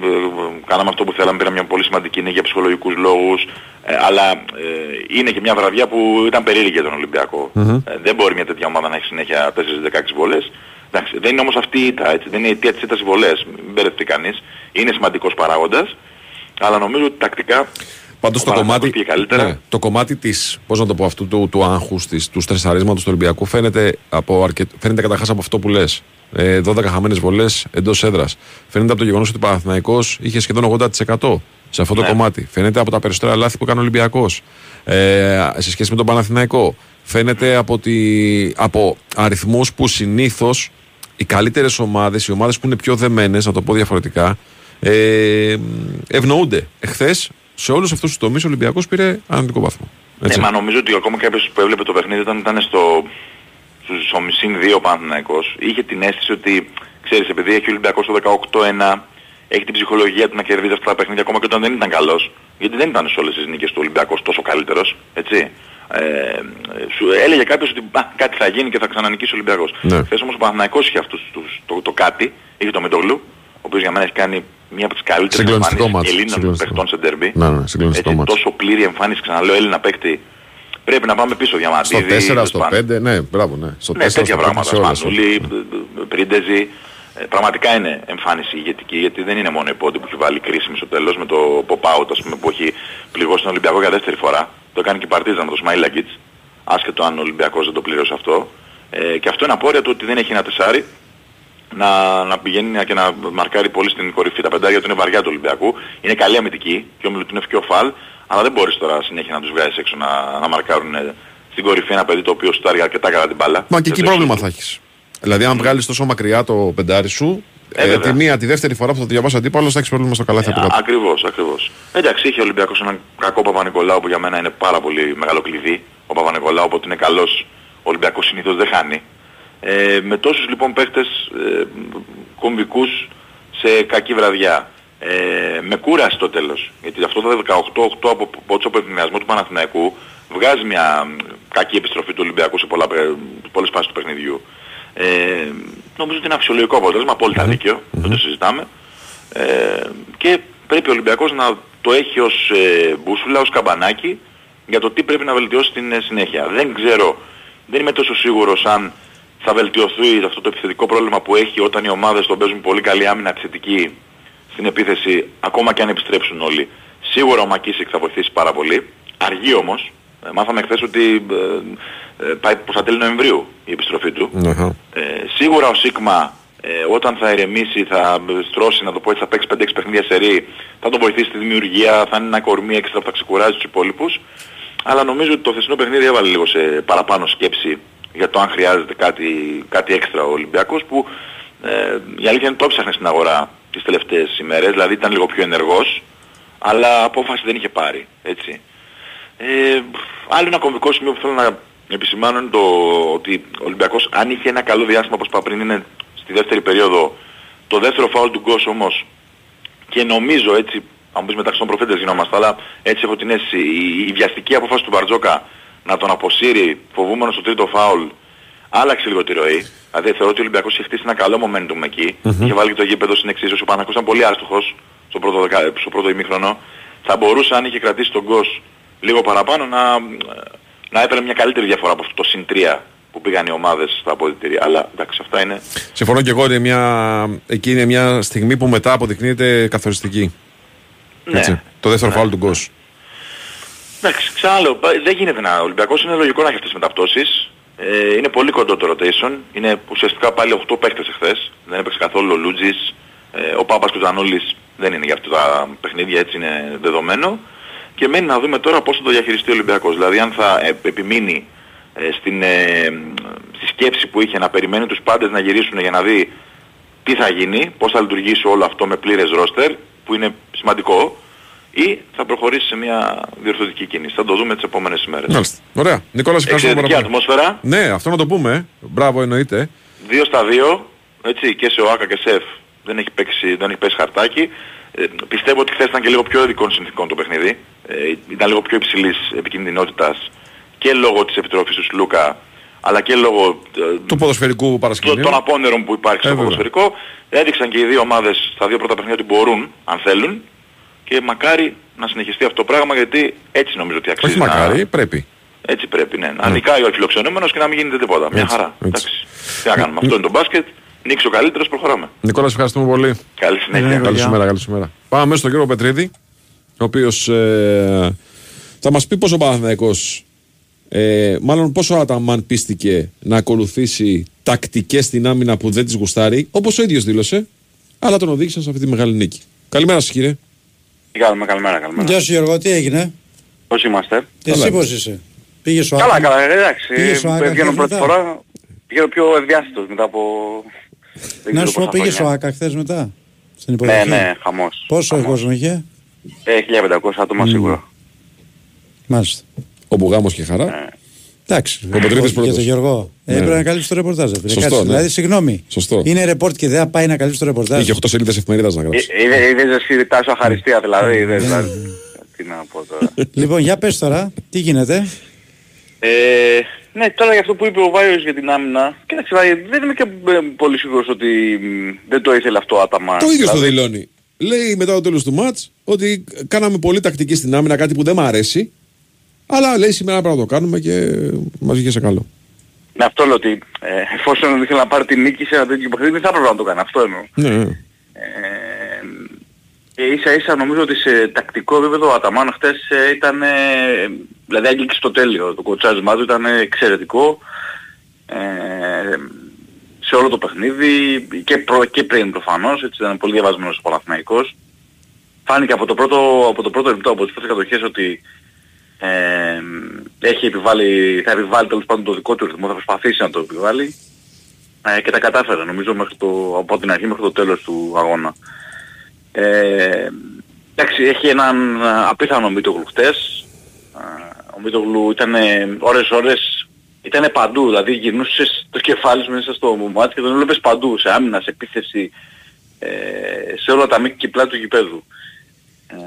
κάναμε αυτό που θέλαμε, πήραμε μια πολύ σημαντική νίκη για ψυχολογικούς λόγους, ε, αλλά ε, είναι και μια βραδιά που ήταν περίεργη για τον Ολυμπιακό. Μμμ. Ε, δεν μπορεί μια τέτοια ομάδα να έχει συνέχεια 4-16 βολές. Εντάξει, δεν είναι όμως αυτή η ήττα, έτσι. δεν είναι η αιτία της ήττας οι βολές, μην μπερδευτεί κανείς. Είναι σημαντικός παράγοντας, αλλά νομίζω ότι τακτικά Πάντως ο το Παναθηναϊκός κομμάτι, πήγε καλύτερα. ναι, το κομμάτι της, πώς να το πω, αυτού του, του άγχους, της, τους στρεσαρίσματος του Ολυμπιακού φαίνεται, από αρκετ, φαίνεται καταρχάς από αυτό που λες. Ε, 12 χαμένες βολές εντός έδρας. Φαίνεται από το γεγονός ότι ο Παναθηναϊκός είχε σχεδόν 80% σε αυτό το Ναι. κομμάτι. Φαίνεται από τα περισσότερα λάθη που έκανε ο Ολυμπιακός ε, σε σχέση με τον Παναθηναϊκό. Φαίνεται από, τη, από αριθμούς που συνήθως οι καλύτερες ομάδες, οι ομάδες που είναι πιο δεμένες, να το πω διαφορετικά, ε, ευνοούνται. Εχθές, σε όλους αυτούς τους τομείς ο Ολυμπιακός πήρε αρνητικό βαθμό. Έτσι. Ναι, μα νομίζω ότι ακόμα κάποιος που έβλεπε το παιχνίδι όταν ήταν στο, στους ομισήν 2 Παναθηναϊκός είχε την αίσθηση ότι, ξέρεις, επειδή έχει ο Ολυμπιακός το 18-1, έχει την ψυχολογία του να κερδίζει αυτά τα παιχνίδια ακόμα και όταν δεν ήταν καλός, γιατί δεν ήταν σε όλες τις νίκες του Ολυμπιακός τόσο καλύτερος, έτσι. Ε, σου έλεγε κάποιος ότι «Α, κάτι θα γίνει και θα ξανανικήσει ο Ολυμπιακός. Ναι. Χθες όμως ο Παναθηναϊκός είχε αυτούς, τους, το, το κάτι, είχε το Μητογλου, ο οποίος για μένα έχει κάνει μία από τις καλύτερες Συγκλονιστικό εμφανίσεις μάτς, Ελλήνων συγκλονιστικό. παιχτών σε ντερμπι. Ναι, ναι, συγκλονιστικό Έτσι, μάτς. τόσο πλήρη εμφάνιση, ξαναλέω, Έλληνα παίκτη. Πρέπει να πάμε πίσω Στο διαμαντίδη. 4, στο 5, ναι, μπράβο, ναι. Στο 4, Ναι, τέτοια στο 5, πράγματα. σε όλες, Σπανούλη, Πρίντεζη. Ε, πραγματικά είναι εμφάνιση ηγετική γιατί δεν είναι μόνο η πόντι που έχει βάλει κρίσιμη στο τέλος με το pop-out ας πούμε, που έχει πληγώσει τον Ολυμπιακό για δεύτερη φορά. Το έκανε και η Παρτίζαν με το Σμάιλ Λαγκίτς, άσχετο αν ο Ολυμπιακός δεν το πλήρωσε αυτό. Ε, και αυτό είναι απόρρια του ότι δεν έχει ένα τεσάρι να, να πηγαίνει και να μαρκάρει πολύ στην κορυφή. Τα πεντάρια του είναι βαριά του Ολυμπιακού. Είναι καλή αμυντική και ο Μιλουτίνεφ και ο Φαλ, αλλά δεν μπορείς τώρα συνέχεια να τους βγάζεις έξω να, να μαρκάρουν ε, στην κορυφή ένα παιδί το οποίο στάρει αρκετά καλά την μπάλα. Μα και εκεί Δεν το πρόβλημα θα έχεις. Δηλαδή, αν βγάλεις τόσο μακριά το πεντάρι σου, Ε, ε, βέβαια. τη μία, τη δεύτερη φορά που θα το διαβάσει αντίπαλο, θα έχεις πρόβλημα στο καλάθι από Α, κάτω. Ακριβώς, ακριβώς. Εντάξει, είχε ο Ολυμπιακός έναν κακό Παπα-Νικολάου που για μένα είναι πάρα πολύ μεγάλο κλειδί. Ο Παπα-Νικολάου, όποτε είναι καλός, ο Ολυμπιακός συνήθως δεν χάνει. Ε, με τόσους λοιπόν παίχτες ε, κομβικούς σε κακή βραδιά. Ε, με κούραση το τέλος. Γιατί αυτό το 18-8 από πότσο από επιμοιασμό του Παναθηναϊκού βγάζει μια μ, κακή επιστροφή του Ολυμπιακού σε πολλά, πε- πολλές φάσεις του παιχνιδιού. Ε, νομίζω ότι είναι αξιολογικό αποτέλεσμα, απόλυτα δίκαιο, δεν το συζητάμε. Ε, και πρέπει ο Ολυμπιακός να το έχει ως ε, μπούσουλα, ως καμπανάκι για το τι πρέπει να βελτιώσει στην ε, συνέχεια. Δεν ξέρω, δεν είμαι τόσο σίγουρος αν θα βελτιωθεί αυτό το επιθετικό πρόβλημα που έχει όταν οι ομάδες τον παίζουν πολύ καλή άμυνα επιθετική στην επίθεση ακόμα και αν επιστρέψουν όλοι. Σίγουρα ο Μακίσικ θα βοηθήσει πάρα πολύ. Αργεί όμως. Ε, μάθαμε χθες ότι ε, ε, πάει προς τα τέλη Νοεμβρίου η επιστροφή του. Αχα. Ε, σίγουρα ο Σίγμα ε, όταν θα ηρεμήσει, θα στρώσει, να το πω έτσι, θα παίξει 5-6 παιχνίδια σε ρί, θα τον βοηθήσει στη δημιουργία, θα είναι ένα κορμί έξτρα που θα ξεκουράζει τους υπόλοιπους. Αλλά νομίζω ότι το θεσινό παιχνίδι έβαλε λίγο σε παραπάνω σκέψη για το αν χρειάζεται κάτι, κάτι έξτρα ο Ολυμπιακός που ε, η αλήθεια είναι το ψάχνε στην αγορά τις τελευταίες ημέρες, δηλαδή ήταν λίγο πιο ενεργός, αλλά απόφαση δεν είχε πάρει, έτσι. Ε, άλλο ένα κομβικό σημείο που θέλω να επισημάνω είναι το ότι ο Ολυμπιακός αν είχε ένα καλό διάστημα όπως είπα πριν είναι στη δεύτερη περίοδο το δεύτερο φάουλ του Γκος όμως και νομίζω έτσι θα μου πεις μεταξύ των προφήτες γινόμαστε, αλλά έτσι έχω την αίσθηση. Η, η βιαστική απόφαση του Μπαρτζόκα να τον αποσύρει φοβούμενος στο τρίτο φάουλ άλλαξε λίγο τη ροή. Δηλαδή θεωρώ ότι ο Ολυμπιακός είχε χτίσει ένα καλό momentum εκεί. Μμμ. Είχε βάλει και το γήπεδο στην εξίσωση. Ο Παναθηναϊκός ήταν πολύ άστοχος στο πρώτο, δεκα... στο πρώτο ημίχρονο. Θα μπορούσε αν είχε κρατήσει τον Γκος λίγο παραπάνω να, να έπαιρνε μια καλύτερη διαφορά από αυτό το συν 3 που πήγαν οι ομάδες στα αποδητήρια. Αλλά εντάξει αυτά είναι... Συμφωνώ και εγώ, είναι μια, εκεί είναι μια στιγμή που μετά αποδεικνύεται καθοριστική. Ναι. Έτσι. Το δεύτερο φάουλ του Γκος. Εντάξει, ξαναλέω, πα- δεν γίνεται να. Ο Ολυμπιακός είναι λογικό να έχει αυτές τις μεταπτώσεις. Ε, είναι πολύ κοντό το rotation. Είναι ουσιαστικά πάλι 8 παίχτες εχθές. Δεν έπαιξε καθόλου ο Λούτζης. Ε, ο Πάπας και ο Ζανούλης δεν είναι για αυτά τα παιχνίδια, έτσι είναι δεδομένο. Και μένει να δούμε τώρα πώς θα το διαχειριστεί ο Ολυμπιακός. Δηλαδή αν θα ε, επιμείνει ε, στην, ε, στη σκέψη που είχε να περιμένει τους πάντες να γυρίσουν για να δει τι θα γίνει, πώς θα λειτουργήσει όλο αυτό με πλήρες ρόστερ, που είναι σημαντικό, ή θα προχωρήσει σε μια διορθωτική κίνηση. Θα το δούμε τις επόμενες ημέρες. Μάλιστα. Ωραία. Νικόλας, σε ευχαριστούμε Εξαιρετική πάρα πολύ. ατμόσφαιρα. Ναι, αυτό να το πούμε. ε. Μπράβο, εννοείται. Δύο στα δύο, έτσι, και σε ΟΑΚΑ και ΣΕΦ δεν έχει, παίξει, δεν έχει πέσει χαρτάκι. Ε, πιστεύω ότι χθες ήταν και λίγο πιο ειδικών συνθήκων το παιχνίδι. Ε, ήταν λίγο πιο υψηλής επικίνδυνοτητας και λόγω της επιτροφής του Σλούκα αλλά και λόγω ε, Του ποδοσφαιρικού το- παρασκηνίου. των απόνερων που υπάρχει στο Ε, βέβαια. ποδοσφαιρικό. Έδειξαν και οι δύο ομάδες στα δύο πρώτα παιχνίδια ότι μπορούν, αν θέλουν. Και μακάρι να συνεχιστεί αυτό το πράγμα γιατί έτσι νομίζω ότι αξίζει. Όχι να- μακάρι, πρέπει. Έτσι πρέπει, ναι. Να νικάει ο φιλοξενούμενος και να μην γίνεται τίποτα. Μια Έτσι, χαρά. Εντάξει. Τι να κάνουμε. Αυτό είναι το μπάσκετ. Νίξει ο καλύτερος, προχωράμε. Νικόλας, σε ευχαριστούμε πολύ. Καλή συνέχεια. Καλή σου μέρα, καλή σου μέρα. Πάμε μέσα στον κύριο Πετρίδη, ο οποίος ε, θα μας πει πόσο ο Παναθηναϊκός, ε, μάλλον πόσο ο Αταμάν πίστηκε να ακολουθήσει τακτικές στην άμυνα που δεν τις γουστάρει, όπως ο ίδιος δήλωσε, αλλά τον οδήγησαν σε αυτή τη μεγάλη νίκη. Καλημέρα σας κύριε. Καλημέρα, καλημέρα, καλημέρα. Γεια σου Γιώργο, τι έγινε; Πώς είμαστε; Εσύ πώς είσαι; Πήγε στο Καλά, Άκα; καλά, εντάξει. Πήγες στο Άκα Βγαίνω χθες πρώτη μετά; φορά. Πηγαίνω πιο ευδιάστητος μετά από... δεν Να ξέρω σου πω, πόσα πήγε στο χρόνια. ΑΚΑ χθες μετά. Στην Ναι, υποδοχή; ναι, χαμός. Πόσο κόσμος είχε; Ε, 1500 άτομα Μμ. σίγουρα. Μάλιστα. Ο Μπουγάμος και χαρά. Εντάξει. Ο Πετρίδης Όχι, πρώτος. Για τον Γιώργο. Ναι. Ε, Έπρεπε να καλύψει το ρεπορτάζ. ρε φίλε. Σωστό, Κάτσε. ναι. Δηλαδή, συγγνώμη. Σωστό. Είναι ρεπορτ και δεν θα πάει να καλύψει το ρεπορτάζ. Είχε 8 σελίδες εφημερίδας να γράψει. Ε, Είδε- Είδες εσύ ρητάσου αχαριστία δηλαδή. είδες, δηλαδή. Τι να πω τώρα. Λοιπόν, για πες τώρα, τι γίνεται; Ε, ναι, τώρα για αυτό που είπε ο Βάιος για την άμυνα, κοίταξε, Βάη, δεν είμαι και ε, πολύ σίγουρος ότι μ, δεν το ήθελε αυτό ο Άταμα. Το ίδιο το Δηλαδή, δηλώνει. Λέει μετά το τέλος του μάτς ότι κάναμε πολύ τακτική στην άμυνα, κάτι που δεν μ' αρέσει. Αλλά λέει σήμερα πρέπει να το κάνουμε και μας βγήκε σε καλό. Με αυτό λέω ότι ε, εφόσον ήθελε να πάρει την νίκη σε ένα τέτοιο παιχνίδι, δεν θα έπρεπε να το κάνει. Αυτό εννοώ. Ναι, ναι. Ε, και ίσα ίσα νομίζω ότι σε τακτικό επίπεδο ο Αταμάν χτες ε, ήταν, ε, δηλαδή άγγιξε το τέλειο. Το κοτσάζιμά του ήταν εξαιρετικό ε, σε όλο το παιχνίδι και, προ, και πριν προφανώς, έτσι ήταν πολύ διαβασμένος ο Παναθηναϊκός. Φάνηκε από το πρώτο, από το πρώτο λεπτό, από τις πρώτες κατοχές ότι ε, έχει επιβάλει, θα επιβάλει τέλος πάντων το δικό του ρυθμό, θα προσπαθήσει να το επιβάλει ε, και τα κατάφερε νομίζω μέχρι το, από την αρχή μέχρι το τέλος του αγώνα. Ε, εντάξει, έχει έναν α, απίθανο Μίτογλου χτες. Α, Ο Μίτογλου ήταν ώρες ώρες, ήταν παντού, δηλαδή γυρνούσες το κεφάλι σου μέσα στο μάτι και τον έβλεπες παντού, σε άμυνα, σε επίθεση, ε, σε όλα τα μήκη και πλάτη του γηπέδου.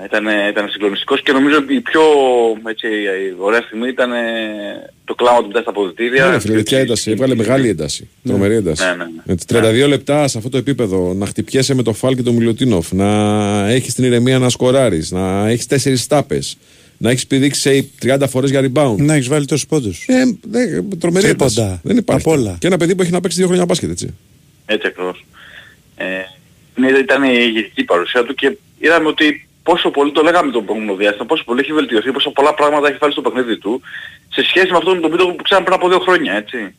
Ε, ήταν, ήταν συγκλονιστικός και νομίζω ότι η πιο έτσι, η ωραία στιγμή ήταν ε, το κλάμα του μετά στα αποδητήρια. Ναι, φίλε, τέτοια ένταση. Έβγαλε μεγάλη ένταση. Τρομερή ένταση. Ναι, ναι, ναι. Έτσι, 32 λεπτά σε αυτό το επίπεδο να χτυπιέσαι με το Φάλ και τον Μιλωτίνοφ, να έχεις την ηρεμία να σκοράρεις, να έχεις τέσσερις τάπες, να έχεις πηδήξεις 30 φορές για rebound. Να έχεις βάλει τόσους πόντους. Ε, δε, τρομερή Τρίποντα. ένταση. Δεν υπάρχει. Απ' όλα. Και ένα παιδί που έχει να παίξει δύο χρόνια μπάσκετ, έτσι. Έτσι ακριβώς. Ε, ναι, ήταν η ηγετική παρουσία του και είδαμε ότι πόσο πολύ το λέγαμε το προηγούμενο διάστημα, πόσο πολύ έχει βελτιωθεί, πόσο πολλά πράγματα έχει βάλει στο παιχνίδι του σε σχέση με αυτόν τον πίτο που ξέραμε πριν από δύο χρόνια, έτσι.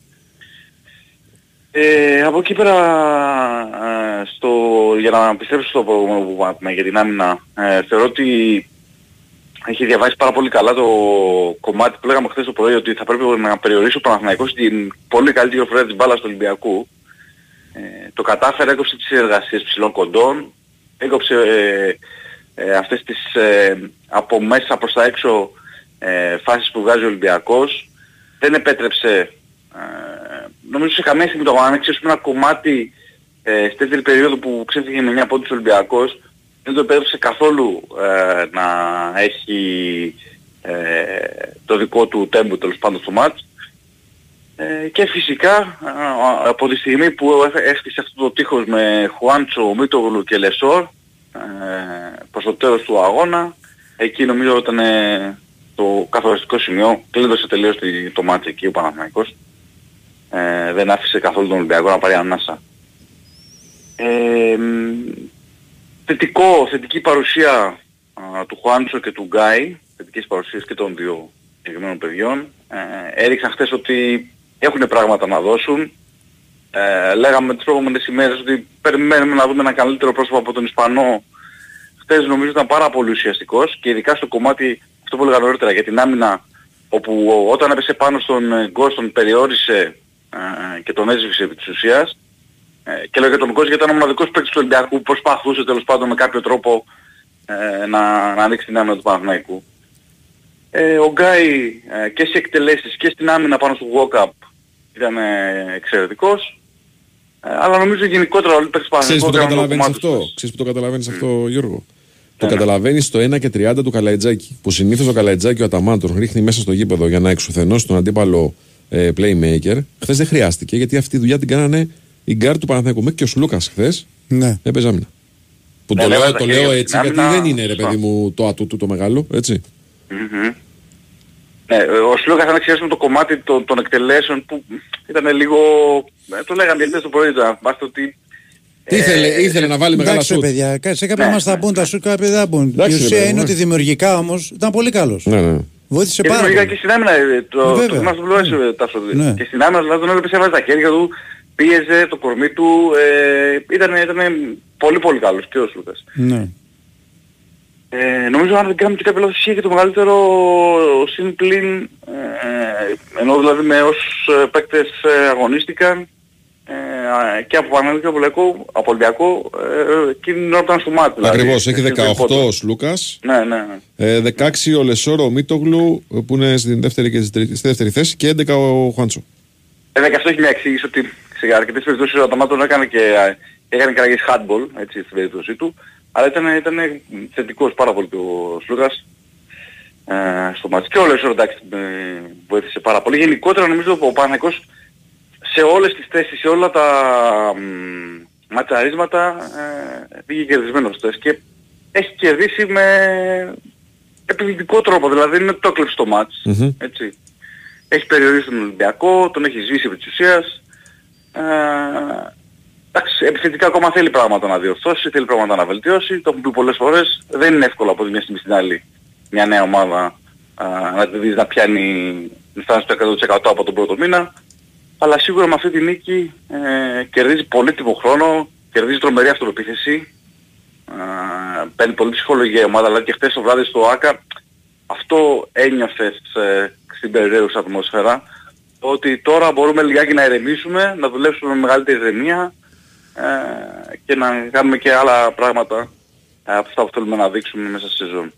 Ε, από εκεί πέρα, ε, στο, για να πιστέψω στο προηγούμενο που είπαμε για την άμυνα, ε, θεωρώ ότι έχει διαβάσει πάρα πολύ καλά το κομμάτι που λέγαμε χθες το πρωί ότι θα πρέπει να περιορίσει ο Παναθηναϊκός την πολύ καλύτερη κυκλοφορία της μπάλας του Ολυμπιακού. Ε, το κατάφερε, έκοψε τις εργασίες ψηλών κοντών, έκοψε ε, ε, αυτές τις ε, από μέσα προς τα έξω ε, φάσεις που βγάζει ο Ολυμπιακός. Δεν επέτρεψε, ε, νομίζω σε καμία στιγμή το άνοιξε, ένα κομμάτι ε, στη δεύτερη περίοδο που ξέφυγε με 9 πόντους ο Ολυμπιακός, δεν δεν το επέτρεψε καθόλου ε, να έχει ε, το δικό του τέμπου τέλος πάντων στο μάτς. Ε, και φυσικά ε, από τη στιγμή που έφτιαξε αυτό το τείχος με Χουάντσο, Μίτογλου και Λεσόρ ε, προς το τέλος του αγώνα, εκεί νομίζω ήταν ε, το καθοριστικό σημείο, κλείδωσε τελείως τη- το μάτς εκεί ο Παναθηναϊκός. Ε, δεν άφησε καθόλου τον Ολυμπιακό να πάρει ανάσα. Ε, μ, θετικό, θετική παρουσία α, του Χουάντσο και του Γκάι, θετικές παρουσίες και των δύο συγκεκριμένων παιδιών. Ε, έδειξαν χθες ότι έχουν πράγματα να δώσουν. Ε, λέγαμε τις προηγούμενες ημέρες ότι περιμένουμε να δούμε ένα καλύτερο πρόσωπο από τον Ισπανό. Χθες νομίζω ήταν πάρα πολύ ουσιαστικός και ειδικά στο κομμάτι, αυτό που έλεγα νωρίτερα, για την άμυνα όπου όταν έπεσε πάνω στον ε, Γκος τον περιόρισε ε, και τον έσβησε επί της ουσίας. Ε, και λέω για τον Γκος γιατί ήταν ο μοναδικός παίκτης του Ολυμπιακού που προσπαθούσε τέλος πάντων με κάποιο τρόπο ε, να, να ανοίξει την άμυνα του Παναθηναϊκού. Ε, ο Γκάι ε, και στις εκτελέσεις και στην άμυνα πάνω στο Walkup ήταν ε, εξαιρετικός. Ε, αλλά νομίζω γενικότερα όλοι οι παίκτες του Ξέρεις που Παναθηναϊκού το έκαναν καταλαβαίνεις κομμάτι αυτό; Ξέρεις πού το καταλαβαίνεις αυτό, Γιώργο; Το καταλαβαίνεις στο 1 και 30 του Καλαϊτζάκη. Που συνήθως ο Καλαϊτζάκης ο Αταμάν τον ρίχνει μέσα στο γήπεδο για να εξουθενώσει τον αντίπαλο ε, playmaker. Χθες δεν χρειάστηκε γιατί αυτή τη δουλειά την κάνανε οι γκαρντ του Παναθηναϊκού. Μέχρι και ο Σλούκας χθες Ναι. έπαιζε άμυνα. Που Ναι, το, ναι, λέω, με τα το χέρια λέω στην έτσι γιατί άμυνα, δεν είναι ρε σωστό. παιδί μου το ατού του το μεγάλο, έτσι. Μμμ. Ναι, ο Σλούκας αν εξαιρέσουμε το κομμάτι των, των εκτελέσεων που ήταν λίγο... ε, το λέγαμε χθες το πρωί, τώρα, βάστε ότι... Ήθελε, ήθελε να βάλει μεγάλα Εντάξει, ρε σουτ. παιδιά, κα- σε κάποια Ναι. μας θα μπουν τα σου, κάποια δεν θα μπουν. Η Εντάξει, ρε ουσία παιδί είναι μου, ότι δημιουργικά όμως ήταν πολύ καλός. Ναι, ναι. Βοήθησε Και πάρα δημιουργικά πολύ. και στην άμυνα, ε, το, το Βέβαια. θυμάσαι που λέω έτσι, ε, Τάσο, Ναι. Και στην άμυνα δηλαδή τον έβλεπες έβαζε τα χέρια του, πίεζε το κορμί του, ε, ήταν, ήταν πολύ πολύ καλός και ο Σλούκας. Ναι. Ε, νομίζω αν δεν κάνουμε και κάποιο λάθος είχε και το μεγαλύτερο συν πλην, ε, ενώ δηλαδή με όσους ε, παίκτες ε, αγωνίστηκαν ε, και από Παναθηναϊκό και από Ολυμπιακό, από Ολυμπιακό ε, εκείνη την ώρα που ήταν στο ματς. δηλαδή. Ακριβώς. Έχει Στην 18 πόντους. ο Σλούκας. Ναι, ναι, ναι. Ε, 16 ο Λεσόρ, ο ο Μίτογλου που είναι στην δεύτερη, και στη, τρίτη- στη δεύτερη θέση και 11 ο Χουάντσο. Ε, και αυτό έχει μια εξήγηση ότι σε αρκετές περιπτώσεις ο Αταμάτων έκανε και ε, έκανε και αλλαγές handball, έτσι, στην περίπτωσή του. Αλλά ήταν, ήταν θετικός πάρα πολύ το Σλούκας ε, στο μάτς. Και ο Λεσόρ εντάξει ε, βοήθησε πάρα πολύ. Γενικότερα νομίζω ο Παναγικός σε όλες τις θέσεις, σε όλα τα μ, ματσαρίσματα ε, πήγε κερδισμένος χθες και έχει κερδίσει με επιβλητικό τρόπο, δηλαδή δεν είναι ότι το έκλεψε το μάτς, έτσι. Έχει περιορίσει τον Ολυμπιακό, τον έχει σβήσει επί της ουσίας. Ε, εντάξει, επιθετικά ακόμα θέλει πράγματα να διορθώσει, θέλει πράγματα να βελτιώσει, το έχουμε πει πολλές φορές, δεν είναι εύκολο από τη μια στιγμή στην άλλη μια νέα ομάδα α, να τη δεις να πιάνει να φτάνει στο 100% από τον πρώτο μήνα. Αλλά σίγουρα με αυτή τη νίκη ε, κερδίζει πολύτιμο χρόνο, κερδίζει τρομερή αυτοεπίθεση, ε, παίρνει πολύ ψυχολογία η ομάδα, δηλαδή και χθες το βράδυ στο ΆΚΑ αυτό ένιωθες ε, στην περιραίουσα ατμόσφαιρα, ότι τώρα μπορούμε λιγάκι να ηρεμήσουμε, να δουλέψουμε με μεγαλύτερη ηρεμία ε, και να κάνουμε και άλλα πράγματα ε, από αυτά που θέλουμε να δείξουμε μέσα στη σεζόν.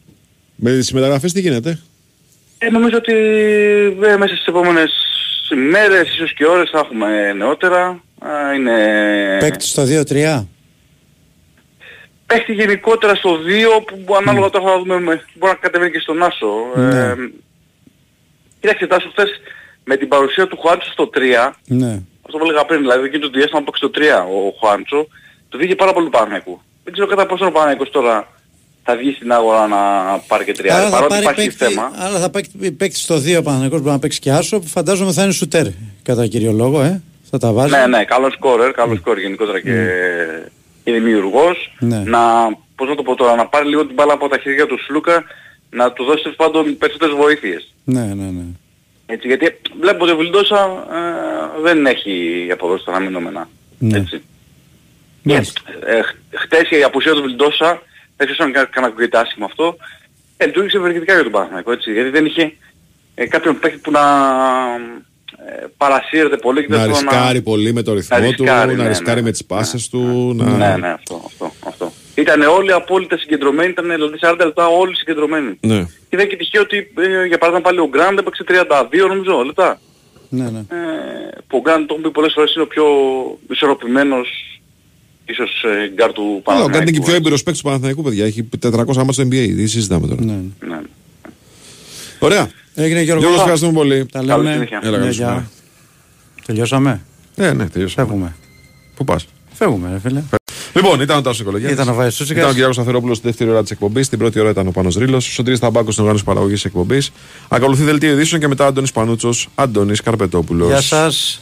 Με τις μεταγραφές τι γίνεται; Ε, νομίζω ότι ε, μέσα στις επόμενες ημέρες, ίσως και ώρες θα έχουμε νεότερα. Ε, είναι... Παίκτη στο 2-3. Παίχτη γενικότερα στο 2 που ανάλογα τώρα θα δούμε με, μπορεί να κατεβαίνει και στον Άσο. Ναι. Ε, κοίταξε Τάσο χθες με την παρουσία του Χουάντσο στο 3, Ναι. Αυτό που έλεγα πριν, δηλαδή εκείνο το διάστημα που παίξει στο 3 ο Χουάντσο, το βγήκε πάρα πολύ Παναγικού. Δεν ξέρω κατά πόσο ο Παναγικός τώρα θα βγει στην αγορά να πάρει και 3. Άρα θα Παρότι πάρει υπάρχει παίκτη, θέμα. άρα θα παίκτη, παίκτης στο 2 ο Παναθηναϊκός μπορεί να παίξει και άσο που φαντάζομαι θα είναι σουτέρ κατά κύριο λόγο, ε. Θα τα βάζει. Ναι, ναι, καλός σκόρερ, καλός σκόρερ γενικότερα και, και δημιουργός. Ναι. Να, πώς να το πω τώρα, να πάρει λίγο την μπάλα από τα χέρια του Σλούκα, να του δώσει τέλος πάντων περισσότερες βοήθειες. Ναι, ναι, ναι. Έτσι, γιατί βλέπω ότι ο Βιλντόσα ε, δεν έχει αποδώσει τα αναμενόμενα. Ναι. Έτσι. Ε, ε, χ- χτες η απουσία του Βιλντόσα, δεν ξέρω αν κα- κανένα ακούγεται άσχημα αυτό, ε, λειτουργήσε ευεργετικά για τον Παναθηναϊκό, έτσι, γιατί δεν είχε ε, κάποιον παίκτη που να ε, παρασύρεται πολύ και Να δεν θέλω ρισκάρει πολύ με το ρυθμό να του, ρισκάρει, να ναι, ρισκάρει ναι. με τις πάσες του. Να... Ναι, ναι, αυτό, αυτό, αυτό. Ήταν όλοι απόλυτα συγκεντρωμένοι, ήταν δηλαδή 40 λεπτά όλοι συγκεντρωμένοι. Ναι. Και δεν και τυχαίο ότι ε, για παράδειγμα πάλι ο Γκραντ έπαιξε 32 νομίζω λεπτά. Ναι, ναι. Ε, που ο Γκραντ το έχουμε πει πολλές φορές είναι ο πιο ισορροπημένος ίσως ε, γκαρντ του Αλλά ο Παναθηναϊκού. Γκραντ είναι και πιο έμπειρος παίκτης του Παναθηναϊκού, παιδιά. Έχει 400 ματς στο NBA. Δεν συζητάμε τώρα. Ναι. Ναι. Ωραία. Έγινε Γιώργο. Γιώργος, ευχαριστούμε πολύ. Τα λέμε. συνέχεια. Έλα, Ναι, καλή γεια. συνέχεια. Τελειώσαμε; Ναι, ναι, τελειώσαμε. Φεύγουμε. Πού πας; Φεύγουμε, ρε φίλε. Λοιπόν, ήταν ο Τάσος Οικολογιάννη. Ήταν ο Βάης Τσούτσικας. Ήταν ο Κυριάκος Σταθερόπουλο στη δεύτερη ώρα της εκπομπής. Στην πρώτη ώρα ήταν ο Πάνος Ρήλο. Ο Σωτήρης Ταμπάκο στην οργάνωση παραγωγής εκπομπής. Ακολουθεί δελτίο ειδήσεων και μετά Αντώνης Πανούτσος, Αντώνης Καρπετόπουλος. Γεια σας.